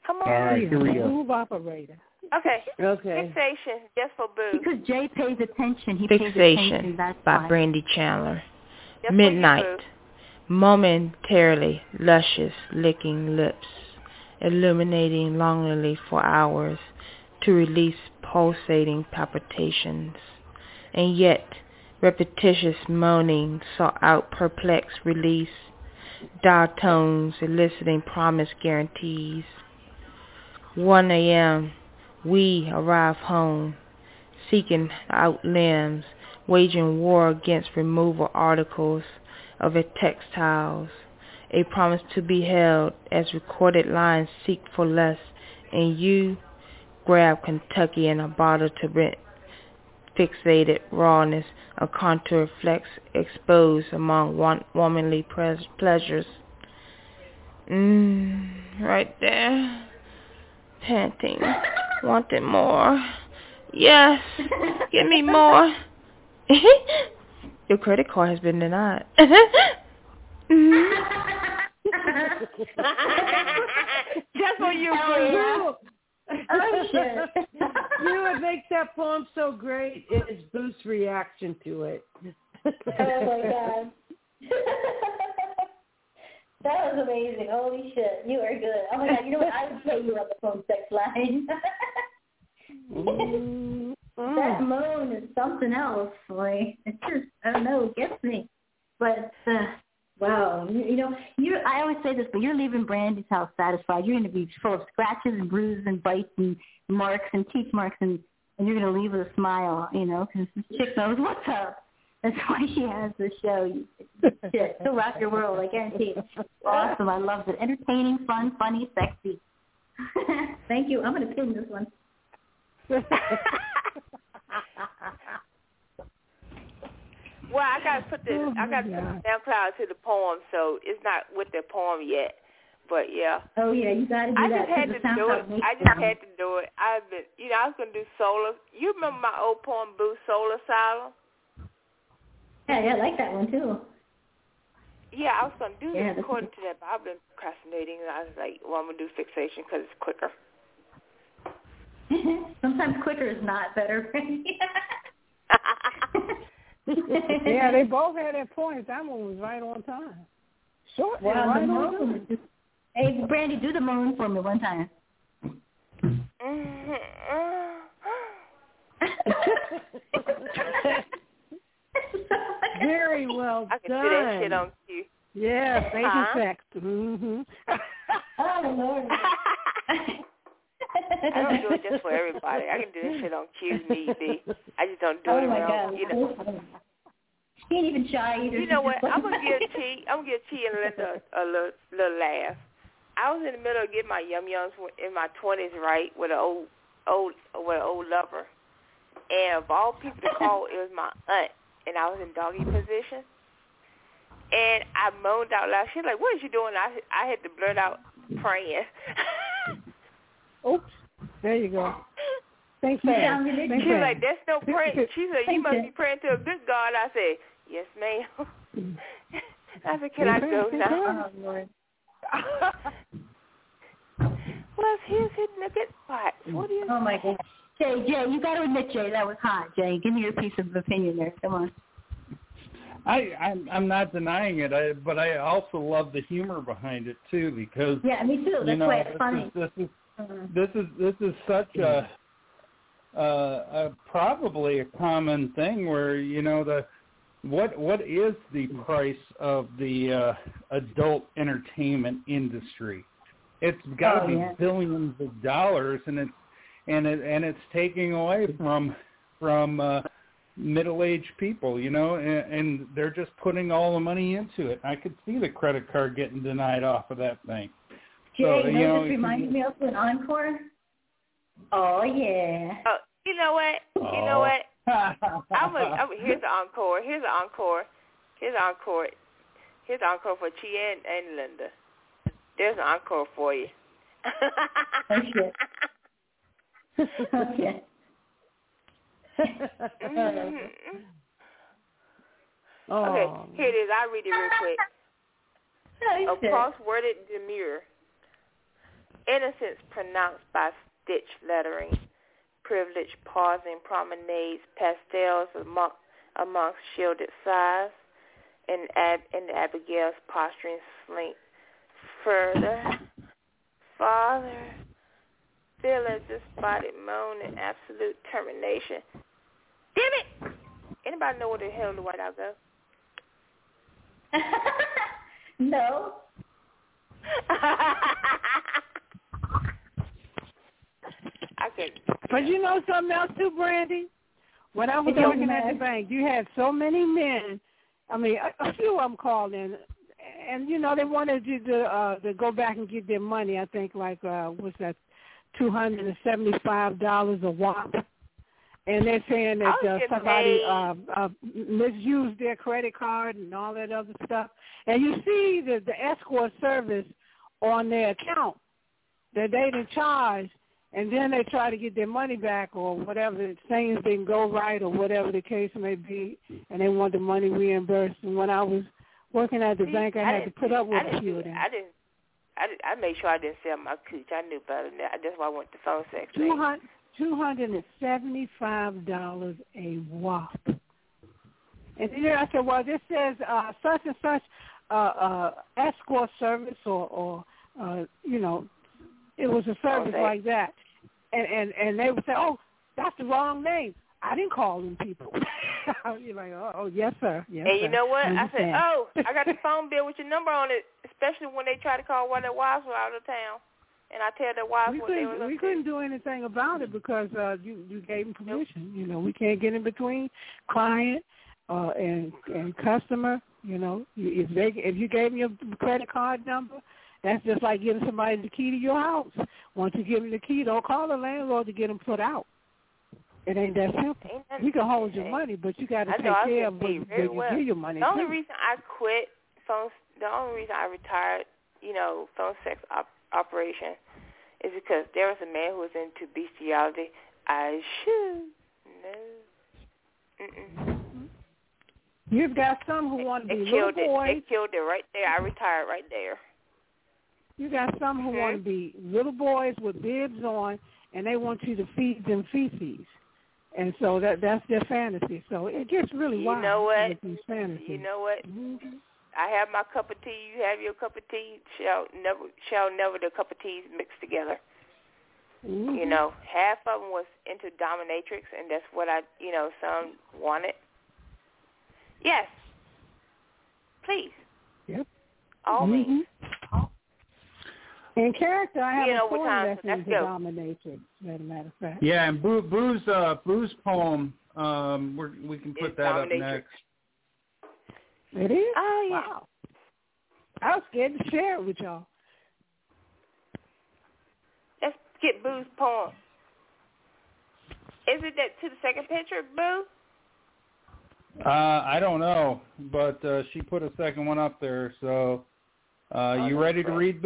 Come on. All right, here we go. Move operator. Okay. Okay. Fixation, just for Boo. Because Jay pays attention. He pays attention. That's by why. Brandy Chandler. Just for you, Midnight. Momentarily luscious licking lips, illuminating longingly for hours to release pulsating palpitations, and yet repetitious moaning sought out perplexed release, dial tones eliciting promise guarantees. 1 a.m. We arrive home, seeking out limbs, waging war against removal articles of a textiles, a promise to be held as recorded lines seek for less, and you grab Kentucky and a bottle to rent fixated rawness, a contour flex exposed among one womanly pres- pleasures. Mmm, right there, panting, wanting more. Yes, give me more. Your credit card has been denied. Just for you, You, Oh, shit. you know what makes that poem so great is Boo's reaction to it. oh my god. that was amazing. Holy shit. You are good. Oh my god, you know what? I would pay you on the phone sex line. Mm, that moan is something else. Like it just I don't know, it gets me. But uh wow. You, you know, you I always say this, but you're leaving Brandy's house satisfied. You're gonna be full of scratches and bruises and bites and marks and teeth marks and and you're gonna leave with a smile, you know, because this chick knows what's up. That's why she has this show. She'll rock your world, I guarantee. Awesome, I loved it. Entertaining, fun, funny, sexy. Thank you. I'm gonna pin this one. Well, I gotta put the Oh, I gotta put God. SoundCloud to the poem, so it's not with the poem yet. But yeah, Oh yeah, you gotta do I that. just had to do it. I just had to do it. I've been, you know, I was gonna do solar. You remember my old poem, Boo Solar Asylum? Yeah, yeah, I like that one too. Yeah, I was gonna do Yeah, this according to that, but I've been procrastinating. And I was like, well, I'm gonna do fixation because it's quicker. Sometimes quicker is not better. yeah, they both had their points. That one was right on time. Short and Wow, right the on moan time. Hey, Brandy, do the moon for me one time. Very well I can done. do that shit on cue. Yeah, thank Huh? you, sex. Mm-hmm. Oh Lord. I don't do it just for everybody. I can do this shit on cue need be. I just don't do oh it my around, God. you know. She ain't even shy either. You know what? I'm gonna give T. I'm gonna give T and Linda a little, little laugh. I was in the middle of getting my yum yums in my twenties, right, with an old, old, with an old lover, and of all people to call, it was my aunt, and I was in doggy position, and I moaned out loud. She's like, "What is you doing?" I I had to blurt out praying. Oops. There you go. Thank You fast. sound ridiculous. Think She was fast. like, "That's no prayer. She said, "You Thank must you. be praying to a good God." I said, "Yes, ma'am." I said, "Can I Okay, go okay. now?" Oh, Lord. Well, here's hitting the good spots. What do you? Oh my God. Jay, Jay, you got to admit, Jay, that was hot. Jay, give me your piece of opinion there. Come on. I I'm, I'm not denying it, I, but I also love the humor behind it too because Yeah, me too. That's you know why it's funny. is this is. This is this is such a, uh, a probably a common thing where you know the what what is the price of the uh, adult entertainment industry? It's got to Oh, be yeah. billions of dollars, and it's and it and it's taking away from from uh, middle-aged people, you know, and, and they're just putting all the money into it. I could see the credit card getting denied off of that thing. Jay, So, you you know, know, this reminded me of an encore. Oh yeah. Oh, you know what? You know what? I'm a, I'm a, here's the encore. Here's the encore. Here's the encore. Here's the encore for Chia and, and Linda. There's an encore for you. okay. okay. Mhm. Oh. Okay, here it is. I'll read it real quick. A cross-worded demure. Innocence pronounced by stitch lettering. Privilege pausing promenades, pastels among, amongst shielded sighs, and, Ab, and Abigail's posturing slink. Further, Father, feel as this body moan in absolute termination. Damn it! Anybody know where the hell the White House go? no. I could. But you know something else too, Brandy? When I was It working at the bank, you had so many men. I mean, a, a few of them called in, and you know they wanted you to uh, to go back and get their money. I think like uh, what's that, two hundred and seventy-five dollars a wop. And they're saying that uh, somebody uh, uh, misused their credit card and all that other stuff. And you see the, the escort service on their account that they didn't charge, and then they try to get their money back or whatever. Things didn't go right or whatever the case may be, and they want the money reimbursed. And when I was working at the See, bank, I, I had to put up with a few of them. I didn't. I, did, I made sure I didn't sell my cooch. I knew better than that. That's why I went to phone sex. Two hundred two hundred and seventy-five dollars a wop. And then I said, well, this says uh, such and such uh, uh, escort service, or, or uh, you know, it was a service like that. And and and they would say, oh, that's the wrong name. I didn't call them people. You're like, oh, oh, yes, sir. Yes, and you sir. know what? I said, oh, I got the phone bill with your number on it, especially when they try to call while their wives were out of town. And I tell their wives we what they couldn't were we couldn't do anything about it because uh you you gave them permission. You know, we can't get in between client uh and and customer. You know, if they if you gave them your credit card number, that's just like giving somebody the key to your house. Once you give them the key, don't call the landlord to get them put out. It ain't that simple. Ain't nothing- You can hold your money, but you got to take care of paid you, very where you well. give your money. The only to. reason I quit phone, the only reason I retired, you know, phone sex op- operation, is because there was a man who was into bestiality. I should no. Mm-mm. You've got some who want to be little it. boys. They killed it right there. I retired right there. You got some who want to be little boys with bibs on, and they want you to feed them feces, and so that that's their fantasy. So it gets really You wild know what? these fantasies. You know what? Mm-hmm. I have my cup of tea. You have your cup of tea. Shall never, shall never the cup of teas mix together. Mm-hmm. You know, half of them was into dominatrix, and that's what I, you know, some wanted. Yes. Please. Yep. All means. In character, I have You know a what poem that's let's into go. dominatrix. As a matter of fact. Yeah, and Bru, Bru's uh, Bru's poem. Um, we're, we can put It's that up next. It is. Oh yeah. Wow. I was scared to share it with y'all. Let's get Boo's poem. Is it that to the second picture, Boo? Uh, I don't know, but uh, she put a second one up there. So, uh, you ready to read,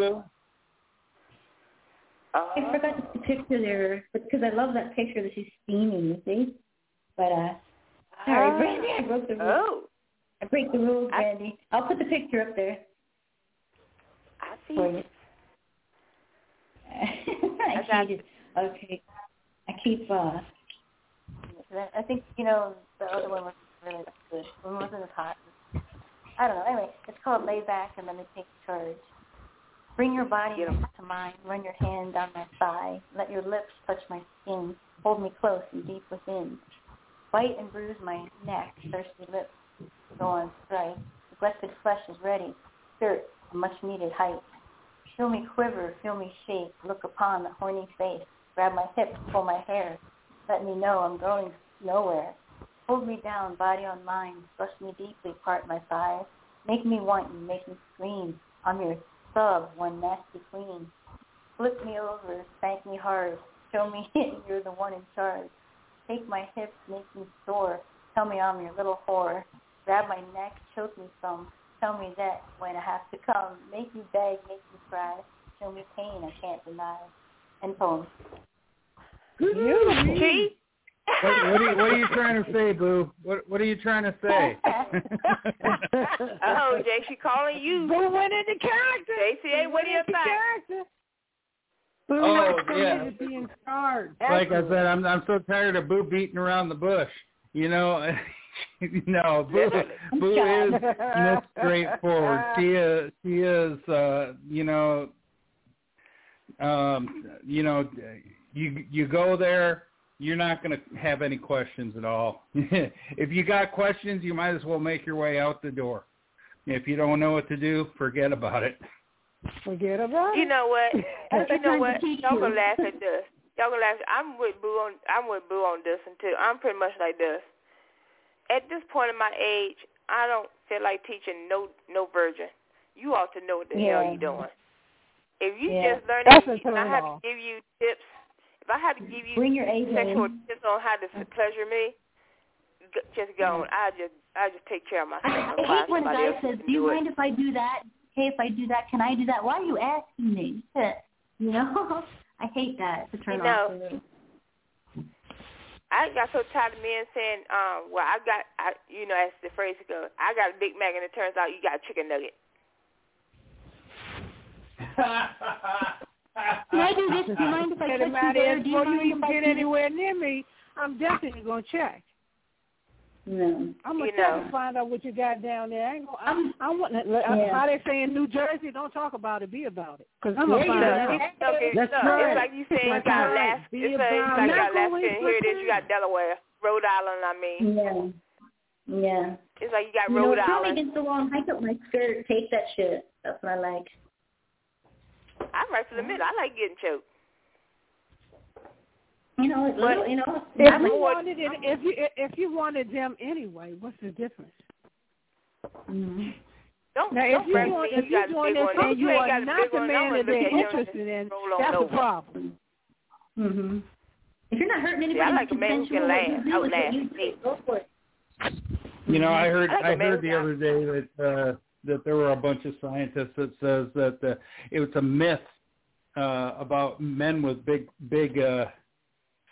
Bill? I forgot to the picture there because I love that picture that she's steaming, you see? But, uh, sorry, Ah. Brandy, I broke the rules. Oh, I break the rules, Brandy. I'll put the picture up there I see. for you. I cheated. Okay. I keep, uh, I think, you know, the other one was really good. One wasn't as hot. I don't know. Anyway, it's called Lay Back and Let Me Take Charge. Bring your body to mine. Run your hand down my thigh. Let your lips touch my skin. Hold me close and deep within. Bite and bruise my neck. Thirsty lips go on strike. Neglected flesh is ready. Spirit, a much-needed height. Feel me quiver. Feel me shake. Look upon the horny face. Grab my hips. Pull my hair. Let me know I'm going nowhere. Hold me down, body on mine. Brush me deeply. Part my thighs. Make me want you. Make me scream. I'm your sub, one nasty queen. Flip me over, spank me hard, Show me you're the one in charge. Take my hips, make me sore. Tell me I'm your little whore. Grab my neck, choke me some. Tell me that when I have to come. Make me beg, make me cry. Show me pain I can't deny. End poem. Beautiful. What, what, are you, what are you trying to say, Boo? What What are you trying to say? oh, Jay, she calling you. Boo went into character. JCA, what do you think? Character. Boo Oh, was yeah. to be in charge. like I said, I'm I'm so tired of Boo beating around the bush. You know, no, Boo Boo is Miss Straightforward. She is she is uh, you know um you know you you go there you're not going to have any questions at all. if you got questions, you might as well make your way out the door. If you don't know what to do, forget about it. Forget about it. You it. know what? You know what? trying to teach Y'all gonna laugh at this. Y'all gonna laugh. I'm with Boo on. I'm with Boo on this one too. I'm pretty much like this. At this point in my age, I don't feel like teaching no no virgin. You ought to know what the hell Yeah. you doing. If you Yeah. just learn it, and I have to give you tips. If I had to give you Bring your A sexual game. tips on how to f- pleasure me, just go on. I just I just take care of myself. I and find hate when a somebody guy says, "Do you it. mind if I do that? Hey, if I do that, can I do that? Why are you asking me?" You know, I hate that. To turn You know, off for me. I got so tired of men saying, um, well, I got, I, you know, as the phrase goes, I got a Big Mac, and it turns out you got a chicken nugget. Can I do this? Do you mind if I touch you there? Do you before you mind even if I get do this? anywhere near me. I'm definitely gonna check. No. I'm gonna You check know. and find out what you got down there. I ain't gonna, I'm- I, I want Yeah. how they say in New Jersey, don't talk about it, be about it. Cause I'm gonna find out. Look, it's, That's look, right. it's like you saying you got right. Alaska. Be It's like you got it. Alaska, and here it is, you got Delaware, Rhode Island. I mean, Yeah. Yeah. it's like you got You know, Rhode throw me Island. against the wall and hike up my skirt. Take that shit. That's what I like. I'm right for the minute. I like getting choked. You know, it's little, you know. If I'm you a- wanted it, if you if you wanted them anyway, what's the difference? Mhm. Don't Now, don't if you want, if you you're got a doing big this and you you are not the man that they're at you and interested in, that's a over. problem. Mhm. If you're not hurting anybody, Yeah, I like a man who consensual. can you laugh, do is what outlast you Go for it. You know, I heard I like a I man heard the other day that uh, that there were a bunch of scientists that says that uh, it was a myth uh, about men with big big uh,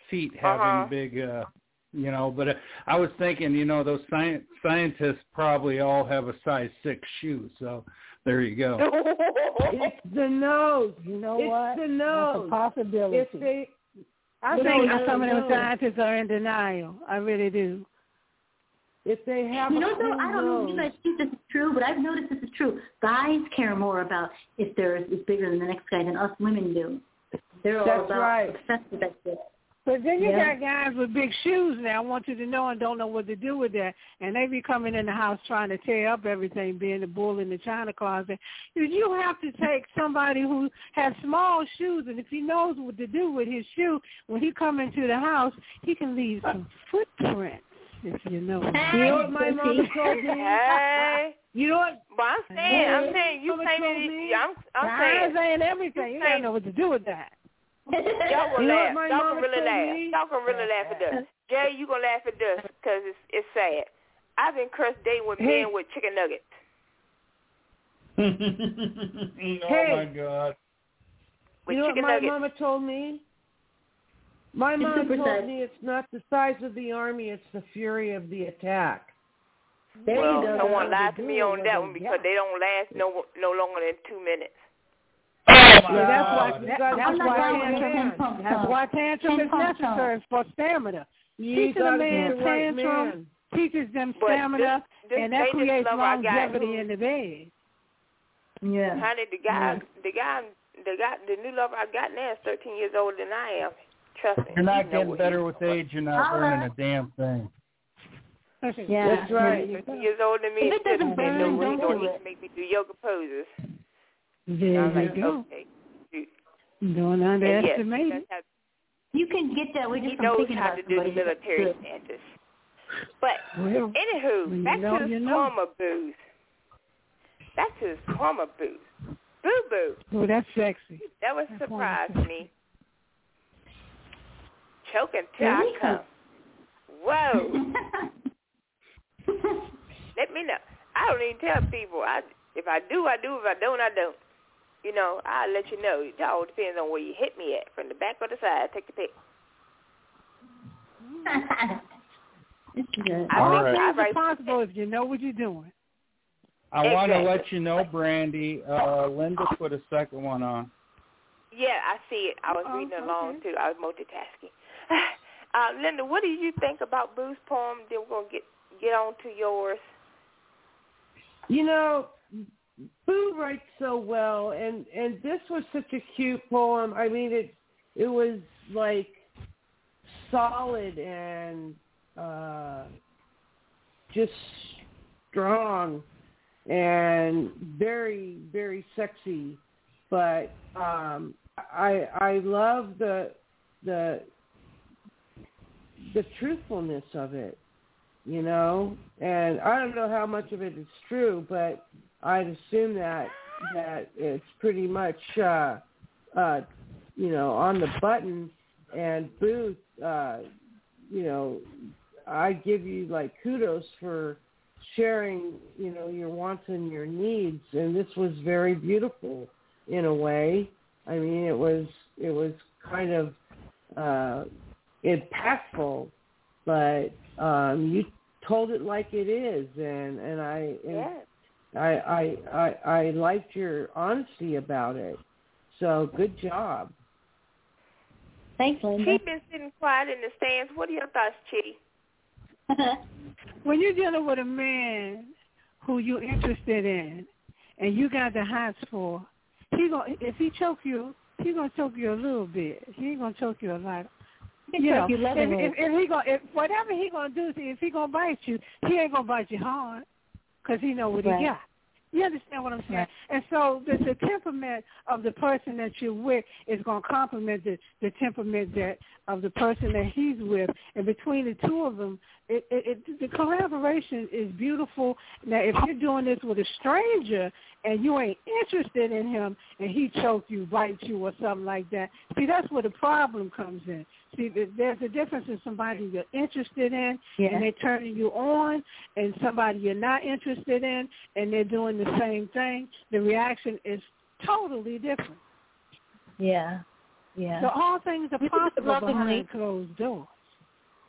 feet having Uh-huh. big uh, you know. But uh, I was thinking, you know, those science scientists probably all have a size six shoe. So there you go. It's the nose. You know it's what? the That's nose. a possibility. If they, I No, think no, some of them no. scientists are in denial. I really do. If they have You know, though, full I don't know if you guys think this is true, but I've noticed this is true. Guys care more about if theirs is bigger than the next guy than us women do. They're all That's about right. obsessed with that shit. But then you Yeah. got guys with big shoes now, want you to know and don't know what to do with that. And they be coming in the house trying to tear up everything, being the bull in the china closet. You- You have to take somebody who has small shoes, and if he knows what to do with his shoe, when he come into the house, he can leave some footprints, if you know. you know what my mama told me? hey, You know what? but I'm saying, I'm saying, you Mama claiming, it- me- yeah, I'm, I'm I'm saying, saying everything. You You gotta know what to do with that. y'all gonna You laugh. Y'all mama can really told laugh. me? Y'all can really laugh at this. Jay, you gonna laugh at this because it's it's sad. I've been cursed dating with Hey. men with chicken nuggets. oh Hey. my God. With you know what my nuggets. mama told me? My It's mom told sad. me it's not the size of the army, it's the fury of the attack. There well, you go. someone girl. lied to me on that one because they don't last no no longer than two minutes. Oh See, that's why that, gotta that's why right tantrum with that's why tantrum is necessary for stamina. You Teaching a gotta man be the right man. teaches them stamina, this, this and that creates lover I got longevity in the bed. Yeah. Honey, the guy, the guy, the guy, the new lover I got now is 13 years older than I am. Trust me. You're not He know getting better with age. You're not uh-huh. learning a damn thing. Yeah. That's right. There you go. 13 years older than me. If it doesn't say burn, no, don't he gonna do need to make me do yoga poses. There I'm you like, go. okay. Don't And yes, it. You can get that way he just from knows thinking how about to do the somebody. That's military good. stances. But Well, anywho, when you back know, to you know. karma booze. Back to this karma booze. Boo boo. oh, that's sexy. That was That's surprised me. Choke until I come. Whoa. Let me know. I don't even tell people. I if I do, I do. If I don't, I don't. You know, I'll let you know. It all depends on where you hit me at, from the back or the side. Take the pick. This is good. I All think right. I write- possible if you know what you're doing. I want to let you know, Brandy. Uh, Linda put a second one on. Yeah, I see it. I was Oh, reading along okay. too. I was multitasking. Uh, Linda, what do you think about Boo's poem? Then we're gonna get get on to yours. You know, Boo writes so well, and and this was such a cute poem. I mean, it it was like solid and uh, just strong and very very sexy. But um, I I love the the the truthfulness of it you know? And i don't know how much of it is true but i'd assume that that it's pretty much uh uh you know on the button and Boo uh you know i give you like kudos for sharing you know your wants and your needs. And this was very beautiful in a way. I mean it was it was kind of uh impactful but um you told it like it is and and i and Yeah. I, I i i liked your honesty about it so good job Thanks, Linda. She's been sitting quiet in the stands. What are your thoughts, Chitty? When you're dealing with a man who you're interested in and you got the hots for, he going if he choke you, he gonna choke you a little bit. He ain't gonna choke you a lot. You know, you if, if, if he gonna, if whatever he gonna do, if he gonna bite you, he ain't gonna bite you hard, cause he know what Right. he got. You understand what I'm saying? Right. And so the, the temperament of the person that you're with is going to complement the, the temperament that of the person that he's with. And between the two of them, it, it, it, the collaboration is beautiful. Now, if you're doing this with a stranger and you ain't interested in him and he choke you, bite you, or something like that, see, that's where the problem comes in. See, there's a difference in somebody you're interested in Yeah. and they're turning you on, and somebody you're not interested in and they're doing the same thing. The reaction is totally different. Yeah. Yeah. So all things are You can do it possible lovingly. behind closed doors.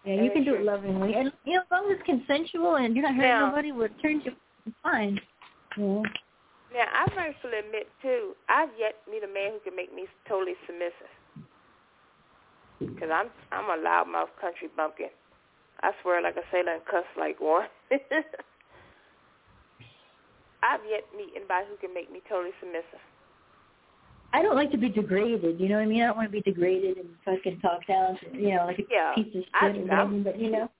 Yeah, you can do it lovingly, and you know, as long as it's consensual and you're not hurting Yeah. nobody, what turns you fine. Yeah. Now, I rightfully admit too, I've yet to meet a man who can make me totally submissive. Cause I'm I'm a loudmouth country bumpkin. I swear like a sailor and cuss like one. I've yet to meet anybody who can make me totally submissive. I don't like to be degraded. You know what I mean? I don't want to be degraded and fucking talked down. You know, like a Yeah, piece of shit. I- or whatever, but you know.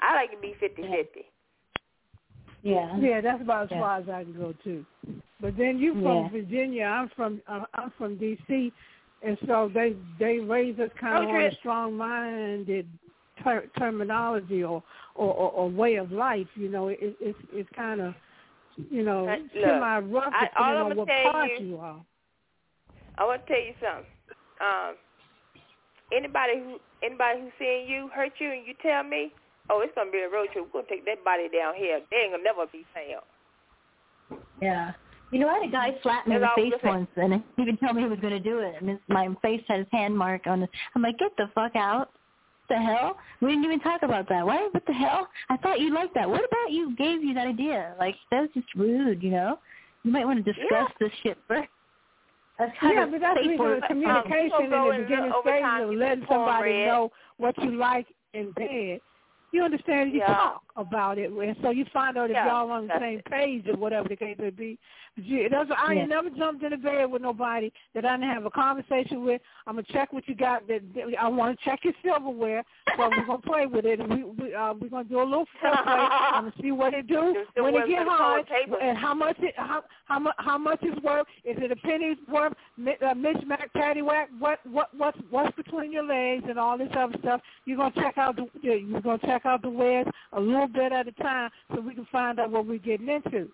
I like to be fifty-fifty. Yeah. Yeah, that's about as Yeah. far as I can go too. But then you from Yeah. Virginia, I'm from uh, I'm from D.C., and so they they raise us kind of on a strong-minded ter- terminology or, or or or way of life. You know, it, it's it's kind of you know Uh, look, semi rough I- all depending I'ma on what part you- you are. I want to tell you something. Um, anybody who anybody who seeing you hurt you and you tell me, oh, it's gonna be a road trip. We're gonna take that body down here. They ain't gonna never be found. Yeah. You know, I had a guy slap me in the That's all I'm face gonna once, and he even told me he was going to do it. And his, my face had his hand mark on it. I'm like, get the fuck out. What the hell? We didn't even talk about that. Why? What the hell? I thought you liked that. What about you gave you that idea? Like, that was just rude, you know? You might want to discuss this shit first. That's kind Yeah, of but that's safer. because um, communication gonna in the beginning over stages of letting somebody cornbread. know what you like in bed. You understand? You Yeah. talk about it, and so you find out if Yeah, y'all on the same it. page or whatever the case may be. You- That's, I Yeah. ain't never jumped in a bed with nobody that I didn't have a conversation with. I'm gonna check what you got. That, that- I want to check your silverware, so we're gonna play with it. And we we uh, we're gonna do a little foreplay. I'm gonna see what it do when it get hard, and how much it how how much how much is worth. Is it a penny's worth? Uh, Mishmack, paddywhack. What what what's what's between your legs and all this other stuff. You're gonna check out the you're gonna check out the wares a little bit at a time, so we can find out what we're getting into.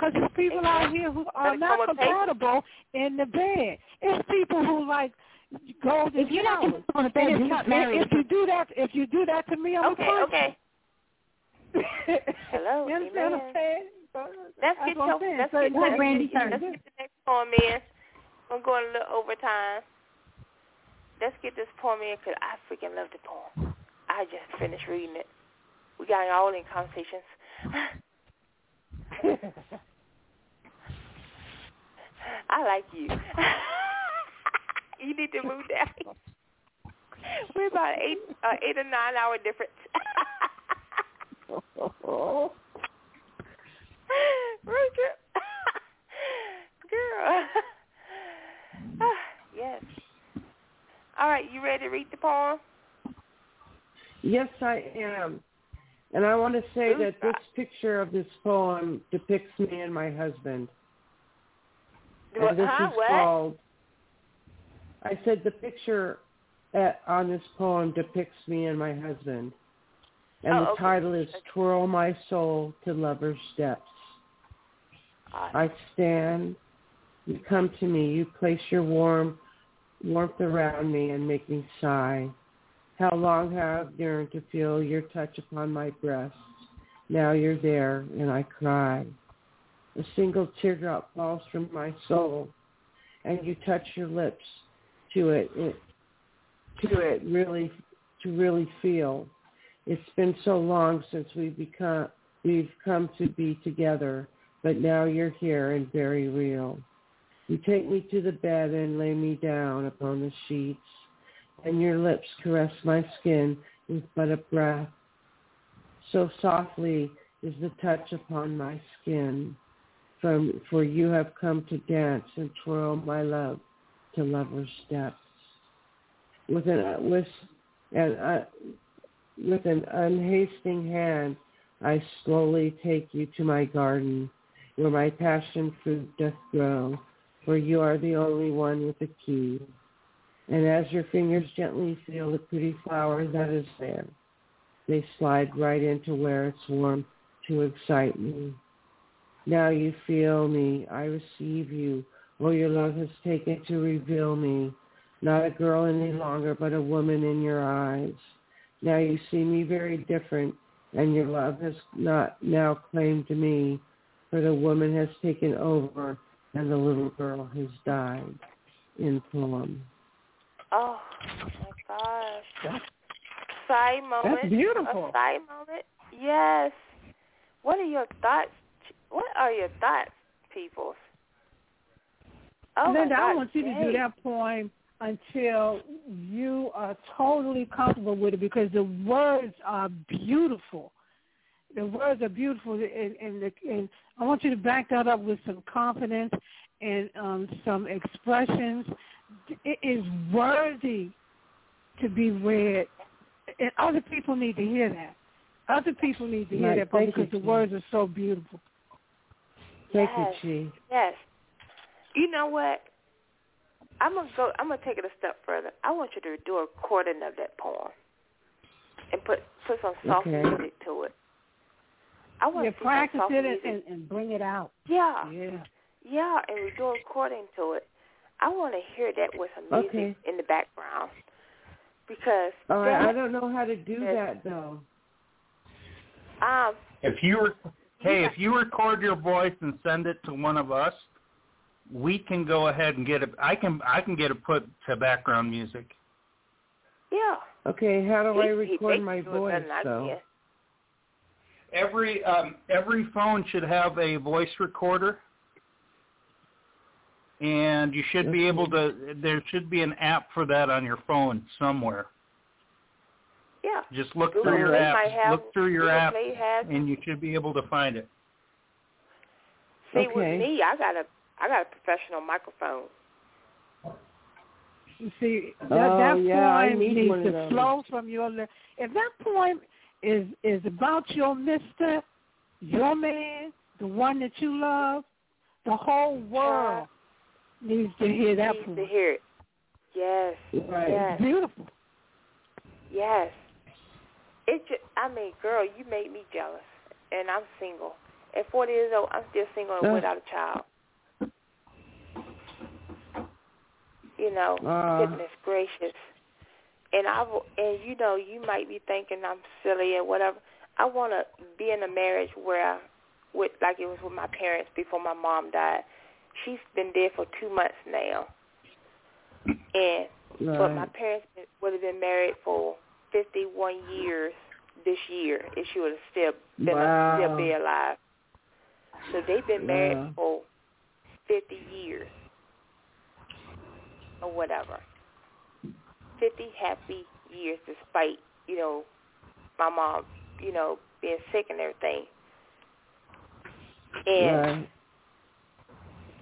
Because there's people out here who are not come with papers. compatible in the bed. It's people who like golden If you're not showers. on the bed, if, you're not married. if you do that, if you do that to me, I'm Okay, a okay. Hello, you understand what I'm saying? Let's That's get what your, let's So get, go let's, ahead, Brandy, get, turn. let's get the next poem in. I'm going a little overtime. Let's get this poem in because I freaking love the poem. I just finished reading it. We got it all in conversations. I like you. you need to move down. We're about eight, uh, eight or nine hour difference. Road trip. Girl. yes. All right, you ready to read the poem? Yes, I am. And I want to say that this picture of this poem depicts me and my husband. And this huh? is What? called. I said the picture at, on this poem depicts me and my husband, and Oh, the okay. title is "Twirl My Soul to Lover's Steps." I stand. You come to me. You place your warm warmth around me and make me sigh. How long have I yearned to feel your touch upon my breast? Now you're there, and I cry. A single teardrop falls from my soul, and you touch your lips to it, it to it really to really feel. It's been so long since we've become we've come to be together, but now you're here and very real. You take me to the bed and lay me down upon the sheets, and your lips caress my skin with but a breath. So softly is the touch upon my skin, from for you have come to dance and twirl my love to lover's steps. With an with an uh, with an unhasting hand, I slowly take you to my garden, where my passion fruit doth grow, for you are the only one with the key. And as your fingers gently feel the pretty flower that is there, they slide right into where it's warm to excite me. Now you feel me, I receive you, or your love has taken to reveal me, not a girl any longer, but a woman in your eyes. Now you see me very different, and your love has not now claimed me, for the woman has taken over, and the little girl has died. In poem. Oh my gosh. Sigh moment. That's beautiful. A sigh moment. Yes. What are your thoughts? What are your thoughts, people? Oh Linda, God. I want you to do that poem until you are totally comfortable with it because the words are beautiful. The words are beautiful, and, and, the, and I want you to back that up with some confidence and um, some expressions. It is worthy to be read, and other people need to hear that. Other people need to hear Right, that poem thank you, because the words are so beautiful. Thank Yes. you, Chi. Yes. You know what? I'm gonna go. I'm gonna take it a step further. I want you to do a recording of that poem and put put some soft Okay. music to it. I want Yeah, to practice soft it music. and, and bring it out. yeah, Yeah. yeah, and we do a recording to it. I want to hear that with some music Okay. in the background because All right, that, I don't know how to do that though. um If you were, hey, if you record your voice and send it to one of us, we can go ahead and get it. I can I can get it put to background music. yeah. Okay, how do He- I record my you do it voice better though? Every um, every phone should have a voice recorder, and you should be able to. There should be an app for that on your phone somewhere. Yeah. Just look Google through your Play apps. have- Look through your Google app, Play has and you should be able to find it. See, Okay. with me, I got a I got a professional microphone. You see, that, Oh, that yeah, poem needs to flow from your lips. If that poem is is about your mister, your man, the one that you love, the whole world needs to hear that needs poem. to hear it. Yes. Right. Yes. It's beautiful. Yes. It just, I mean, girl, you made me jealous, and I'm single. At 40 years old, I'm still single and without a child. You know, Uh. goodness gracious. And I and you know, you might be thinking I'm silly and whatever. I want to be in a marriage where, with like it was with my parents before my mom died. She's been dead for two months now, and but my parents would have been married for 51 years this year if she would have still been Wow. still be alive. So they've been married Wow. for 50 years or whatever. 50 happy years despite, you know, my mom, you know, being sick and everything. And Right.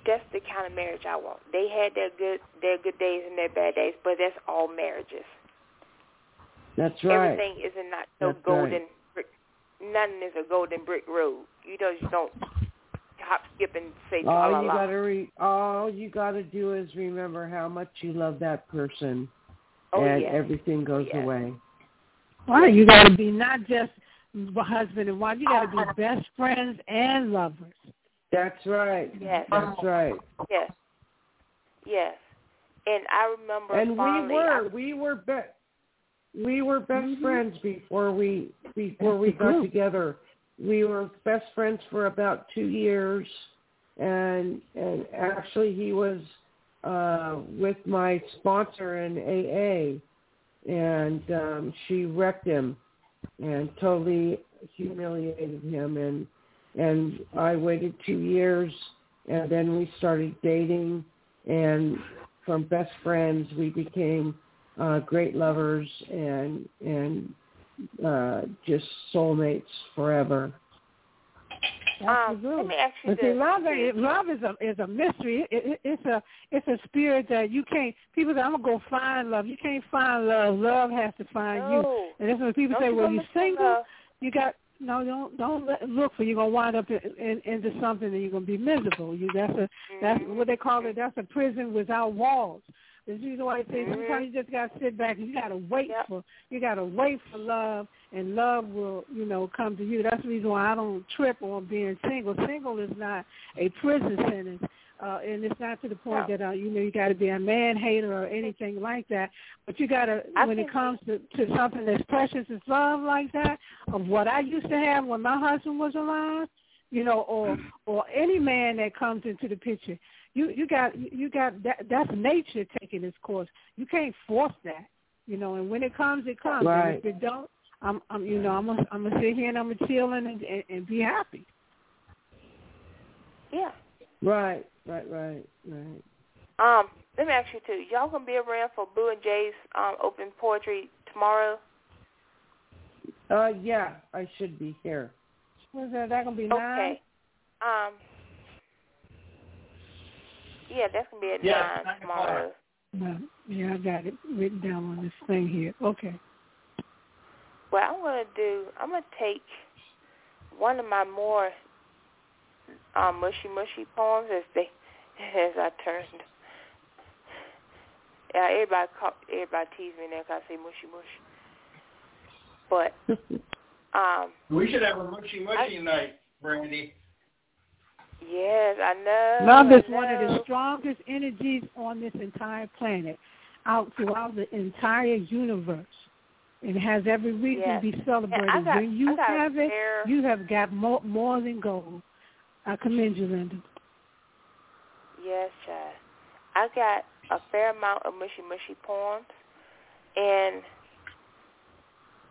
that's the kind of marriage I want. They had their good their good days and their bad days, but that's all marriages. That's right. Everything isn't not no That's golden right. brick. Nothing is a golden brick road. You know, you don't hop, skip, and say la la All you la. gotta re- all you gotta do is remember how much you love that person, Oh, and yes. everything goes Yes. away. Right, you got to be not just husband and wife. You got to be best friends and lovers. That's right. Yes. That's right. Yes. Yes. And I remember And we were I, we were be- we were best Mm-hmm. friends before we before we got together. We were best friends for about two years, and and actually he was uh with my sponsor in AA, and um she wrecked him and totally humiliated him and and I waited two years and then we started dating and from best friends we became uh great lovers and and uh just soulmates forever. That's um, let me ask you But see, this. love, ain't- love is a is a mystery. It, it, it's a it's a spirit that you can't. People say, "I'm gonna go find love." You can't find love. Love has to find you. And that's when people Don't say, "Well, you're single." love. You got no. Don't don't let, look for. You're gonna wind up in, in, into something and you're gonna be miserable. You that's a that's Mm-hmm. what they call it. That's a prison without walls. That's usually why I say Mhm. sometimes you just gotta sit back and you gotta wait Yep. for you gotta wait for love and love will, you know, come to you. That's the reason why I don't trip on being single. Single is not a prison sentence. Uh, and it's not to the point No. that uh, you know you got to be a man hater or anything like that. But you got to, when it comes to to something as precious as love like that, of what I used to have when my husband was alive, you know, or or any man that comes into the picture, you you got you got that that's nature taking its course. You can't force that, you know. And when it comes, it comes. And Right. if it don't, I'm I'm you know I'm gonna I'm gonna sit here and I'm gonna chill and and, and be happy. Yeah. Right, right, right, right. Um, let me ask you too. Y'all gonna be around for Boo and Jay's um open poetry tomorrow? Uh yeah, I should be here. What's that? That gonna be nine? Okay. Um. Yeah, that's gonna be at Yes, nine nine tomorrow. No, yeah, I got it written down on this thing here. Okay. What I'm gonna do, I'm gonna take one of my more um, mushy mushy poems as they as I turned. Yeah, everybody call, everybody tease me now 'cause I say mushy mushy. But um, We should have a mushy mushy night, Brandy. Yes, I know. Love is I one of the strongest energies on this entire planet, out throughout the entire universe. It has every reason Yes. to be celebrated. Got- when you I got a have it, fair- you have got more more than gold. I commend you, Linda. Yes, child. I got a fair amount of mushy mushy poems, and,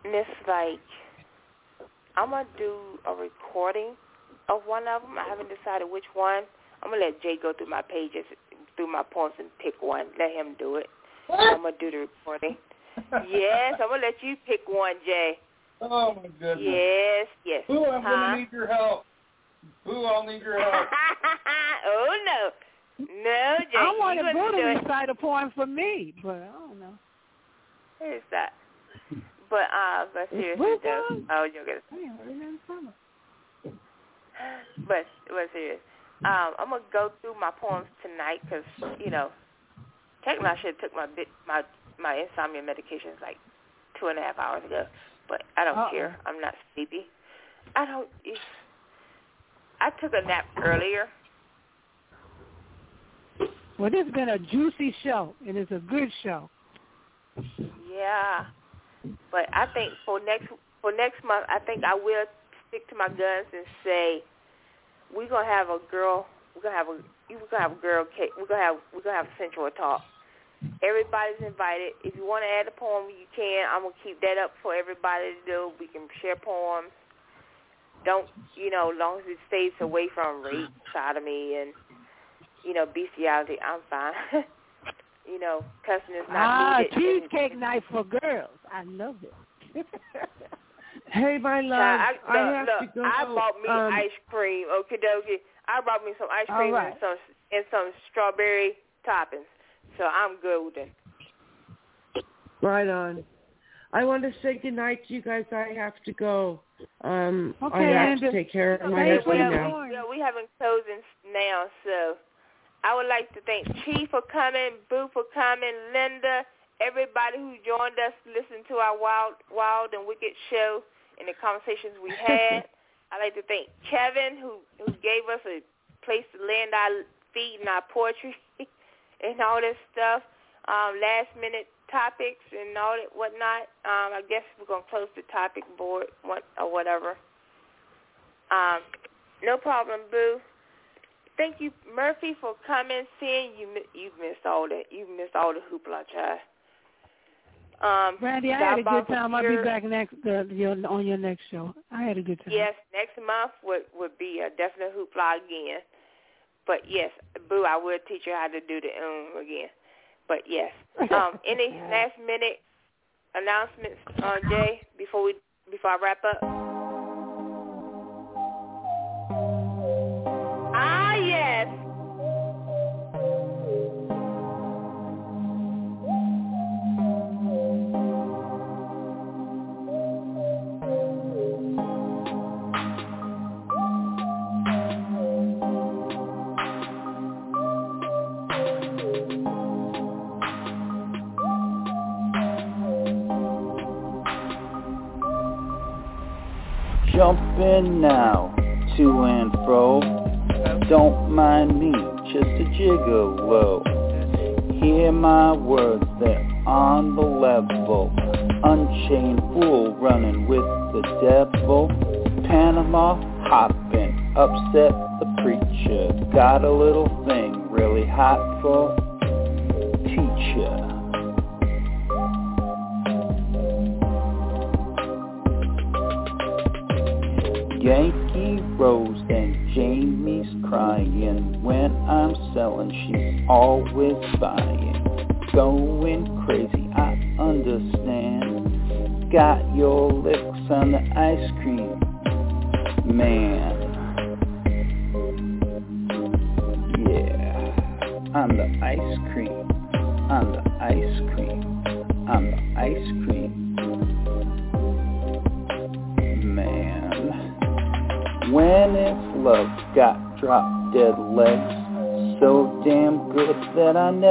and it's like I'm gonna do a recording of one of them. I haven't decided which one. I'm gonna let Jay go through my pages, through my poems, and pick one. Let him do it. I'm gonna do the recording. yes, I'm gonna let you pick one, Jay. Oh my goodness. Yes, yes. Ooh, I'm huh? gonna need your help. Ooh, I'll need your help. oh no, no, Jay. I want you to gonna go do to it. recite a poem for me, but I don't know. Who's that? But uh, but seriously Which though, one? oh, you're gonna. I ain't heard nothing from her. But but serious. Um, I'm gonna go through my poems tonight because you know, technically I should have took my bit my my insomnia medications like two and a half hours ago, but I don't Uh-oh. care. I'm not sleepy. I don't. If, I took a nap earlier, Well, this has been a juicy show, and it's a good show. Yeah, but I think for next for next month, I think I will stick to my guns and say we're gonna have a girl. We're gonna have a we're gonna have a girl. We're gonna have we're gonna have a sensual talk. Everybody's invited. If you want to add a poem, you can. I'm gonna keep that up for everybody to do. We can share poems. Don't you know? As long as it stays away from rape, sodomy, and you know bestiality, I'm fine. you know, cussing is not ah, needed. cheesecake night for girls. I love it. hey, my love. I, I look, have look, to go. I bought me um, ice cream. Okay, dokie. I brought me some ice cream right. and some and some strawberry toppings. So I'm golden. Right on. I want to say goodnight to you guys. I have to go. Um, Okay, I have Linda. to take care of my Thanks husband the now. porn. Yeah, we having closing now, so I would like to thank Chief for coming, Boo for coming, Linda, everybody who joined us to listen to our wild, wild and wicked show and the conversations we had. I'd like to thank Kevin who who gave us a place to land our feet and our poetry and all this stuff. Um, last minute topics and all that whatnot. Um, I guess we're gonna close the topic board what or whatever. Um, no problem, Boo. Thank you, Murphy, for coming. Seeing you, mi- you missed all that. You missed all the hoopla, child. Um, Brandy, I had a good time. I'll be back next uh, your, on your next show. I had a good time. Yes, next month would would be a definite hoopla again. But yes, Boo, I will teach you how to do the um again. But yes, um, any last minute announcements, uh, Jay, before we before I wrap up? In now, to and fro. Don't mind me, just a gigolo. Hear my words, they're on the level. Unchained fool running with the devil. Panama hopping, upset the preacher. Got a little thing really hot for buying, going crazy. I understand. Got your licks on the ice cream,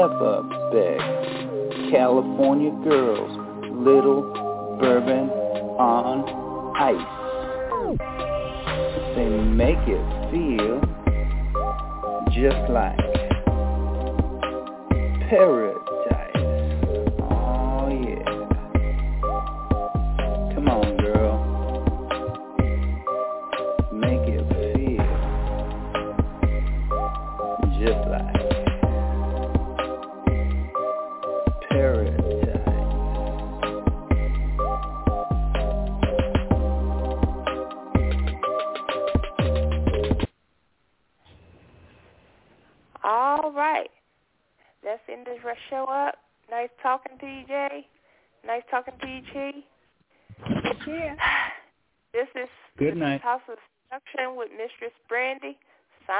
I never California girls,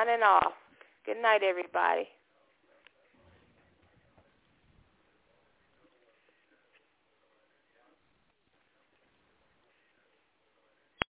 Signing off. Good night, everybody.